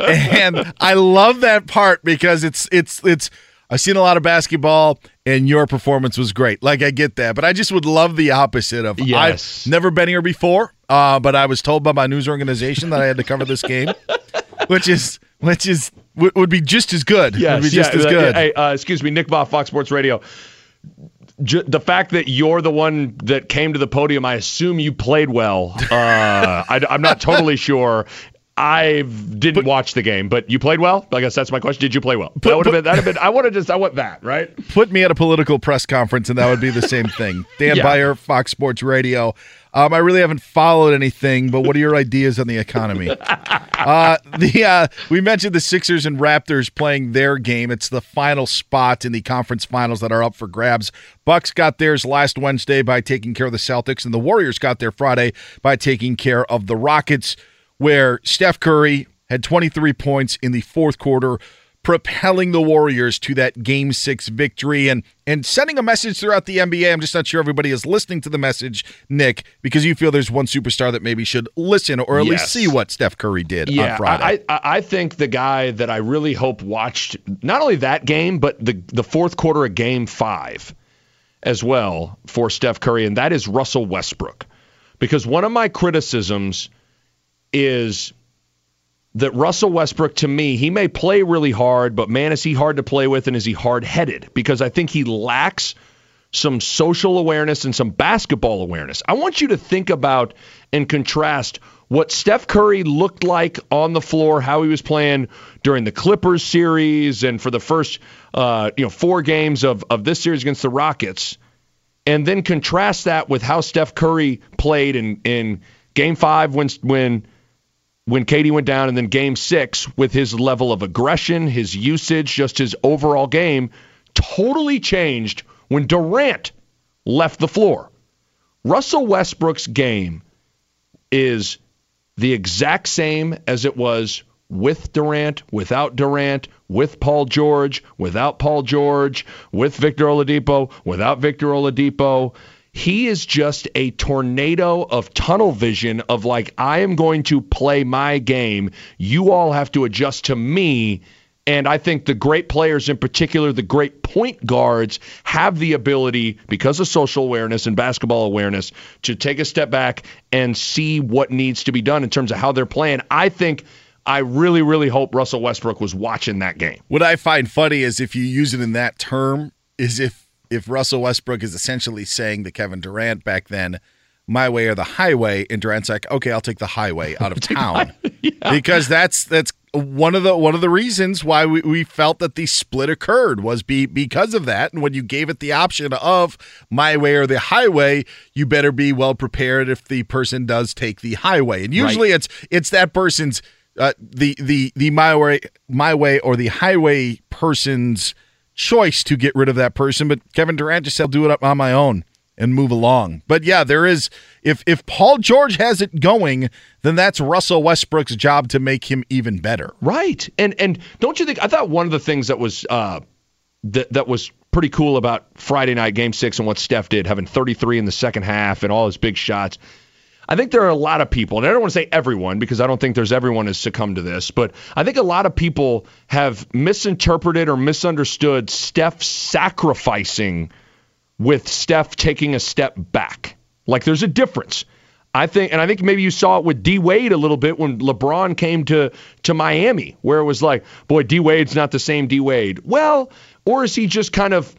and I love that part because it's it's it's I've seen a lot of basketball and your performance was great. Like I get that, but I just would love the opposite of Yes. I've never been here before, uh, but I was told by my news organization that I had to cover this game, which is which is would, would be just as good. would be just yeah, as uh, good. Hey, uh, excuse me, Nick Boff, Fox Sports Radio. J- the fact that you're the one that came to the podium, I assume you played well. Uh, I, am not totally sure. I didn't watch the game, but you played well. I guess that's my question. Did you play well? that would have been. That'd have been. I would have just. I want that. Right. Put me at a political press conference, and that would be the same thing. Dan Yeah. Beyer, Fox Sports Radio. Um, I really haven't followed anything, but what are your ideas on the economy? uh, the uh, we mentioned the Sixers and Raptors playing their game. It's the final spot in the conference finals that are up for grabs. Bucks got theirs last Wednesday by taking care of the Celtics, and the Warriors got their Friday by taking care of the Rockets, where Steph Curry had 23 points in the fourth quarter propelling the Warriors to that game six victory and and sending a message throughout the NBA. I'm just not sure everybody is listening to the message, Nick, because you feel there's one superstar that maybe should listen or at least see what Steph Curry did Yeah, on Friday. I, I I think the guy that I really hope watched not only that game, but the the fourth quarter of Game Five as well for Steph Curry, and that is Russell Westbrook. Because one of my criticisms is that Russell Westbrook, to me, he may play really hard, but man, is he hard to play with and is he hard headed? Because I think he lacks some social awareness and some basketball awareness. I want you to think about and contrast what Steph Curry looked like on the floor, how he was playing during the Clippers series and for the first uh, you know four games of, of this series against the Rockets, and then contrast that with how Steph Curry played in, in game five when when when KD went down, and then game six with his level of aggression, his usage, just his overall game, totally changed when Durant left the floor. Russell Westbrook's game is the exact same as it was with Durant, without Durant, with Paul George, without Paul George, with Victor Oladipo, without Victor Oladipo. He is just a tornado of tunnel vision of like, I am going to play my game. You all have to adjust to me. And I think the great players, in particular, the great point guards, have the ability, because of social awareness and basketball awareness, to take a step back and see what needs to be done in terms of how they're playing. I think, I really, really hope Russell Westbrook was watching that game. What I find funny is if you use it in that term, is if if Russell Westbrook is essentially saying to Kevin Durant back then, my way or the highway, and Durant's like, okay, I'll take the highway out of town. Because that's that's one of the one of the reasons why we, we felt that the split occurred was be because of that. And when you gave it the option of my way or the highway, you better be well prepared if the person does take the highway. And usually it's it's that person's uh, the the the my way my way or the highway person's choice to get rid of that person. But Kevin Durant just said, "I'll do it up on my own." and move along. But yeah, there is if if Paul George has it going, then that's Russell Westbrook's job to make him even better. Right. And and don't you think I thought one of the things that was uh that that was pretty cool about Friday night game 6 and what Steph did having 33 in the second half and all his big shots. I think there are a lot of people, and I don't want to say everyone because I don't think there's everyone has succumbed to this, but I think a lot of people have misinterpreted or misunderstood Steph sacrificing with Steph taking a step back. Like there's a difference. I think, and I think maybe you saw it with D Wade a little bit when LeBron came to to Miami, where it was like, boy, D Wade's not the same D Wade. Well, or is he just kind of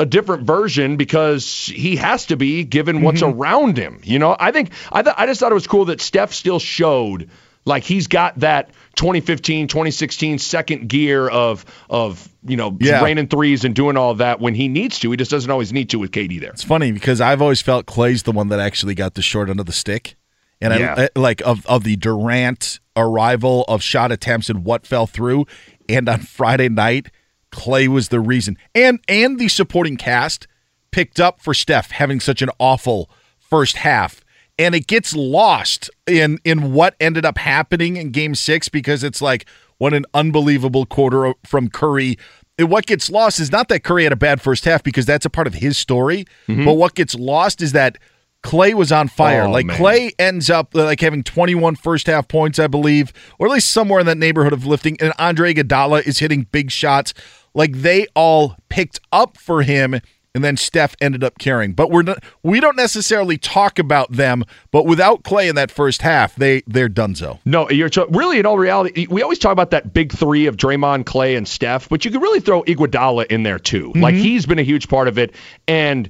a different version because he has to be given what's mm-hmm. around him? You know, I think I th- I just thought it was cool that Steph still showed like he's got that 2015, 2016 second gear of of you know yeah. raining threes and doing all that when he needs to. He just doesn't always need to with KD there. It's funny because I've always felt Klay's the one that actually got the short end of the stick, and yeah. I, I like of of the Durant arrival of shot attempts and what fell through, and on Friday night, Klay was the reason, and and the supporting cast picked up for Steph having such an awful first half and it gets lost in in what ended up happening in game 6 because it's like what an unbelievable quarter from Curry. And what gets lost is not that Curry had a bad first half because that's a part of his story, mm-hmm. but what gets lost is that Klay was on fire. Oh, like man. Klay ends up like having 21 first half points, I believe, or at least somewhere in that neighborhood of lifting. And Andre Iguodala is hitting big shots. Like they all picked up for him and then Steph ended up carrying. But we're not, we don't necessarily talk about them. But without Klay in that first half, they they're donezo. No, you're t- really in all reality. We always talk about that big three of Draymond, Klay, and Steph, but you could really throw Iguodala in there too. Mm-hmm. Like he's been a huge part of it, and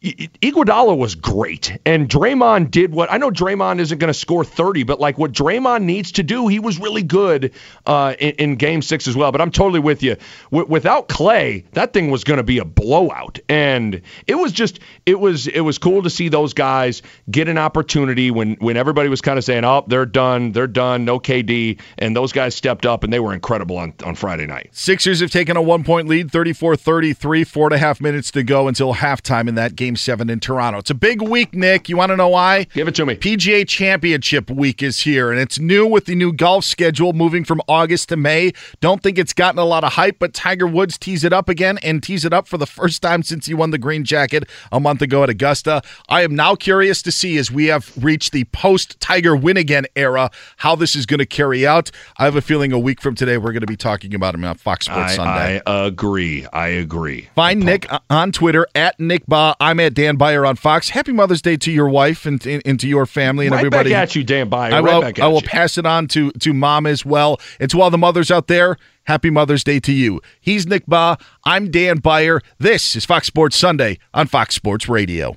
Iguodala was great, and Draymond did what I know. Draymond isn't going to score 30, but like what Draymond needs to do, he was really good uh, in, in, Game Six as well. But I'm totally with you. W- without Klay, that thing was going to be a blowout, and it was just it was it was cool to see those guys get an opportunity when when everybody was kind of saying, "Oh, they're done, they're done, no KD," and those guys stepped up and they were incredible on on Friday night. Sixers have taken a one point lead, 34-33, four and a half minutes to go until halftime in that game Game 7 in Toronto. It's a big week, Nick. You want to know why? Give it to me. PGA Championship week is here, and it's new with the new golf schedule moving from August to May. Don't think it's gotten a lot of hype, but Tiger Woods tees it up again and tees it up for the first time since he won the green jacket a month ago at Augusta. I am now curious to see as we have reached the post Tiger win again era how this is going to carry out. I have a feeling a week from today we're going to be talking about him on Fox Sports I, Sunday. I agree. I agree. Find Nick on Twitter at Nick Bahe. I'm I'm at Dan Beyer on Fox. Happy Mother's Day to your wife and, and, and to your family and right everybody. Back at you, Dan Beyer. I will, right I will pass it on to to mom as well. And to all the mothers out there, happy Mother's Day to you. He's Nick Bahe. I'm Dan Beyer. This is Fox Sports Sunday on Fox Sports Radio.